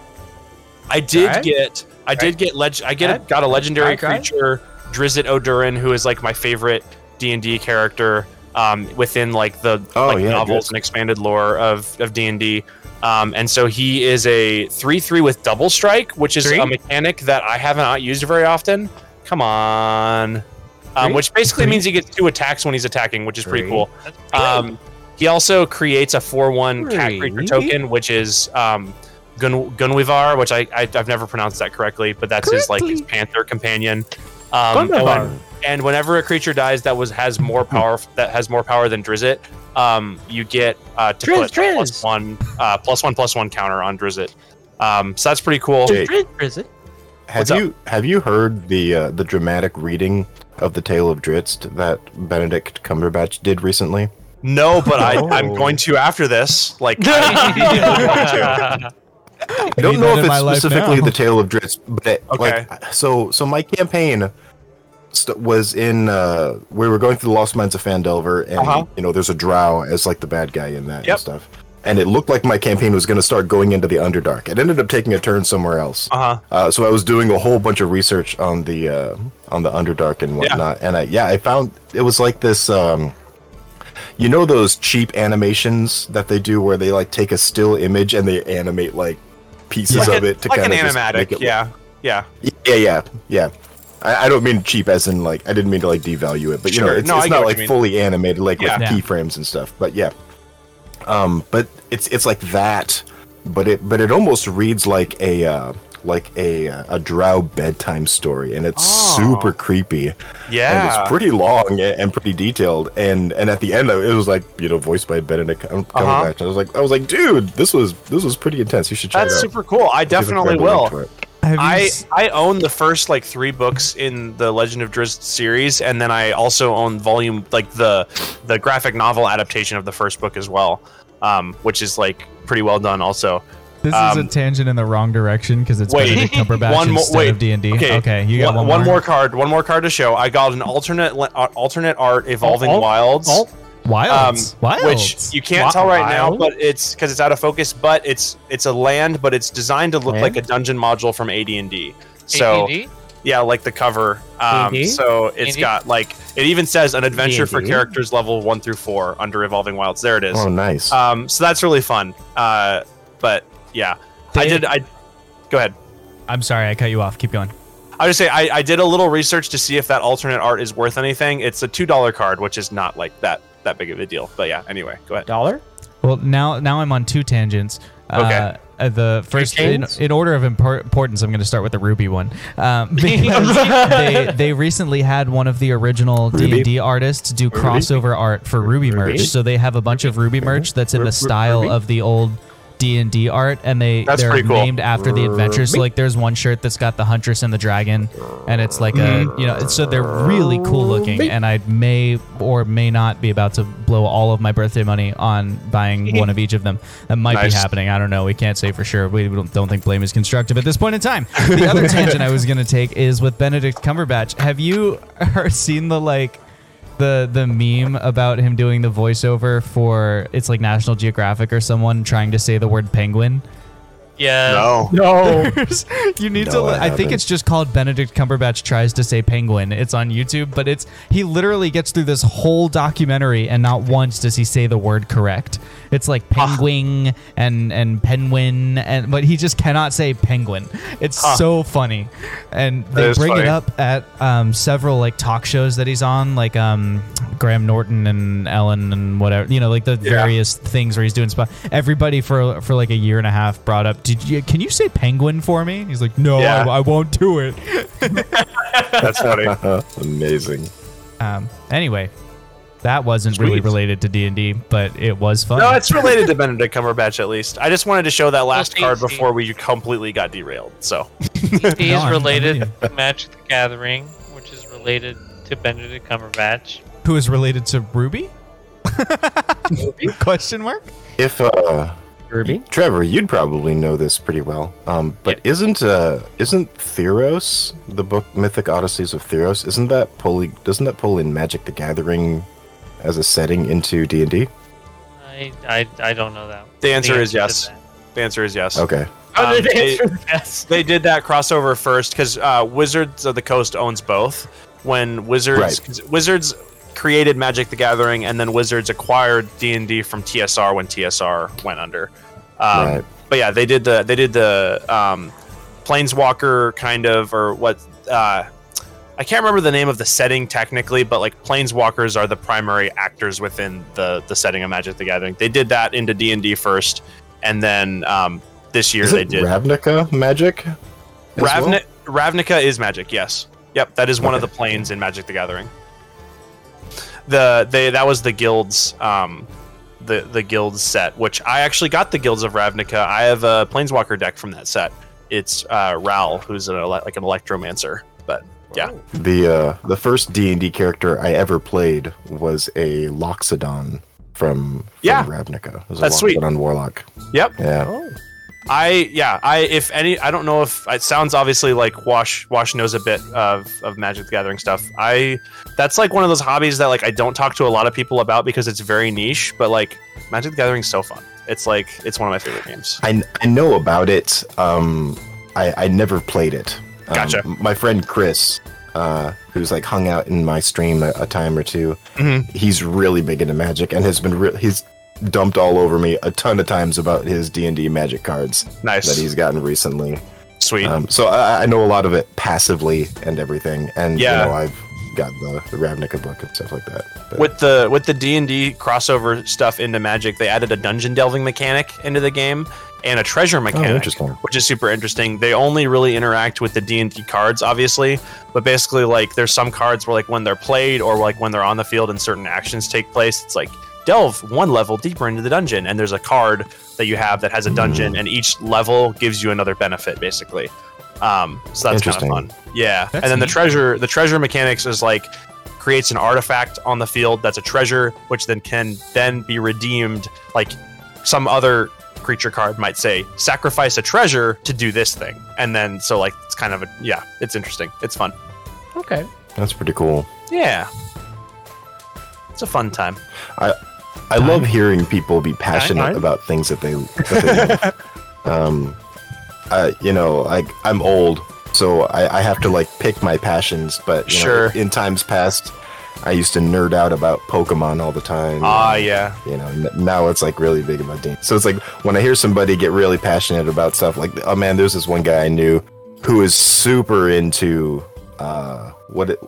I did Right. get I did get leg- I get a, got a legendary Right, right. creature Drizzt Do'Urden who is like my favorite D and D character um, within like the Oh, like yeah, novels Drizzt. and expanded lore of of D and D. Um, and so he is a three three with double strike, which is Three? a mechanic that I have not used very often. Come on, um, which basically Three? means he gets two attacks when he's attacking, which is pretty cool. Um, he also creates a four-one cat creature token, which is um, Gun- Gunwivar, which I, I I've never pronounced that correctly, but that's his like his panther companion. Um, and, when- and whenever a creature dies that was has more power that has more power than Drizzt, um, you get uh, to Drizzt, put a one uh, plus one plus one counter on Drizzt. Um, so that's pretty cool. Jake. Is it? Have What's up? you have you heard the uh, the dramatic reading of the Tale of Drizzt that Benedict Cumberbatch did recently? No, but I, Oh. I'm going to after this. Like, I to. I don't know if it's specifically the Tale of Drizzt, but it, Okay. like so so my campaign st- was in uh we were going through the Lost Mines of Phandelver and Uh-huh. you know there's a drow as like the bad guy in that Yep. and stuff. And it looked like my campaign was going to start going into the Underdark. It ended up taking a turn somewhere else. Uh huh. Uh, so I was doing a whole bunch of research on the uh, on the Underdark and whatnot, yeah. and I yeah I found it was like this. Um, you know those cheap animations that they do where they like take a still image and they animate like pieces of it to like an kind of animatic. Yeah. Yeah. yeah yeah yeah. I, I don't mean cheap as in like I didn't mean to like devalue it, but you know it's, No, it's not like fully animated like Yeah. with keyframes and stuff. But yeah, um, but it's it's like that, but it but it almost reads like a uh, like a uh, a drow bedtime story, and it's Oh. super creepy and Yeah. it's pretty long and pretty detailed. And and at the end, it was like you know voiced by Benedict Cum- Uh-huh. Cumberbatch. I was like I was like, dude, this was this was pretty intense. You should check That's it out. super cool. I definitely grab a link will. I, it. Have you I s- I own the first like three books in the Legend of Drizzt series, and then I also own volume like the the graphic novel adaptation of the first book as well, um, which is like pretty well done. Also, this is a um, tangent in the wrong direction because it's wait, Benedict Cumberbatch one more- instead wait, of D and D. okay, Okay, you got one, one, one more one, more. card. One more card to show. I got an alternate le- uh, alternate art evolving Alt- wilds. alt- Wilds. um, Wilds. which you can't Wi- tell right now, but it's because it's out of focus. But it's it's a land, but it's designed to look Land? like a dungeon module from AD and D. So AD&D? Yeah, like the cover. Um, D&D? so it's D&D? got like it even says an adventure for D&D? characters level one through four under Evolving Wilds. There it is. Oh, nice. Um, so that's really fun. Uh, but yeah, I did. I go ahead. I'm sorry, I cut you off. Keep going. I would just say I, I did a little research to see if that alternate art is worth anything. It's a two dollar card, which is not like that that big of a deal. But yeah, anyway, go ahead. Dollar? Well, now now I'm on two tangents. Okay. Uh, uh, the first, in, in order of impor- importance, I'm going to start with the RWBY one. Um, because they, they recently had one of the original d&d artists do crossover art for RWBY merch. RWBY? So they have a bunch of RWBY merch that's in Ru- the style RWBY? of the old D and D art, and they That's they're pretty cool. named after the adventures. So like, there's one shirt that's got the Huntress and the dragon, and it's like a mm. you know, so they're really cool looking. And I may or may not be about to blow all of my birthday money on buying one of each of them. That might Nice. be happening. I don't know. We can't say for sure. We don't, don't think blame is constructive at this point in time. The other tangent I was going to take is with Benedict Cumberbatch. Have you heard, seen the like the the meme about him doing the voiceover for it's like National Geographic or someone trying to say the word penguin? Yeah. No. No. There's- you need No, to. I I, think it's just called Benedict Cumberbatch tries to say penguin. It's on YouTube, but it's he literally gets through this whole documentary and not once does he say the word correct. It's like penguin and and penguin and but he just cannot say penguin. It's Huh. so funny, and they is bring it up at um, several like talk shows that he's on, like um, Graham Norton and Ellen and whatever. You know, like the Yeah. various things where he's doing spot. Everybody for for like a year and a half brought up, "Did you? Can you say penguin for me?" He's like, "No, Yeah. I, I won't do it." That's funny. Amazing. Um, anyway, that wasn't really related to D and D, but it was fun. No, it's related to Benedict Cumberbatch at least. I just wanted to show that last card before we completely got derailed. So He is I'm- I'm related with to Magic the Gathering, which is related to Benedict Cumberbatch. Who is related to RWBY? Question mark. If uh, RWBY? Trevor, you'd probably know this pretty well. Um, but isn't uh, isn't Theros the book Mythic Odysseys of Theros? Isn't that pull? Doesn't that pull in Magic the Gathering as a setting into D and D? I, I, I don't know that. The answer is to yes. the answer is yes. Okay. Oh, Um, the they- answer yes. they did that crossover first because uh, Wizards of the Coast owns both. When Wizards 'cause Wizards created Magic the Gathering, and then Wizards acquired D and D from TSR when TSR went under. Um, Right. But yeah, they did the they did the um, Planeswalker kind of or what. Uh, I can't remember the name of the setting technically, but like Planeswalkers are the primary actors within the the setting of Magic the Gathering. They did that into D and D first, and then um, this year Is they did Ravnica magic? as well? Ravnica, is magic. Yes. Yep. That is one of the planes in Magic the Gathering. The they that was the guilds um the the guilds set, which I actually got the guilds of Ravnica. I have a planeswalker deck from that set. It's uh Ral, who's an ele- like an electromancer. But yeah. The uh, the first D and D character I ever played was a Loxodon from, from Yeah. Ravnica. It was That's a sweet. Loxodon warlock. Yep. Yeah. Oh. I yeah, I if any I don't know if it sounds obviously like Wash Wash knows a bit of, of Magic the Gathering stuff. I that's like one of those hobbies that like I don't talk to a lot of people about because it's very niche, but like Magic the Gathering's so fun. It's like it's one of my favorite games. I, I know about it. Um, I, I never played it. Um, Gotcha. My friend Chris, uh, who's like hung out in my stream a, a time or 2 Mhm. he's really big into Magic and has been re- he's dumped all over me a ton of times about his D and D Magic cards Nice. that he's gotten recently. Sweet. Um, so I, I know a lot of it passively and everything, and Yeah. you know I've got the, the Ravnica book and stuff like that. But with the with the D&D crossover stuff into Magic, they added a dungeon delving mechanic into the game and a treasure mechanic, Oh, which is super interesting. They only really interact with the D&D cards obviously, but basically like there's some cards where like when they're played or like when they're on the field and certain actions take place, it's like delve one level deeper into the dungeon and there's a card that you have that has a dungeon and each level gives you another benefit basically. Um, so that's kind of fun. Yeah. That's and then the treasure the treasure mechanics is like creates an artifact on the field that's a treasure which then can then be redeemed like some other creature card might say sacrifice a treasure to do this thing and then so like it's kind of a yeah it's interesting it's fun Okay. that's pretty cool. yeah it's a fun time I I love hearing people be passionate Fine. about things that they, that they um, I, you know, like I'm old, so I, I have to like pick my passions. But you Sure. know, in times past, I used to nerd out about Pokemon all the time. Ah, yeah. you know now it's like really big about D. So it's like when I hear somebody get really passionate about stuff like oh man, there's this one guy I knew who is super into uh what it,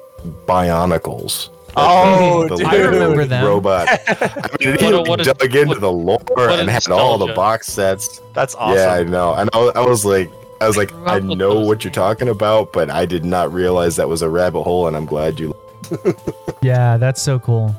Bionicles. Oh, The dude. I remember. Robot. I mean, he what a- dug into what- the lore and had all the box sets. That's awesome. Yeah, I know. And I, I was like, I was like, I know what you're talking about, but I did not realize that was a rabbit hole, and I'm glad you. Yeah, that's so cool.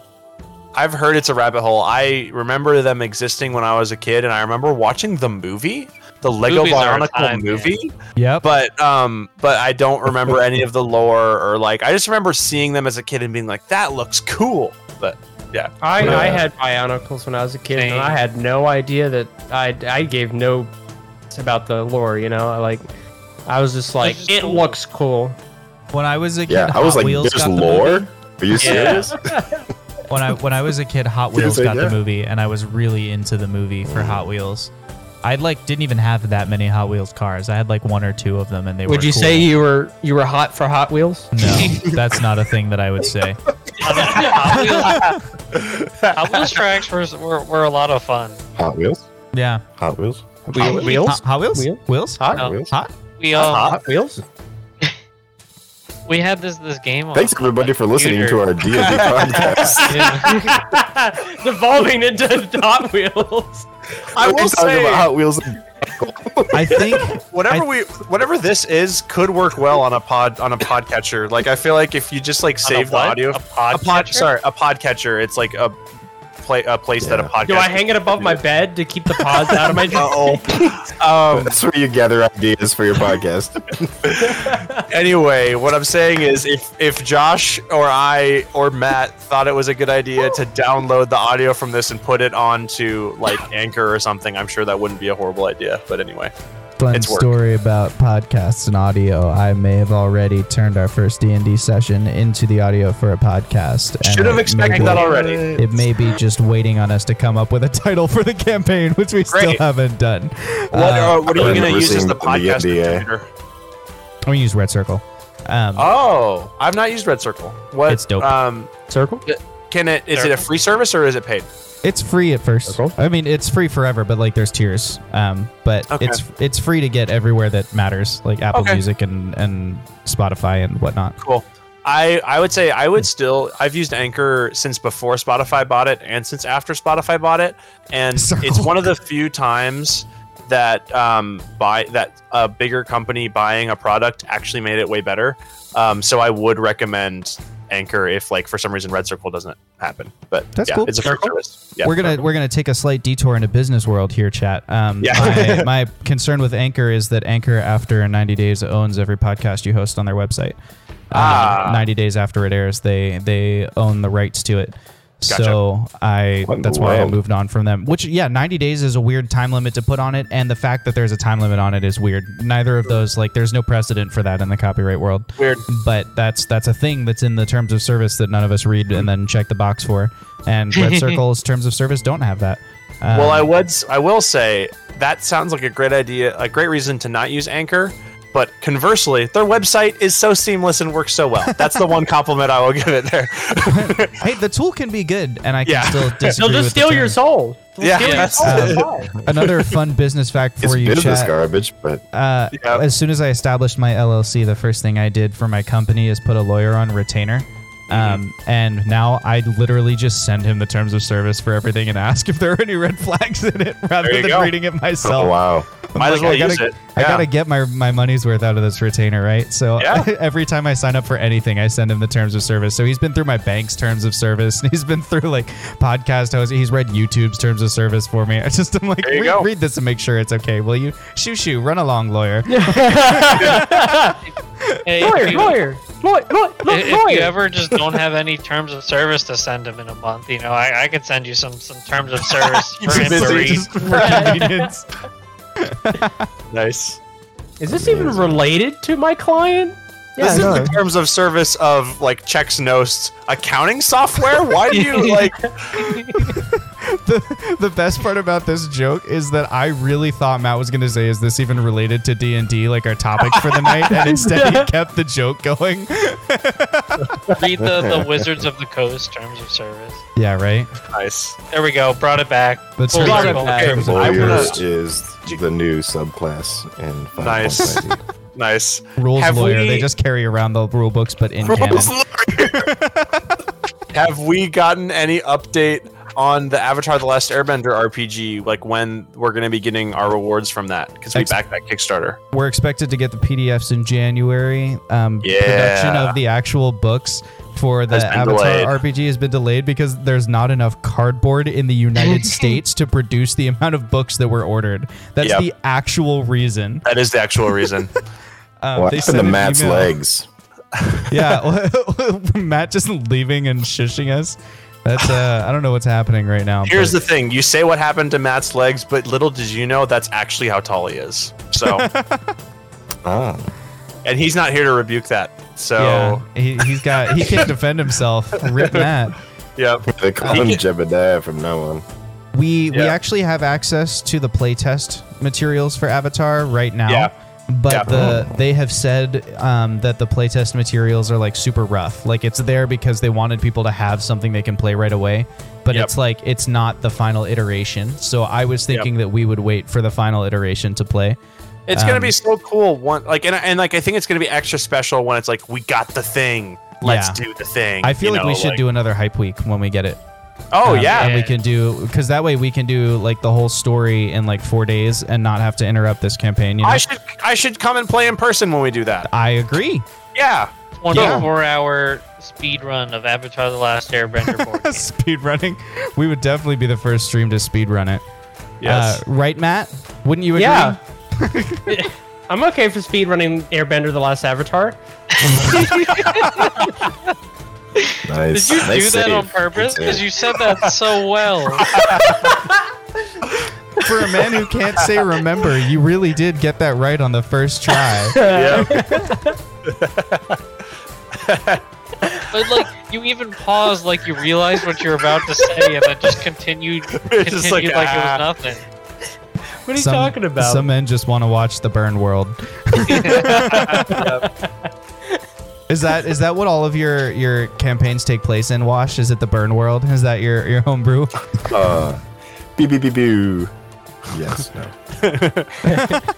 I've heard it's a rabbit hole. I remember them existing when I was a kid, and I remember watching the movie, the Lego Movies Bionicle time, man. movie. Yeah. But um, but I don't remember any of the lore or like. I just remember seeing them as a kid and being like, "That looks cool." But yeah, I, Yeah. I had Bionicles when I was a kid, Same. and I had no idea that I I gave no about the lore. You know, I like I was just like, just it cool. looks cool. When I was a kid, Yeah, I was Hot like, Wheels there's got the lore. movie. Are you serious? When I when I was a kid, Hot Wheels Seriously, got yeah. the movie, and I was really into the movie for Hot Wheels. I like didn't even have that many Hot Wheels cars. I had like one or two of them, and they were. Would you cool. say you were you were hot for Hot Wheels? No, that's not a thing that I would say. Hot Wheels, Hot Wheels tracks were, were, were a lot of fun. Hot Wheels. Yeah, Hot Wheels. Wheel- wheels? Hot, Hot Wheels. Wheel? Wheels. Hot No. Wheels. Hot. We um, Hot Wheels? We had this this game. On. Thanks on everybody for listening to our D and D podcast. Yeah. Devolving into Hot Wheels. I We're will talking say about Hot Wheels. I think whatever I- we whatever this is could work well on a pod on a podcatcher. Like I feel like if you just like save the audio, A pod. a pod sorry a podcatcher. It's like a play a place that a Yeah. podcast. Do I hang it above my bed to keep the pods out of my Uh-oh. um, That's where you gather ideas for your podcast. anyway, what I'm saying is, if if Josh or I or Matt thought it was a good idea to download the audio from this and put it onto like Anchor or something, I'm sure that wouldn't be a horrible idea. But anyway, Fun It's work. story about podcasts and audio. I may have already turned our first D and D session into the audio for a podcast. and should have expected that already. It may be just waiting on us to come up with a title for the campaign, which we still haven't done. What, Uh, uh, what are you going to use as seeing the the podcast NDA. I'm gonna use Red Circle. Um, Oh, I've not used Red Circle. What? It's dope. Um, Circle? Can it? Is it a free service or is it paid? It's free at first. Circle? I mean, it's free forever, but like there's tiers. Um, but Okay. it's it's free to get everywhere that matters, like Apple Okay. Music and and Spotify and whatnot. Cool. I, I would say I would still I've used Anchor since before Spotify bought it and since after Spotify bought it and Circle. it's one of the few times that um buy that a bigger company buying a product actually made it way better. Um, so I would recommend Anchor if like for some reason Red Circle doesn't happen. But That's yeah, cool. It's a free service. Yeah. we're gonna we're gonna take a slight detour into business world here, chat. Um, Yeah. my, my concern with Anchor is that Anchor, after 90 days, owns every podcast you host on their website. Um, Ah. 90 days after it airs, they they own the rights to it. Gotcha. So I What that's why I moved on from them. Which yeah, 90 days is a weird time limit to put on it, and the fact that there's a time limit on it is weird. Neither of those like there's no precedent for that in the copyright world. Weird. But that's that's a thing that's in the terms of service that none of us read and then check the box for. And Red Circle's terms of service don't have that. Um, Well, I would. I will say that sounds like a great idea, a great reason to not use Anchor. But conversely, their website is so seamless and works so well. That's the one compliment I will give it there. hey, the tool can be good, and I can Yeah. still disagree They'll just with the steal your soul. They'll Yeah, steal your soul. Um. Another fun business fact It's for you, business chat. garbage, but Uh, Yeah. As soon as I established my LLC, the first thing I did for my company is put a lawyer on retainer. Um, and now I literally just send him the terms of service for everything and ask if there are any red flags in it rather than go. reading it myself. oh wow, I'm Might like, as well I gotta, use it. I gotta get my my money's worth out of this retainer, right? So Yeah. every time I sign up for anything, I send him the terms of service. So he's been through my bank's terms of service. And he's been through like podcast host. He's read YouTube's terms of service for me. I just am like, There you read, go. read this and make sure it's okay, will you? Shoo shoo, run along, lawyer. Hey, if lawyer, you- lawyer, lawyer, lawyer, If, if lawyer. you ever just don't have any terms of service to send him in a month, you know, I, I could send you some some terms of service for him to read. For convenience. Nice. Is this even related to my client? this is no. the terms of service of like checks notes accounting software. Why do you like? the, the best part about this joke is that I really thought Matt was going to say, "Is this even related to D and D, like our topics for the night?" And instead, he kept the joke going. Read the, the Wizards of the Coast terms of service. Yeah, right. Nice. There we go. Brought it back. The Full terms- circle. back. terms of- I wanna- is the new subclass in Final Nice. Nice. rules Have lawyer. we- They just carry around the rule books, but in canon. Have we gotten any update on the Avatar: The Last Airbender RPG? Like when we're going to be getting our rewards from that? Because we Ex- backed that Kickstarter. We're expected to get the PDFs in January. Um, Yeah. Production of the actual books for the Avatar delayed. RPG has been delayed because there's not enough cardboard in the United States to produce the amount of books that were ordered. That's Yep. the actual reason. That is the actual reason. Um, What they happened sent to Matt's email- legs? Yeah, Matt just leaving and shushing us. That's uh, I don't know what's happening right now. Here's but the thing: you say what happened to Matt's legs, but little did you know that's actually how tall he is. So, Ah, and he's not here to rebuke that. So, yeah, he, he's got he can't defend himself. Rip Matt. yep. they call him can- Jebediah from now on. We we actually have access to the playtest materials for Avatar right now. Yeah. But Yeah. the they have said um, that the playtest materials are like super rough. Like it's there because they wanted people to have something they can play right away. But Yep. it's like it's not the final iteration. So I was thinking that we would wait for the final iteration to play. It's gonna Um, be so cool. One like and, and like I think it's gonna be extra special when it's like we got the thing. Let's Yeah. do the thing. I feel you like we know, should do another hype week when we get it. Oh Um, yeah. and we can do because that way we can do like the whole story in like four days and not have to interrupt this campaign. You know? I should I should come and play in person when we do that. I agree. Yeah. 24 hour speed run of Avatar: The Last Airbender board. speed running. We would definitely be the first stream to speed run it. Yes. Uh, right, Matt? Wouldn't you agree? Yeah. I'm okay for speed running Airbender: The Last Avatar. Nice. Did you nice do that save. on purpose? Because you said that so well. For a man who can't say remember, you really did get that right on the first try. yeah. But like, you even paused like you realized what you were about to say, and then just continued, continued Just like, like, it ah. was nothing. What are you some, talking about? Some men just want to watch the burn world. Is that is that what all of your your campaigns take place in? Wash? Is it the burn world? Is that your your homebrew? Uh, boo boo boo boo. Yes. No.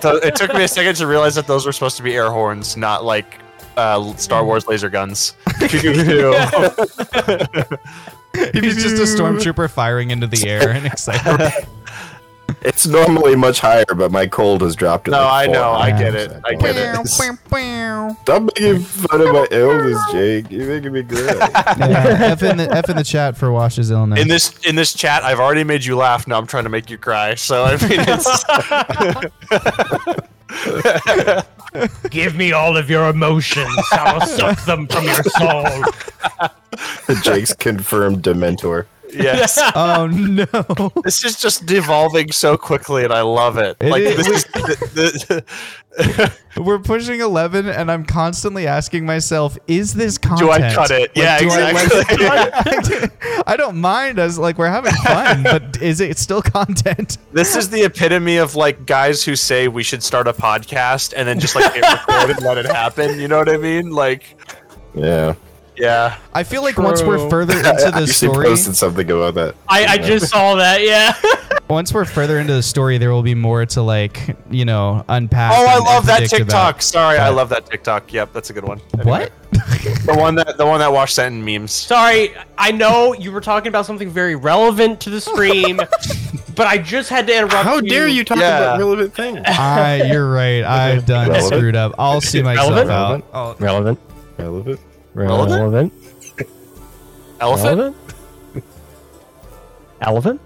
So it took me a second to realize that those were supposed to be air horns, not like uh, Star Wars laser guns. He's just a stormtrooper firing into the air and excited. It's normally much higher, but my cold has dropped. to No, like I know, I get it, I get it. Stop making fun of my illness, Jake. You're making me good. Yeah, F in the F in the chat for Wash's illness. in this in this chat, I've already made you laugh. Now I'm trying to make you cry. So I mean, it's, Give me all of your emotions. I will suck them from your soul. Jake's confirmed Dementor. Yes, oh no! this is just devolving so quickly, and I love it. It like is. this is the, the, We're pushing 11, and I'm constantly asking myself, is this content? do I cut it? Like, yeah, do I let- exactly. I don't mind as like we're having fun, but is it still content? This is the epitome of like guys who say we should start a podcast and then just like hit record and let it happen. You know what I mean? Like, Yeah. Yeah. I feel like once we're further into the story, posted something about that. I, I just saw that. Yeah. once we're further into the story, there will be more to like you know unpack. Oh, I love that TikTok. about. Sorry, I love that TikTok. Yep, that's a good one. What? The one that the one that Wash sent in memes. Sorry, I know you were talking about something very relevant to the stream, but I just had to interrupt How dare you talk Yeah. about relevant things? I, you're right. I've done Relevant? screwed up. I'll see myself Relevant? out. Oh, Relevant. relevant? Relevant. Elephant. Elephant.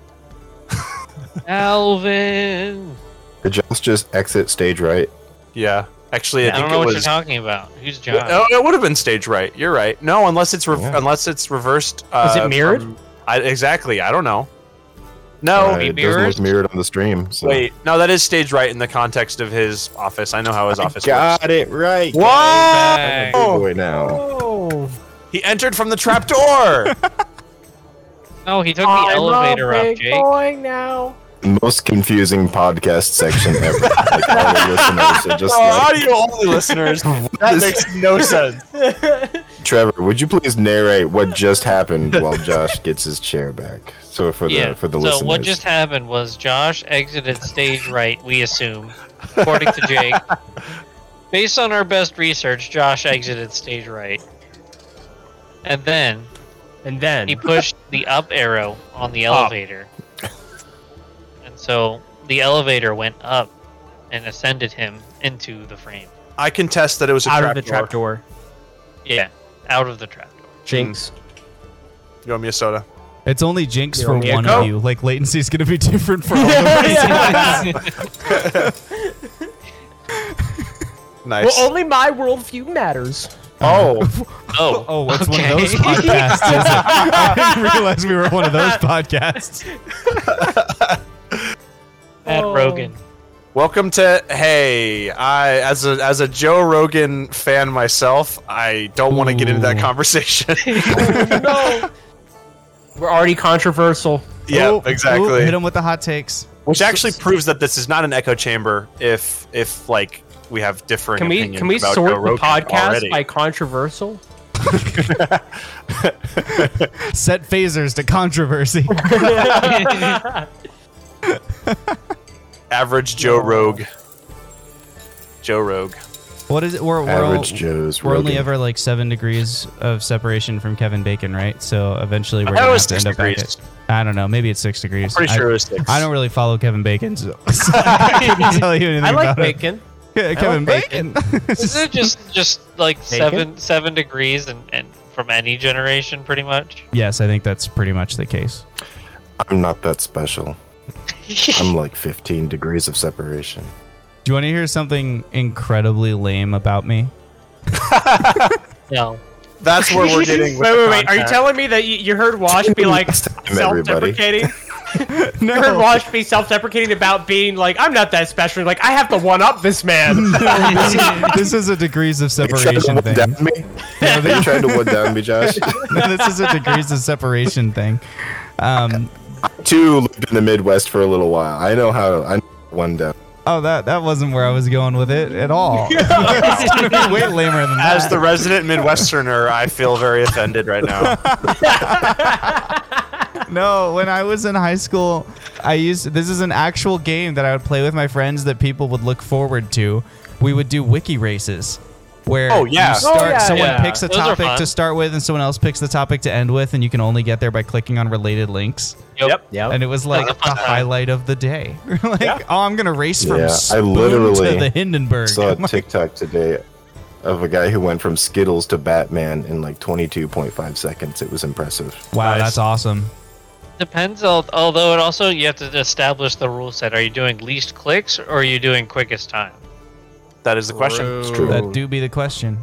Alvin. Did Josh just exit stage right? Yeah. Actually, I I don't know it what you're talking about. Who's John? Oh, it would have been stage right. You're right. No, unless it's re- Yeah. unless it's reversed. Uh, Is it mirrored? from- I, exactly. I don't know. No. Uh, be it doesn't look mirrored on the stream. So. Wait. No, that is stage right in the context of his office. I know how his office works. Got it right. What? Back. Good boy now. Oh. He entered from the trap door. No, he took the I'm a elevator up, big Jake. boy now. Most confusing podcast section ever. like all listeners are just Oh, like, audio only listeners. That makes no sense. Trevor, would you please narrate what just happened while Josh gets his chair back? So for the Yeah. for the so listeners. what just happened was Josh exited stage right. We assume, according to Jake. Based on our best research, Josh exited stage right, and then And then he pushed the up arrow on the Up. elevator, and so the elevator went up and ascended him into the frame. I contest that it was a out trap of the door. trapdoor. Yeah, out of the trap door. Jinx. Mm. You want me a soda? It's only Jinx You for want me one go? of you. Like latency is gonna be different for all of us. Nice. Well, only my worldview matters. oh, uh, Oh, Oh, it's one of those podcasts. Is it? I didn't realize we were one of those podcasts. At Oh. Rogan. welcome to Hey. I as a as a Joe Rogan fan myself, I don't want to get into that Ooh. conversation. no. We're already controversial. yeah, Ooh, ooh, exactly. hit him with the hot takes. Which actually proves that this is not an echo chamber. If if like we have different. Can we opinions can we about sort the podcast already. by controversial? Set phasers to controversy. average Joe Rogue? Joe Rogue. What is it? We're, we're, Average all- Joe's we're only ever like seven degrees of separation from Kevin Bacon, right? So eventually we're I gonna have to end up back at. I don't know. Maybe it's six degrees. Pretty I, sure it was six. I don't really follow Kevin Bacon, so, so I couldn't tell you anything I like about bacon. it. Yeah, Kevin like Bacon. Is it just just like seven seven degrees and, and from any generation, pretty much? yes, I think that's pretty much the case. I'm not that special. I'm like 15 degrees of separation. Do you want to hear something incredibly lame about me? no. That's where we're getting. Wait, With wait, the wait. Are you telling me that you, you heard Wash be like Next time, everybody. self-deprecating? No. You heard Wash be self-deprecating about being like, I'm not that special. Like, I have to one up this man. this is a degrees of You trying to separation one thing. down me? Are you trying to one down me, Josh? No, this is a degrees of separation thing. Um, Two lived in the Midwest for a little while. I know how. I know one down. Oh, that that wasn't where I was going with it at all. It's way lamer than that. As the resident Midwesterner, I feel very offended right now. No, when I was in high school, I used this is an actual game that I would play with my friends that people would look forward to. We would do wiki races. Where Oh, yeah. you start, Oh, yeah, someone yeah. picks a Those topic to start with, and someone else picks the topic to end with, and you can only get there by clicking on related links. Yep. yep. And it was like Like the time. highlight of the day. like, Yeah. oh, I'm gonna race from Yeah, I literally to the Hindenburg. saw a I'm like, TikTok today of a guy who went from Skittles to Batman in like 22.5 seconds. It was impressive. wow, Nice. that's awesome. Depends. Although it also you have to establish the rule set. Are you doing least clicks or are you doing quickest time? That is the question. It's true. That do be the question.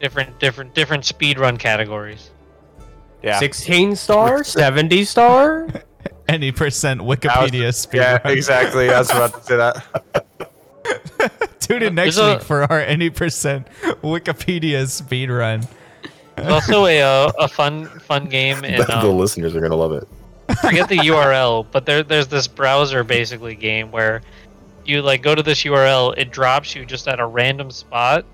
Different, different, different speed run categories. Yeah. 16 star, 70 star. Any percent I was- Wikipedia speed. Yeah, run. exactly. I was about to say that. Tune in next There's a- week for our any percent Wikipedia speed run. There's also a uh, a fun fun game in the um, listeners are gonna love it. forget the URL, but there there's this browser basically game where you like go to this URL, it drops you just at a random spot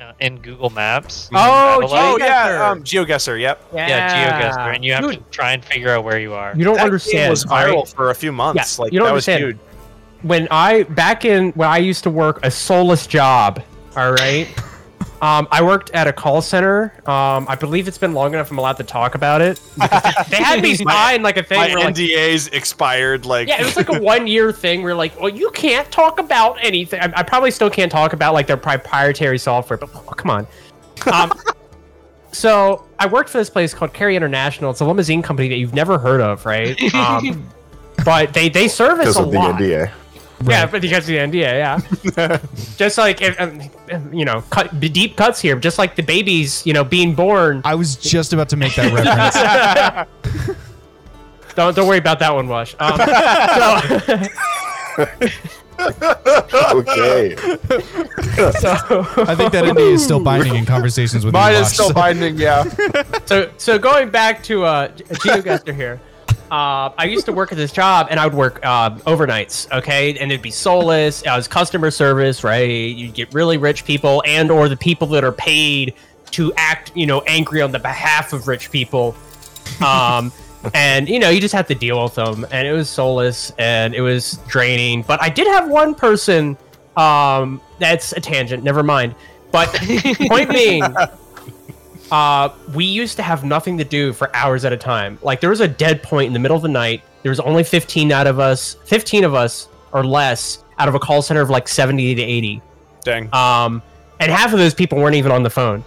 uh, in Google Maps. Oh, Oh yeah, um, GeoGuessr. Yep. yeah, GeoGuessr, and you have Dude, to try and figure out where you are. You don't That game understand. was all right? viral for a few months. Yeah, like you don't that was understand. huge. when I back in when I used to work a soulless job, all right. Um, I worked at a call center. Um, I believe it's been long enough I'm allowed to talk about it. they had me sign like a thing. My where, like, NDAs expired. Like yeah, it was like a one year thing where like, well, you can't talk about anything. I, I probably still can't talk about like their proprietary software, but oh, come on. Um, so I worked for this place called Carey International. It's a limousine company that you've never heard of, right? Um, but they they service Because a of the lot. NDA. Yeah, but because of the NDA, yeah. just like if, um, you know, cut deep cuts here. Just like the babies, you know, being born. I was just about to make that reference. Don't don't worry about that one, Wash. Um, so, okay. So, I think that NDA is still binding in conversations with Mine you, is Josh, still so- binding, yeah. so so going back to uh GeoGuessr here. Uh, I used to work at this job, and I would work uh, overnights. Okay, and it'd be soulless. I was customer service, right? You'd get really rich people, and or the people that are paid to act, you know, angry on the behalf of rich people. Um, and you know, you just have to deal with them, and it was soulless and it was draining. But I did have one person. Um, that's a tangent. Never mind. But point being, uh, we used to have nothing to do for hours at a time. Like there was a dead point in the middle of the night. There was only 15 out of us, 15 of us or less out of a call center of like 70 to 80. Dang. Um, and half of those people weren't even on the phone.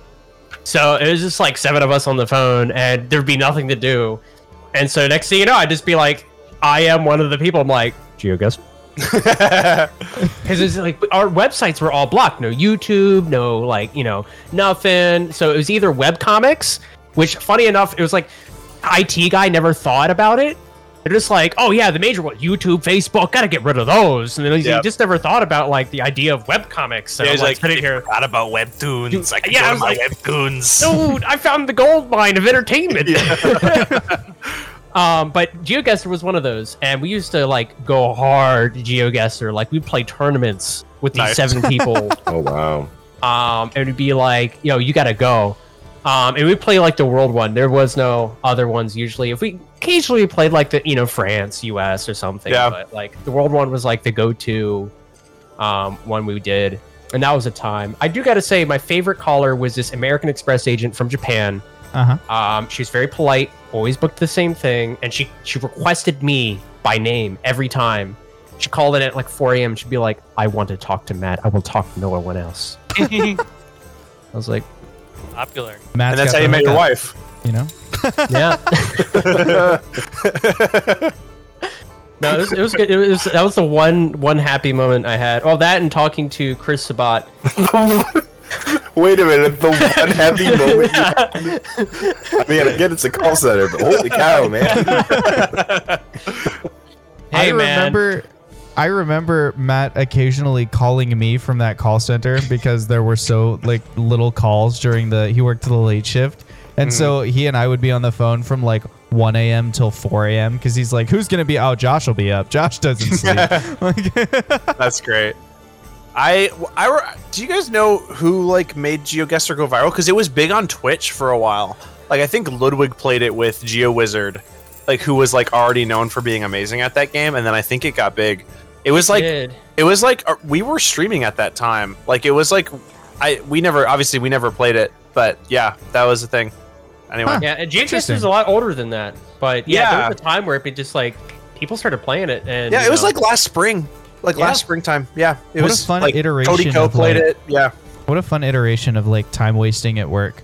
So it was just like seven of us on the phone, and there'd be nothing to do. And so next thing you know, I'd just be like, I am one of the people. I'm like, GeoGuess. Because it's like our websites were all blocked. No YouTube, no like you know nothing. So it was either web comics, which funny enough, it was like IT guy never thought about it. They're just like, oh yeah, the major one, YouTube, Facebook, gotta get rid of those. And then he Yep. just never thought about like the idea of web comics. So Yeah, he's like, like, here, forgot about webtoons. I can yeah, I was my like- webtoons. dude, I found the gold mine of entertainment. um, but GeoGuessr was one of those, and we used to like go hard GeoGuessr. Like we'd play tournaments with these Nice. seven people. Oh wow. um, and it'd be like, you know, you gotta go. Um, and we'd play like the world one. There was no other ones usually. If we occasionally played like the you know France, U.S. or something, Yeah. but like the world one was like the go-to um, one we did, and that was a time. I do gotta say, my favorite caller was this American Express agent from Japan. Uh huh. Um, she's very polite, always booked the same thing, and she she requested me by name every time. She called in at like 4 a.m. She'd be like, "I want to talk to Matt. I will talk to no one else." I was like, Popular. and that's how you met your wife. You know. "Yeah." no, it was, it was good. It was that was the one one happy moment I had. Oh, that and talking to Chris Sabat. Wait a minute. The one happy moment. you- I mean, I get it's a call center, but holy cow, man. Hey, I man. remember I remember Matt occasionally calling me from that call center because there were so like little calls during the he worked to the late shift. And so mm. he and I would be on the phone from like 1 a.m. till 4 a.m. because he's like, who's going to be out? Josh will be up. Josh doesn't sleep. Like- That's great. I, I, do you guys know who like made GeoGuessr go viral? Because it was big on Twitch for a while. Like I think Ludwig played it with GeoWizard, like who was like already known for being amazing at that game, and then I think it got big. It was like Did. it was like uh, we were streaming at that time. Like it was like I we never obviously we never played it, but yeah, that was the thing. Anyway, Huh. Yeah, and GeoGuessr is a lot older than that, but yeah, there was a time where it just like people started playing it, and yeah, it was know, like last spring, like Yeah. last springtime. Yeah, it What a was fun like, iteration Cody Ko played like- it. Yeah, What a fun iteration of like time wasting at work.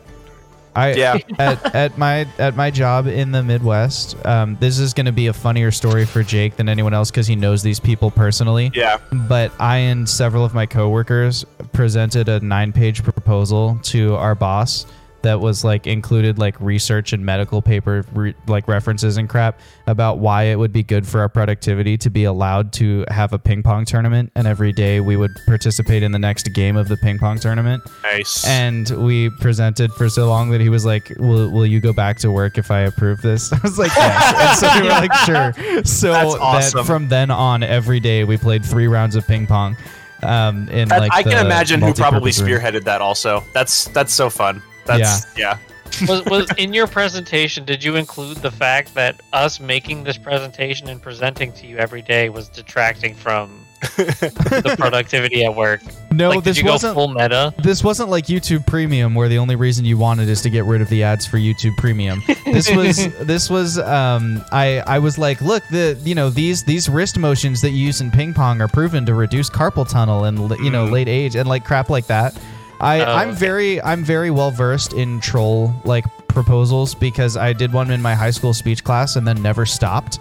I Yeah. at, at my at my job in the Midwest. Um, this is going to be a funnier story for Jake than anyone else because he knows these people personally. yeah. But I and several of my coworkers presented a nine-page proposal to our boss that was like included like research and medical paper re- like references and crap about why it would be good for our productivity to be allowed to have a ping pong tournament and every day we would participate in the next game of the ping pong tournament Nice. and we presented for so long that he was like will, will you go back to work if i approve this i was like yes and so we were like sure so That's that from then on every day we played three rounds of ping pong um in That- like I can imagine who probably multipurpose room. spearheaded that. Also, that's that's so fun. That's yeah. yeah. was, was in your presentation did you include the fact that us making this presentation and presenting to you every day was detracting from the productivity at work no like, did this you wasn't full meta this wasn't like YouTube Premium where the only reason you wanted is to get rid of the ads for YouTube Premium. This was this was um I I was like, look, the you know these these wrist motions that you use in ping pong are proven to reduce carpal tunnel and you know Mhm. late age and like crap like that. I Oh, I'm okay. very I'm very well versed in troll like proposals because I did one in my high school speech class and then never stopped.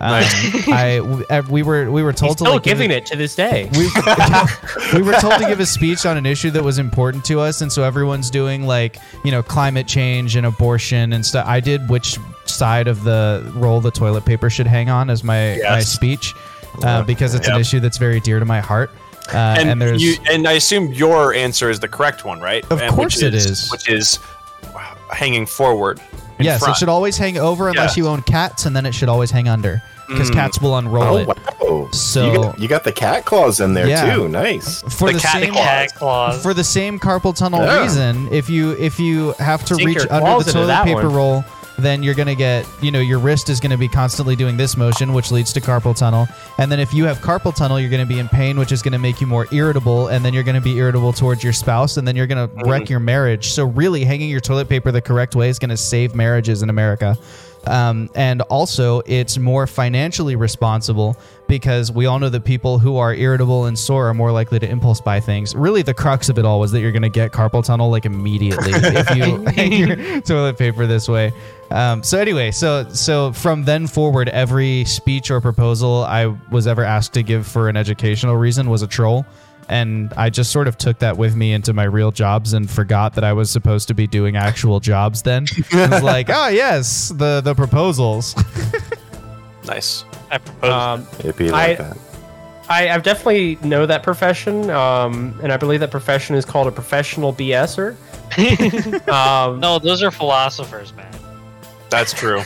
Um, I we were we were he's told to still like give giving it- it to this day. we, we were told to give a speech on an issue that was important to us and so everyone's doing like you know climate change and abortion and stuff i did which side of the roll the toilet paper should hang on as my my speech uh, because it's an issue that's very dear to my heart. Uh, and, and, there's you, and I assume your answer is the correct one, right? Of And course which it is, is. Which is hanging forward. in yes, front. it should always hang over unless Yeah. you own cats, and then it should always hang under because Mm. cats will unroll Oh it. wow! So- you got, you got the cat claws in there Yeah. too. Nice. For The the, cat same Cat claws. for the same carpal tunnel Yeah. reason, if you if you have to Sink reach under the toilet paper one. roll, then you're gonna get you know your wrist is gonna be constantly doing this motion, which leads to carpal tunnel. And then if you have carpal tunnel, you're gonna be in pain, which is gonna make you more irritable, and then you're gonna be irritable towards your spouse, and then you're gonna wreck mm. your marriage. So really, hanging your toilet paper the correct way is gonna save marriages in America. Um, and also, it's more financially responsible because we all know that people who are irritable and sore are more likely to impulse buy things. Really, the crux of it all was that you're going to get carpal tunnel like immediately if you hang your toilet paper this way. Um, so anyway, so so from then forward, every speech or proposal I was ever asked to give for an educational reason was a troll. And I just sort of took that with me into my real jobs and forgot that I was supposed to be doing actual jobs then. I was like, oh yes, the the proposals. Nice. I propose. Um, It'd be like I- that. I, I definitely know that profession, um, and I believe that profession is called a professional BSer. Um, no, those are philosophers, man. That's true.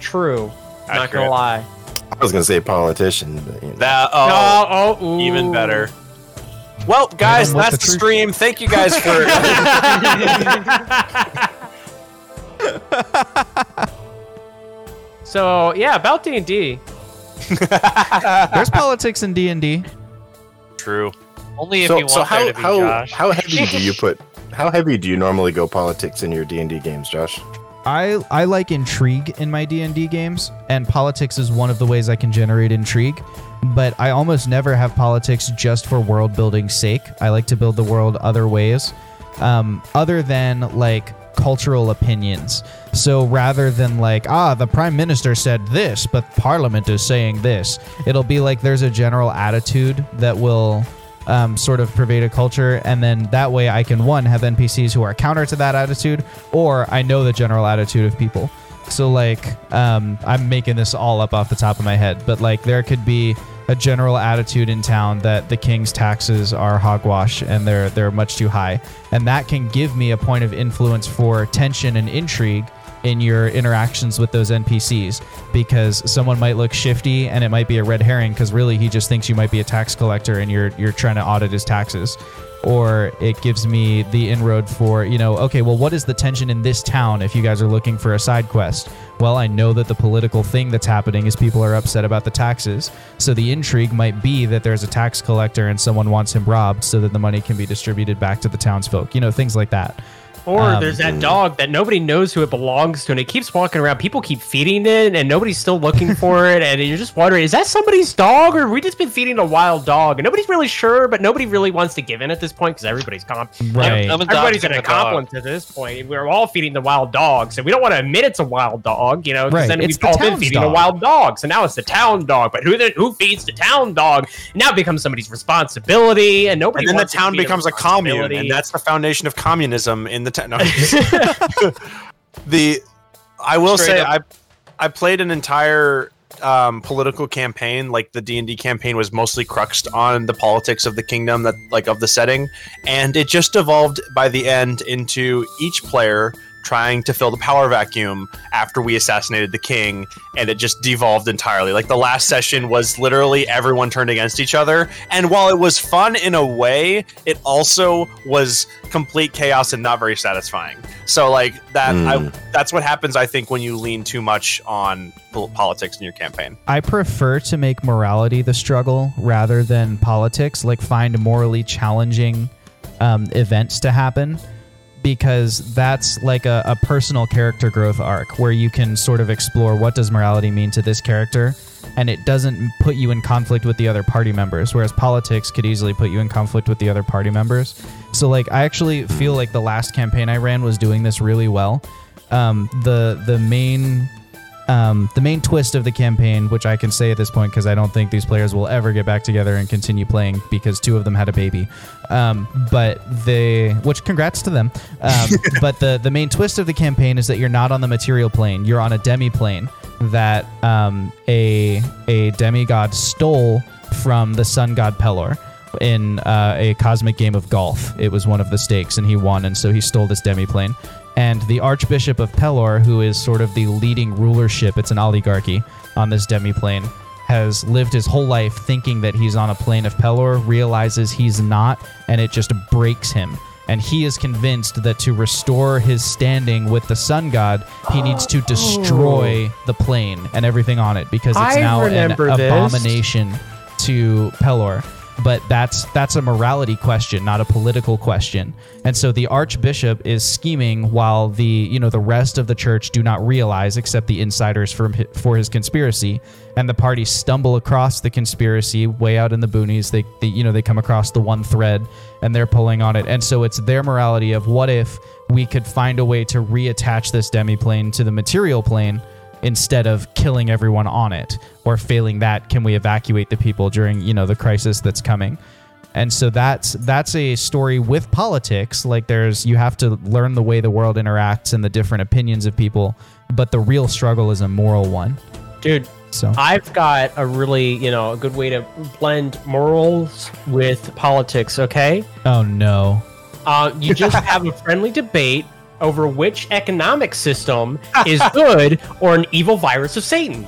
True. Not gonna lie. I was gonna say politician, but you know. That oh, uh, oh, oh, even better. Well, guys, what that's the the stream. Thank you guys for. So yeah, about D and D. There's politics in D and D. True. Only if so, you want so there how to be how Josh. how heavy do you put? How heavy do you normally go politics in your D and D games, Josh? I I like intrigue in my D and D games, and politics is one of the ways I can generate intrigue. But I almost never have politics just for world building sake. I like to build the world other ways, um, other than like cultural opinions. So rather than like ah the prime minister said this, but parliament is saying this, it'll be like there's a general attitude that will um, sort of pervade a culture, and then that way I can one have NPCs who are counter to that attitude, or I know the general attitude of people. So like, um, I'm making this all up off the top of my head, but like there could be a general attitude in town that the king's taxes are hogwash and they're they're much too high, and that can give me a point of influence for tension and intrigue in your interactions with those NPCs because someone might look shifty and it might be a red herring because really he just thinks you might be a tax collector and you're you're trying to audit his taxes. Or it gives me the inroad for you know okay well what is the tension in this town if you guys are looking for a side quest? Well i know that the political thing that's happening is people are upset about the taxes. So the intrigue might be that there's a tax collector and someone wants him robbed so that the money can be distributed back to the townsfolk you know things like that Or Um, there's that dog that nobody knows who it belongs to, and it keeps walking around. People keep feeding it, and nobody's still looking for it. And you're just wondering, is that somebody's dog, or have we just been feeding a wild dog? And nobody's really sure, but nobody really wants to give in at this point because everybody's comp- right I'm everybody's adopting an a dog. accomplice at this point. We're all feeding the wild dog, so we don't want to admit it's a wild dog, you know? Because Right, then it's we've the all been town's feeding a wild dog, so now it's the town dog. But who then who feeds the town dog? Now it becomes somebody's responsibility, and nobody. And then the wants it town be becomes a commune, and that's the foundation of communism in the town. No, the I will Straight say up. I I played an entire um, political campaign. Like the D and D campaign was mostly cruxed on the politics of the kingdom, that like of the setting, and it just evolved by the end into each player trying to fill the power vacuum after we assassinated the king and it just devolved entirely. Like the last session was literally everyone turned against each other and while it was fun in a way it also was complete chaos and not very satisfying. So like that I, Mm. that's what happens i think when you lean too much on politics in your campaign. I prefer to make morality the struggle rather than politics, like find morally challenging um, events to happen because that's like a, a personal character growth arc where you can sort of explore what does morality mean to this character and it doesn't put you in conflict with the other party members whereas politics could easily put you in conflict with the other party members. So like i actually feel like the last campaign i ran was doing this really well. Um, the the main um, the main twist of the campaign, which I can say at this point because I don't think these players will ever get back together and continue playing because two of them had a baby. Um, but they, which congrats to them. Um, but the the main twist of the campaign is that you're not on the material plane; you're on a demi plane that um, a a demigod stole from the sun god Pelor in uh, a cosmic game of golf. It was one of the stakes, and he won, and so he stole this demiplane. And the Archbishop of Pelor, who is sort of the leading rulership, it's an oligarchy on this demiplane, has lived his whole life thinking that he's on a plane of Pelor, realizes he's not, and it just breaks him. And he is convinced that to restore his standing with the sun god, he needs to oh. destroy the plane and everything on it because it's I now an remember this. abomination to Pelor. But that's that's a morality question, not a political question. And so the archbishop is scheming while the you know the rest of the church do not realize, except the insiders for for his conspiracy. And the parties stumble across the conspiracy way out in the boonies. They, they you know they come across the one thread and they're pulling on it. And so it's their morality of what if we could find a way to reattach this demiplane to the material plane instead of killing everyone on it or failing that can we evacuate the people during you know the crisis that's coming? And so that's that's a story with politics. Like there's you have to learn the way the world interacts and the different opinions of people but the real struggle is a moral one. Dude, so. I've got a really, you know, a good way to blend morals with politics, okay? oh no. Uh, you just have a friendly debate over which economic system is good or an evil virus of Satan.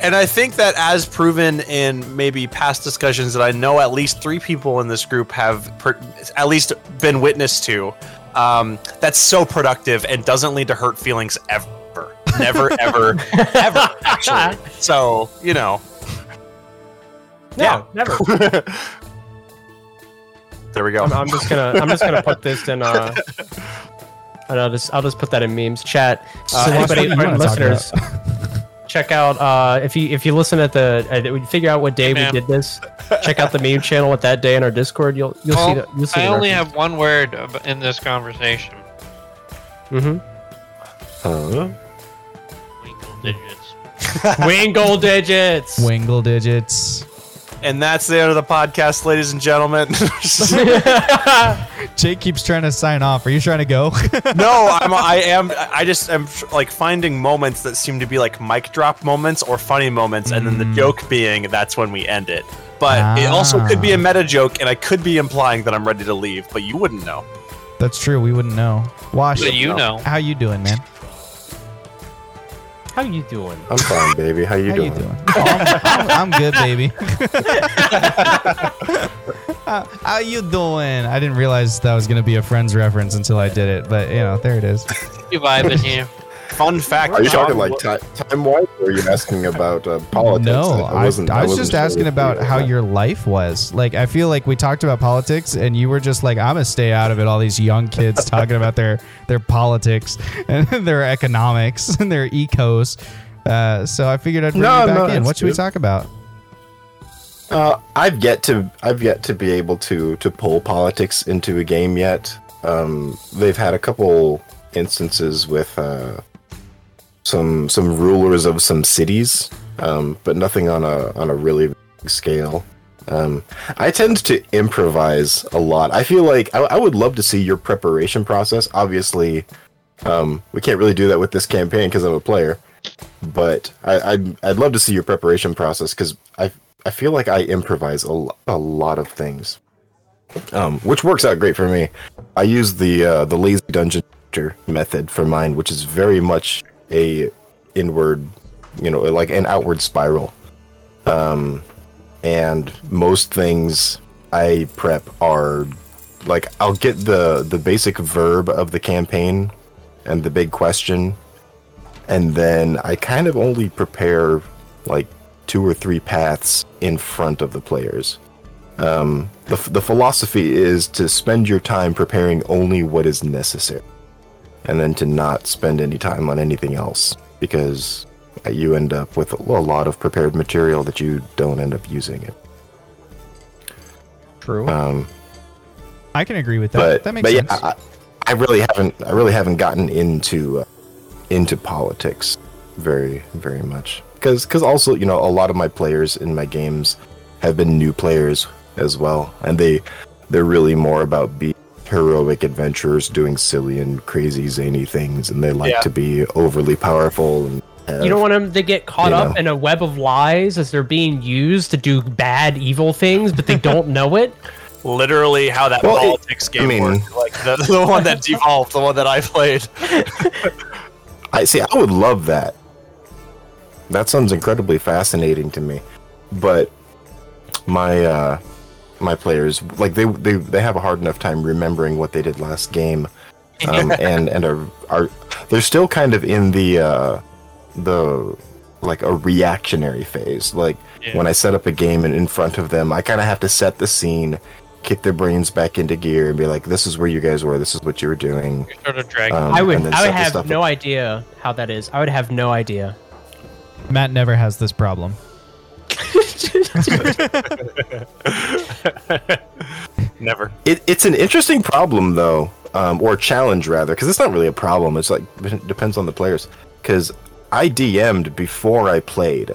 And I think that, as proven in maybe past discussions that I know at least three people in this group have per- at least been witness to, um, that's so productive and doesn't lead to hurt feelings ever. Never, ever, ever, actually. So, you know. No, Yeah. never. There we go. I'm, I'm just gonna I'm just gonna put this in uh and I'll just I'll just put that in memes chat. Uh, So anybody, what you wanna talk listeners, check out uh if you if you listen at the uh, we figure out what day we ma'am. did this. Check out the meme channel at that day in our Discord. You'll you'll see Well, the, you'll see. That. I only have one word in this conversation. Mm-hmm. Huh? Winkle digits. Wingle digits. wingle digits And that's the end of the podcast, ladies and gentlemen. jake keeps trying to sign off are you trying to go no, I'm, I am. I just am like finding moments that seem to be like mic drop moments or funny moments, and then the mm. joke being that's when we end it. But it also could be a ah. meta joke, and I could be implying that I'm ready to leave, but you wouldn't know. that's true we wouldn't know wash But you know. how you doing man How you doing? I'm fine, baby. How you How doing? you doing? Oh, I'm, I'm- I'm good, baby. how, how you doing? I didn't realize that was gonna be a Friends reference until I did it, but you know, there it is. You vibing here? Fun fact: Are you John talking like Wo- ti time wise, or are you asking about uh, politics? No, I, I, was wasn't just sure asking about you- how your life was. Like, I feel like we talked about politics, and you were just like, "I'm gonna stay out of it." All these young kids talking about their their politics and their economics and their ecos. Uh, so I figured I'd bring No, you back no, in. What should we talk about? Uh, I've yet to I've yet to be able to to pull politics into a game yet. Um, they've had a couple instances with uh, some some rulers of some cities, um, but nothing on a on a really big scale. Um, I tend to improvise a lot. I feel like I, I would love to see your preparation process. Obviously, um, we can't really do that with this campaign because I'm a player. But I, I'd I'd love to see your preparation process because I I feel like I improvise a, a lot of things, um, which works out great for me. I use the uh, the lazy dungeon method for mine, which is very much a inward, you know, like an outward spiral. Um, and most things I prep are like I'll get the the basic verb of the campaign and the big question, and then I kind of only prepare like two or three paths in front of the players. Um, the, the philosophy is to spend your time preparing only what is necessary, and then to not spend any time on anything else because you end up with a lot of prepared material that you don't end up using it. True. Um, I can agree with that. but that makes but sense. yeah, I, I really haven't I really haven't gotten into uh, into politics very very much because because also you know a lot of my players in my games have been new players as well and they they're really more about being heroic adventurers doing silly and crazy zany things and they like Yeah. to be overly powerful and have- You don't want them to get caught up know. in a web of lies as they're being used to do bad, evil things, but they don't know it. Literally, how that Well, it- politics game I mean- worked. Like the, the one that devolved, the one that I played. I see. I would love that. That sounds incredibly fascinating to me, but my uh, my players like they they they have a hard enough time remembering what they did last game, um, and and are are they're still kind of in the uh, the like a reactionary phase. Like Yeah. when I set up a game and in front of them, I kind of have to set the scene, kick their brains back into gear, and be like, "This is where you guys were. This is what you were doing." Sort of dragging. Um, I would, I would have no up. idea how that is. I would have no idea. Matt never has this problem. Never. It, it's an interesting problem though, um, or challenge rather, because it's not really a problem. It's like it depends on the players. Because I DM'd before I played,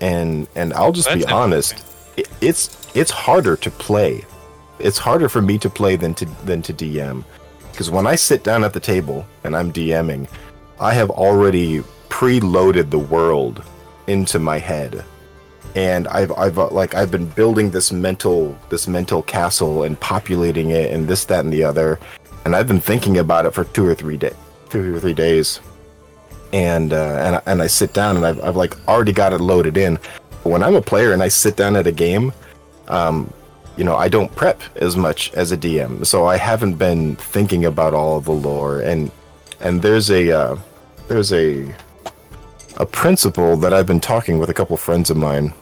and and I'll just be honest, it, it's it's harder to play. It's harder for me to play than to than to DM. Because when I sit down at the table and I'm DMing, I have already preloaded the world into my head and I've I've uh, like I've been building this mental this mental castle and populating it and this that and the other, and I've been thinking about it for two or three day two or three days, and uh, and I- and I sit down and I've I've like already got it loaded in. But when I'm a player and I sit down at a game, um, you know I don't prep as much as a DM, so I haven't been thinking about all of the lore. And and there's a uh, there's a a principle that I've been talking with a couple friends of mine,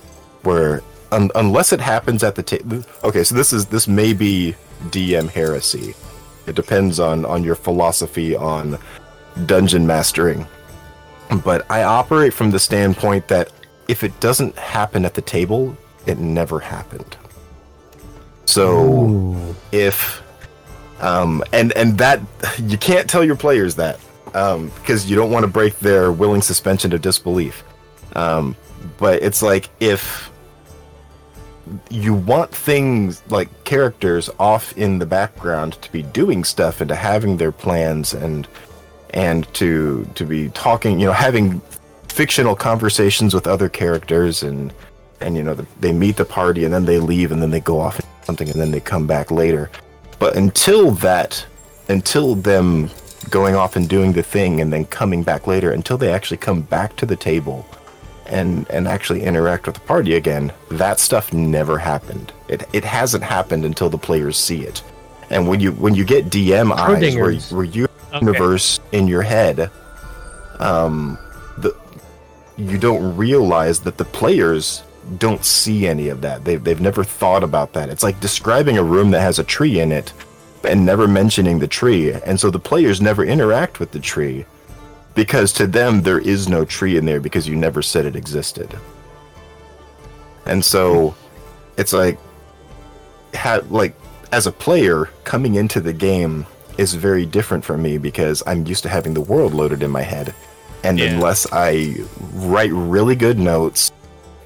where un- unless it happens at the table, okay, so this is this may be DM heresy. It depends on on your philosophy on dungeon mastering, but I operate from the standpoint that if it doesn't happen at the table, it never happened. So if um and and that you can't tell your players that um because you don't want to break their willing suspension of disbelief um but it's like if you want things like characters off in the background to be doing stuff and to having their plans and and to to be talking you know having fictional conversations with other characters and and you know the, they meet the party and then they leave and then they go off and something and then they come back later. But until that until them going off and doing the thing and then coming back later until they actually come back to the table and and actually interact with the party again that stuff never happened. It it hasn't happened until the players see it. And when you when you get dm eyes where, where you Okay. universe in your head um the you don't realize that the players don't see any of that. They've, they've never thought about that. It's like describing a room that has a tree in it and never mentioning the tree. And so the players never interact with the tree because to them there is no tree in there because you never said it existed and so it's like ha- like as a player coming into the game is very different for me because i'm used to having the world loaded in my head and Yeah. unless i write really good notes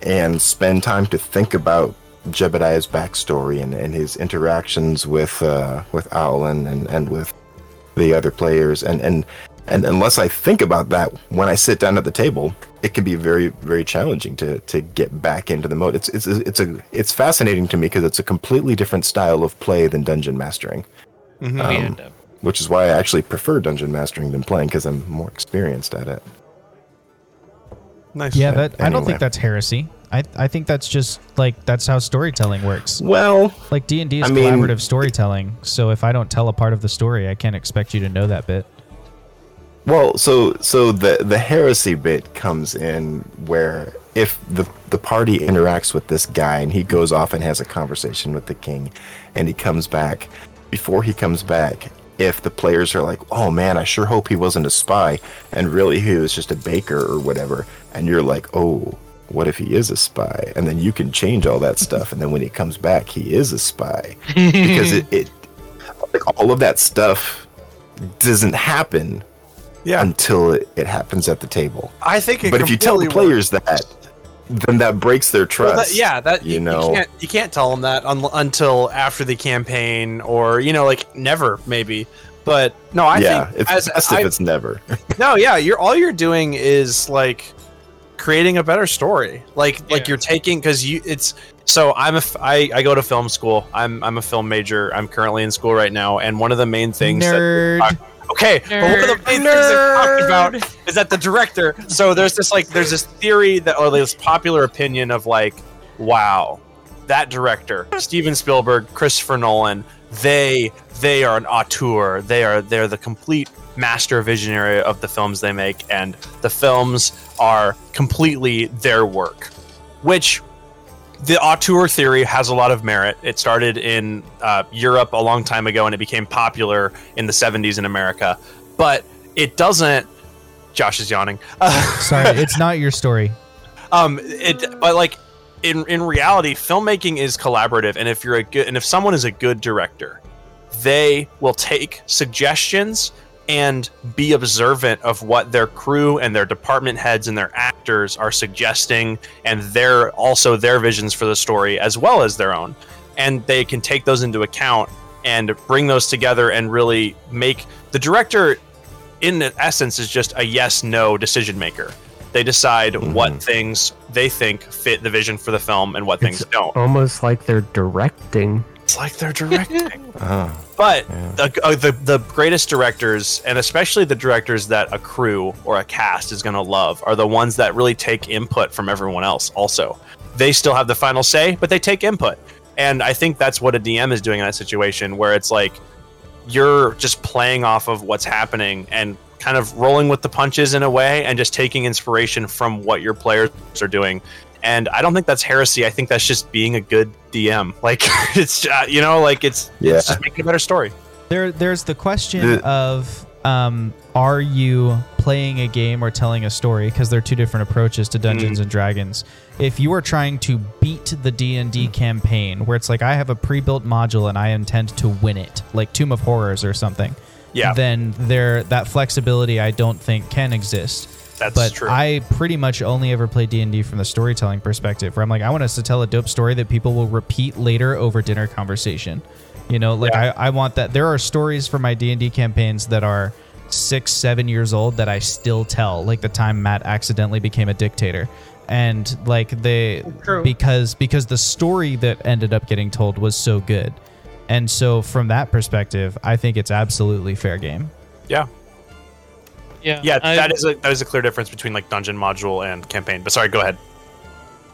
and spend time to think about Jebediah's backstory and, and his interactions with uh, with Owlin and, and with the other players and, and and unless I think about that when I sit down at the table, it can be very very challenging to to get back into the mode. It's it's it's a it's fascinating to me because it's a completely different style of play than dungeon mastering, Mhm. Um, end which is why I actually prefer dungeon mastering than playing because I'm more experienced at it. Nice. Yeah, that I don't think that's heresy. I I think that's just like that's how storytelling works. Well, Like D and D is I mean- collaborative storytelling. So if I don't tell a part of the story, I can't expect you to know that bit. Well, so so the the heresy bit comes in where if the the party interacts with this guy and he goes off and has a conversation with the king, and he comes back, before he comes back, if the players are like, "Oh man, I sure hope he wasn't a spy," and really he was just a baker or whatever, and you're like, "Oh." What if he is a spy? And then you can change all that stuff, and then when he comes back, he is a spy because it, it like all of that stuff doesn't happen Yeah. until it, it happens at the table. I think. It but if you tell the completely works. players that, then that breaks their trust. Well, that, yeah, that you you, know. you can't you can't tell them that un- until after the campaign, or you know, like never maybe. But no, I yeah, think it's as best I, if it's never. no, yeah, you're all you're doing is like creating a better story. Like like you're taking because you it's so I'm a f- I, I go to film school. I'm I'm a film major. I'm currently in school right now, and one of the main things that Nerd. Okay, but one of the main things they're talking about is that the director. So there's this like there's this theory that or this popular opinion of like, wow, that director, Steven Spielberg, Christopher Nolan, they they are an auteur. They are they're the complete master visionary of the films they make, and the films are completely their work, which the auteur theory has a lot of merit. It started in uh, Europe a long time ago, and it became popular in the 70s in America. But it doesn't. Josh is yawning. Sorry, it's not your story. um, it. But like in in reality, filmmaking is collaborative, and if you're a good and if someone is a good director, they will take suggestions and be observant of what their crew and their department heads and their actors are suggesting and their also their visions for the story as well as their own. And they can take those into account and bring those together and really make the director in essence is just a yes no decision maker. They decide mm-hmm. what things they think fit the vision for the film and what things don't. Almost like they're directing. It's like they're directing Oh, but the, uh, the the greatest directors, and especially the directors that a crew or a cast is going to love, are the ones that really take input from everyone else. Also, they still have the final say, but they take input, and I think that's what a DM is doing in that situation, where it's like you're just playing off of what's happening and kind of rolling with the punches in a way, and just taking inspiration from what your players are doing. And I don't think that's heresy. I think that's just being a good DM. Like it's uh, you know, like it's yeah. it's just making a better story. There, there's the question The- of, um, are you playing a game or telling a story? Because there are two different approaches to Dungeons and Dragons. If you are trying to beat the D and D campaign, where it's like I have a pre-built module and I intend to win it, like Tomb of Horrors or something, Yeah, then there that flexibility I don't think can exist. That's but true. I pretty much only ever play D and D from the storytelling perspective, where I'm like, I want us to tell a dope story that people will repeat later over dinner conversation. You know, like Yeah. I, I want that. There are stories for my D and D campaigns that are six, seven years old that I still tell, like the time Matt accidentally became a dictator, and like they True. because because the story that ended up getting told was so good, and so from that perspective, I think it's absolutely fair game. yeah, Yeah, yeah. I, that is a that is a clear difference between like dungeon module and campaign. But sorry, go ahead.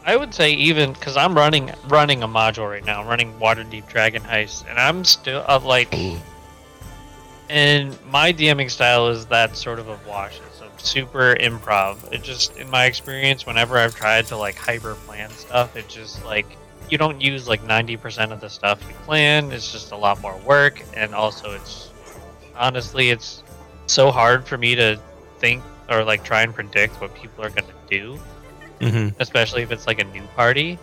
I would say even because I'm running running a module right now, I'm running Waterdeep Dragon Heist, and I'm still uh, like, and my DMing style is that sort of a wash. It's a super improv. It just, in my experience, whenever I've tried to like hyper plan stuff, it just like you don't use like 90% of the stuff you plan. It's just a lot more work, and also it's honestly it's so hard for me to think or like try and predict what people are gonna do Mm-hmm. especially if it's like a new party.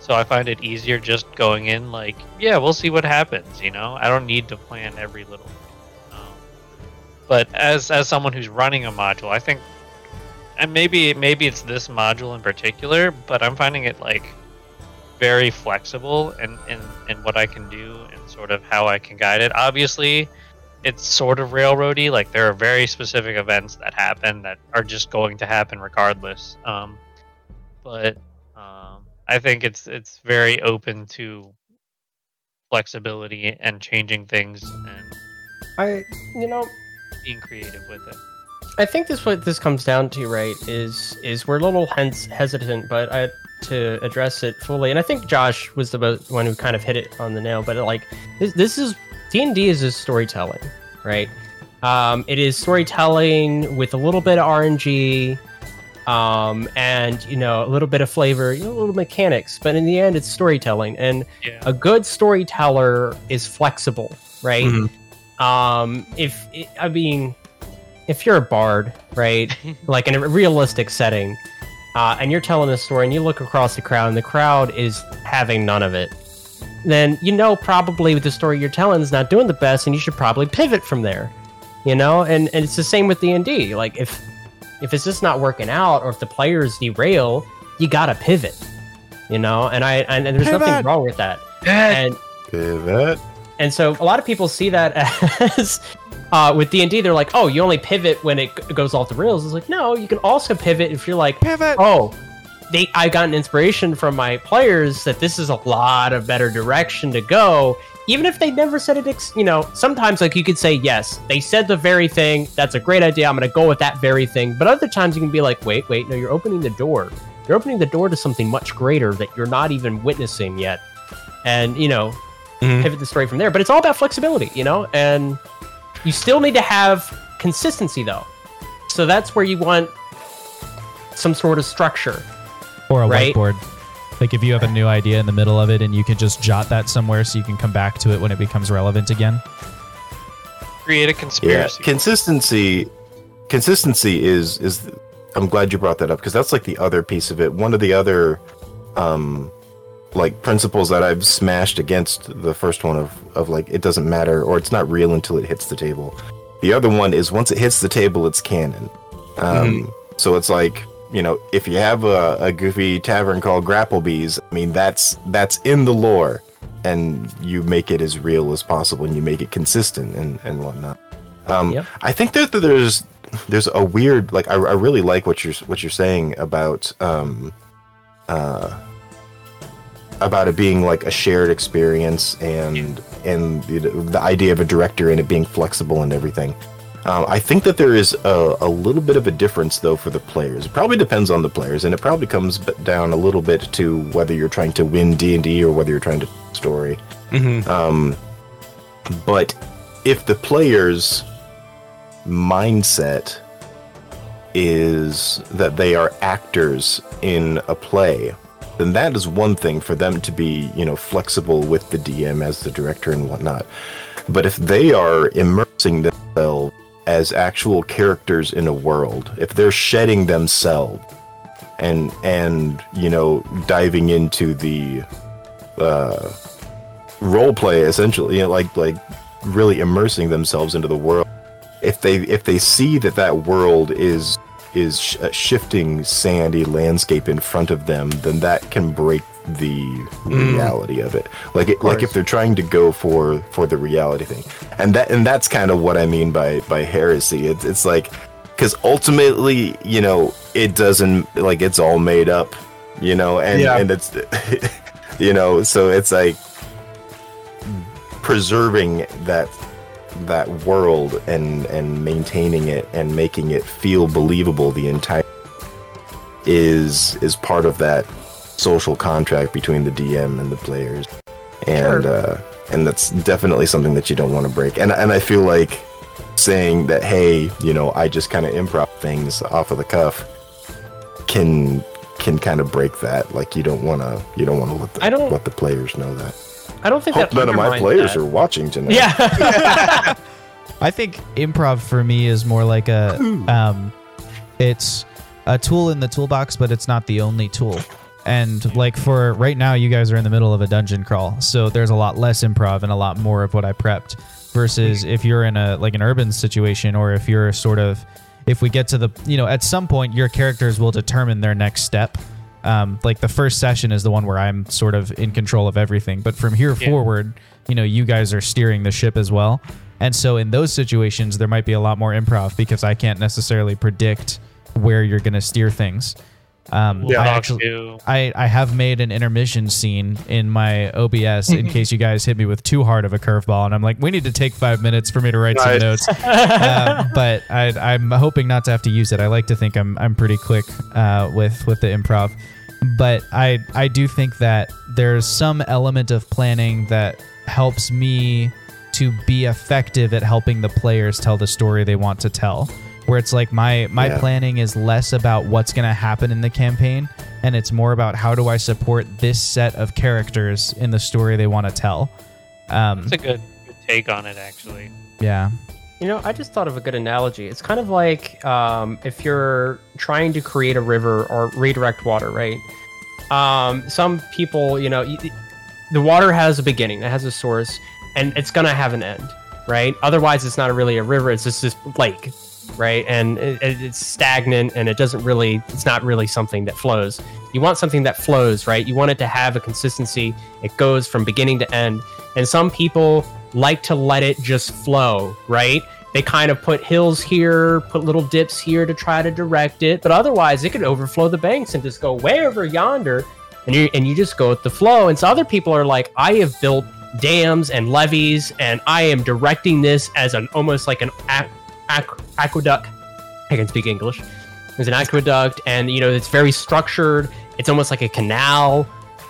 So I find it easier just going in like, yeah, we'll see what happens. You know, I don't need to plan every little. Um, but as as someone who's running a module, I think, and maybe maybe it's this module in particular, but I'm finding it like very flexible and in, in what I can do and sort of how I can guide it. Obviously, it's sort of railroady. Like there are very specific events that happen that are just going to happen regardless. Um, but um, I think it's it's very open to flexibility and changing things and I, you know, being creative with it. I think this what this comes down to, right? Is is we're a little hence hesitant, but I to address it fully, and I think Josh was the one who kind of hit it on the nail. But like this, this is D and D is just storytelling, right? Um, it is storytelling with a little bit of RNG, um, and you know a little bit of flavor, you know, a little mechanics. But in the end, it's storytelling, and Yeah. a good storyteller is flexible, right? Mhm. Um, if I mean, if you're a bard, right, like in a realistic setting, uh, and you're telling a story, and you look across the crowd, and the crowd is having none of it, then you know probably the story you're telling is not doing the best, and you should probably pivot from there. you know. And and it's the same with D and D. Like if if it's just not working out, or if the players derail, you gotta pivot, you know. And I and, and there's nothing wrong with that. And Pivot. and so a lot of people see that as uh, with D and D, they're like, oh, you only pivot when it goes off the rails. It's like, no, you can also pivot if you're like, Pivot. oh, they I got an inspiration from my players that this is a lot of better direction to go. Even if they never said it, ex- you know, sometimes like you could say yes, they said the very thing. That's a great idea. I'm gonna go with that very thing. But other times you can be like, wait, wait, no, you're opening the door. You're opening the door to something much greater that you're not even witnessing yet. And you know, Mhm. pivot the story from there. But it's all about flexibility, you know, and you still need to have consistency though. So that's where you want some sort of structure. Or a right? whiteboard. Like if you have a new idea in the middle of it and you can just jot that somewhere so you can come back to it when it becomes relevant again. Create a conspiracy. Yeah, conspiracy. consistency. Consistency is is. I'm glad you brought that up because that's like the other piece of it. One of the other, um, like principles that I've smashed against the first one of of like it doesn't matter or it's not real until it hits the table. The other one is once it hits the table, it's canon. Um, So it's like you know if you have a, a goofy tavern called Grapplebees, I mean that's that's in the lore, and you make it as real as possible and you make it consistent and and whatnot. Um, Yep. I think that there's there's a weird like I, I really like what you're what you're saying about um uh about it being like a shared experience and and the, the idea of a director and it being flexible and everything. Um, I think that there is a, a little bit of a difference though for the players. It probably depends on the players, and it probably comes down a little bit to whether you're trying to win D and D or whether you're trying to story. Mhm. Um, but if the players' mindset is that they are actors in a play, then that is one thing for them to be, you know, flexible with the DM as the director and whatnot. But if they are immersing themselves as actual characters in a world, if they're shedding themselves and and you know diving into the uh, role play essentially, you know, like like really immersing themselves into the world. If they if they see that that world is is sh- a shifting sandy landscape in front of them, then that can break the mm. reality of it. Like it, like if they're trying to go for for the reality thing, and that and that's kind of what I mean by by heresy. It's it's like because ultimately, you know, it doesn't like it's all made up, you know, and Yeah. and it's you know, so it's like preserving that that world and and maintaining it and making it feel believable the entire is is part of that social contract between the DM and the players and Sure. uh and that's definitely something that you don't want to break and and I feel like saying that hey you know I just kind of improv things off of the cuff can can kind of break that like you don't want to you don't want to let the, I don't- let the players know that I don't think hope that none of my players that. are watching tonight Yeah. I think improv for me is more like a um it's a tool in the toolbox, but it's not the only tool. And like for right now, you guys are in the middle of a dungeon crawl, so there's a lot less improv and a lot more of what I prepped. Versus if you're in a like an urban situation, or if you're sort of, if we get to the, you know, at some point your characters will determine their next step. Um, like the first session is the one where I'm sort of in control of everything, but from here Yeah. forward, you know, you guys are steering the ship as well. And so in those situations, there might be a lot more improv because I can't necessarily predict where you're going to steer things. Um, We'll I actually, I, I have made an intermission scene in my OBS in case you guys hit me with too hard of a curveball, and I'm like, we need to take five minutes for me to write Nice. some notes. um, but I, I'm hoping not to have to use it. I like to think I'm I'm pretty quick uh, with with the improv, but I I do think that there's some element of planning that helps me to be effective at helping the players tell the story they want to tell. Where it's like my my Yeah. planning is less about what's going to happen in the campaign, and it's more about how do I support this set of characters in the story they want to tell. Um, That's a good, good take on it, actually. yeah. You know, I just thought of a good analogy. It's kind of like um, if you're trying to create a river or redirect water, right? Um, some people, you know, y- y- the water has a beginning, it has a source, and it's gonna have an end. right? Otherwise, it's not really a river; it's just this lake, right? And it, it- it's stagnant, and it doesn't really, it's not really something that flows. You want something that flows, right? You want it to have a consistency. It goes from beginning to end. And some people like to let it just flow, right? They kind of put hills here, put little dips here to try to direct it, but otherwise it could overflow the banks and just go way over yonder, and you and you just go with the flow. And so other people are like, I have built dams and levees, and I am directing this as an almost like an aqu- aqu- aqueduct. I can speak English. There's an aqueduct, and you know it's very structured. It's almost like a canal,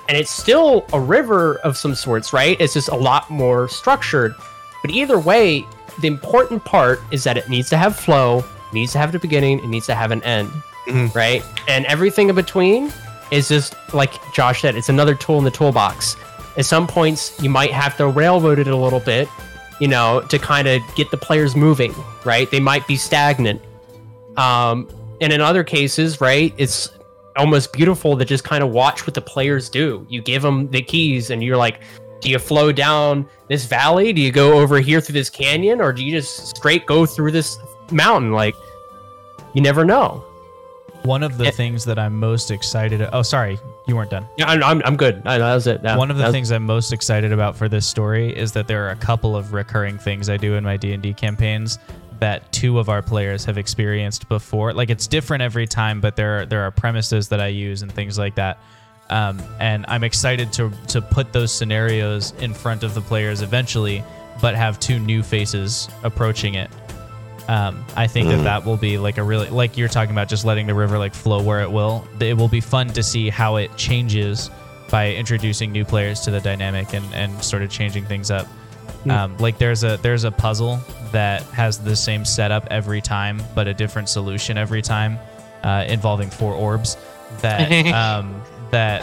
and it's still a river of some sorts, right? It's just a lot more structured. But either way, the important part is that it needs to have flow, needs to have a beginning, it needs to have an end, Mhm. right? And everything in between is just like Josh said, it's another tool in the toolbox. At some points, you might have to railroad it a little bit, you know, to kind of get the players moving, right? They might be stagnant. Um, and in other cases, right, it's almost beautiful to just kind of watch what the players do. You give them the keys, and you're like, do you flow down this valley? Do you go over here through this canyon, or do you just straight go through this mountain? Like, you never know. One of the Yeah. things that I'm most excited. Oh, sorry, you weren't done. Yeah, I'm, I'm, I'm good. I, that was it. That- One of the was- things I'm most excited about for this story is that there are a couple of recurring things I do in my D&D campaigns that two of our players have experienced before. Like it's different every time, but there are, there are premises that I use and things like that. Um, and I'm excited to to put those scenarios in front of the players eventually, but have two new faces approaching it. Um, I think that that will be like a really like you're talking about just letting the river like flow where it will. It will be fun to see how it changes by introducing new players to the dynamic and, and sort of changing things up. Um, like there's a there's a puzzle that has the same setup every time, but a different solution every time, uh, involving four orbs. That um, that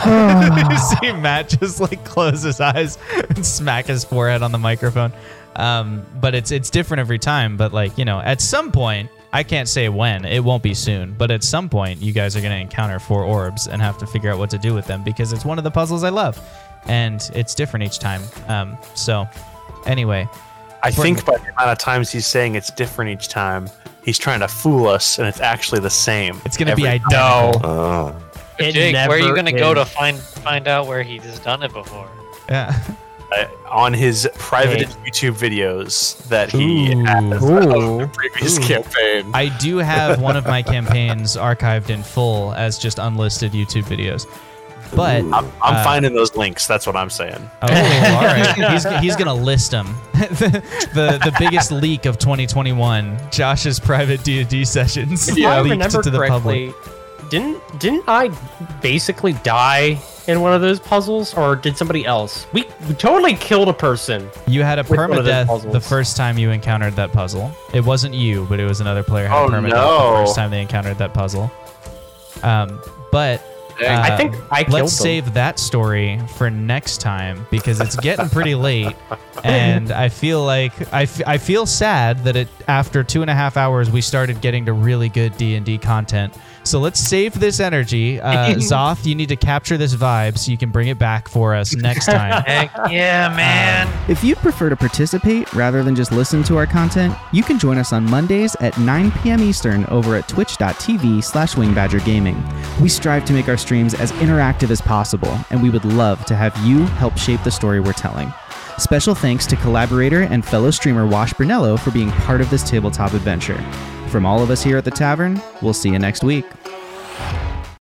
you see Matt just like close his eyes and smack his forehead on the microphone. Um, but it's it's different every time. But like you know, at some point, I can't say when. It won't be soon. But at some point, you guys are gonna encounter four orbs and have to figure out what to do with them because it's one of the puzzles I love, and it's different each time. Um, so anyway, I think by the amount of times he's saying it's different each time, he's trying to fool us, and it's actually the same. it's gonna be every time. identical. Oh. Jake, where are you gonna go to find find out where he's done it before? Yeah. Uh, on his private Hey. YouTube videos that he Ooh. has Ooh. of the previous Ooh. campaign. I do have one of my campaigns archived in full as just unlisted YouTube videos. But I'm, I'm Uh, finding those links. That's what I'm saying. oh, all right, he's, he's gonna list them. the, the the biggest leak of 2021, Josh's private D and D sessions. If I leaked remember to the correctly, public. Didn't didn't I basically die in one of those puzzles, or did somebody else? We, we totally killed a person. You had a With one permadeath the first time you encountered that puzzle. It wasn't you, but it was another player had Oh, a permadeath no. the first time they encountered that puzzle. Um, but Dang. uh, I think I killed let's them. save that story for next time because it's getting pretty late, and I feel like I, f- I feel sad that it after two and a half hours we started getting to really good D and D content. So let's save this energy. Uh, Zoth, you need to capture this vibe so you can bring it back for us next time. Heck yeah, man! If you'd prefer to participate rather than just listen to our content, you can join us on Mondays at 9 p.m. Eastern over at twitch.tv slash wingedbadgergaming. We strive to make our streams as interactive as possible, and we would love to have you help shape the story we're telling. Special thanks to collaborator and fellow streamer Wash Brunello for being part of this tabletop adventure. From all of us here at the tavern, we'll see you next week.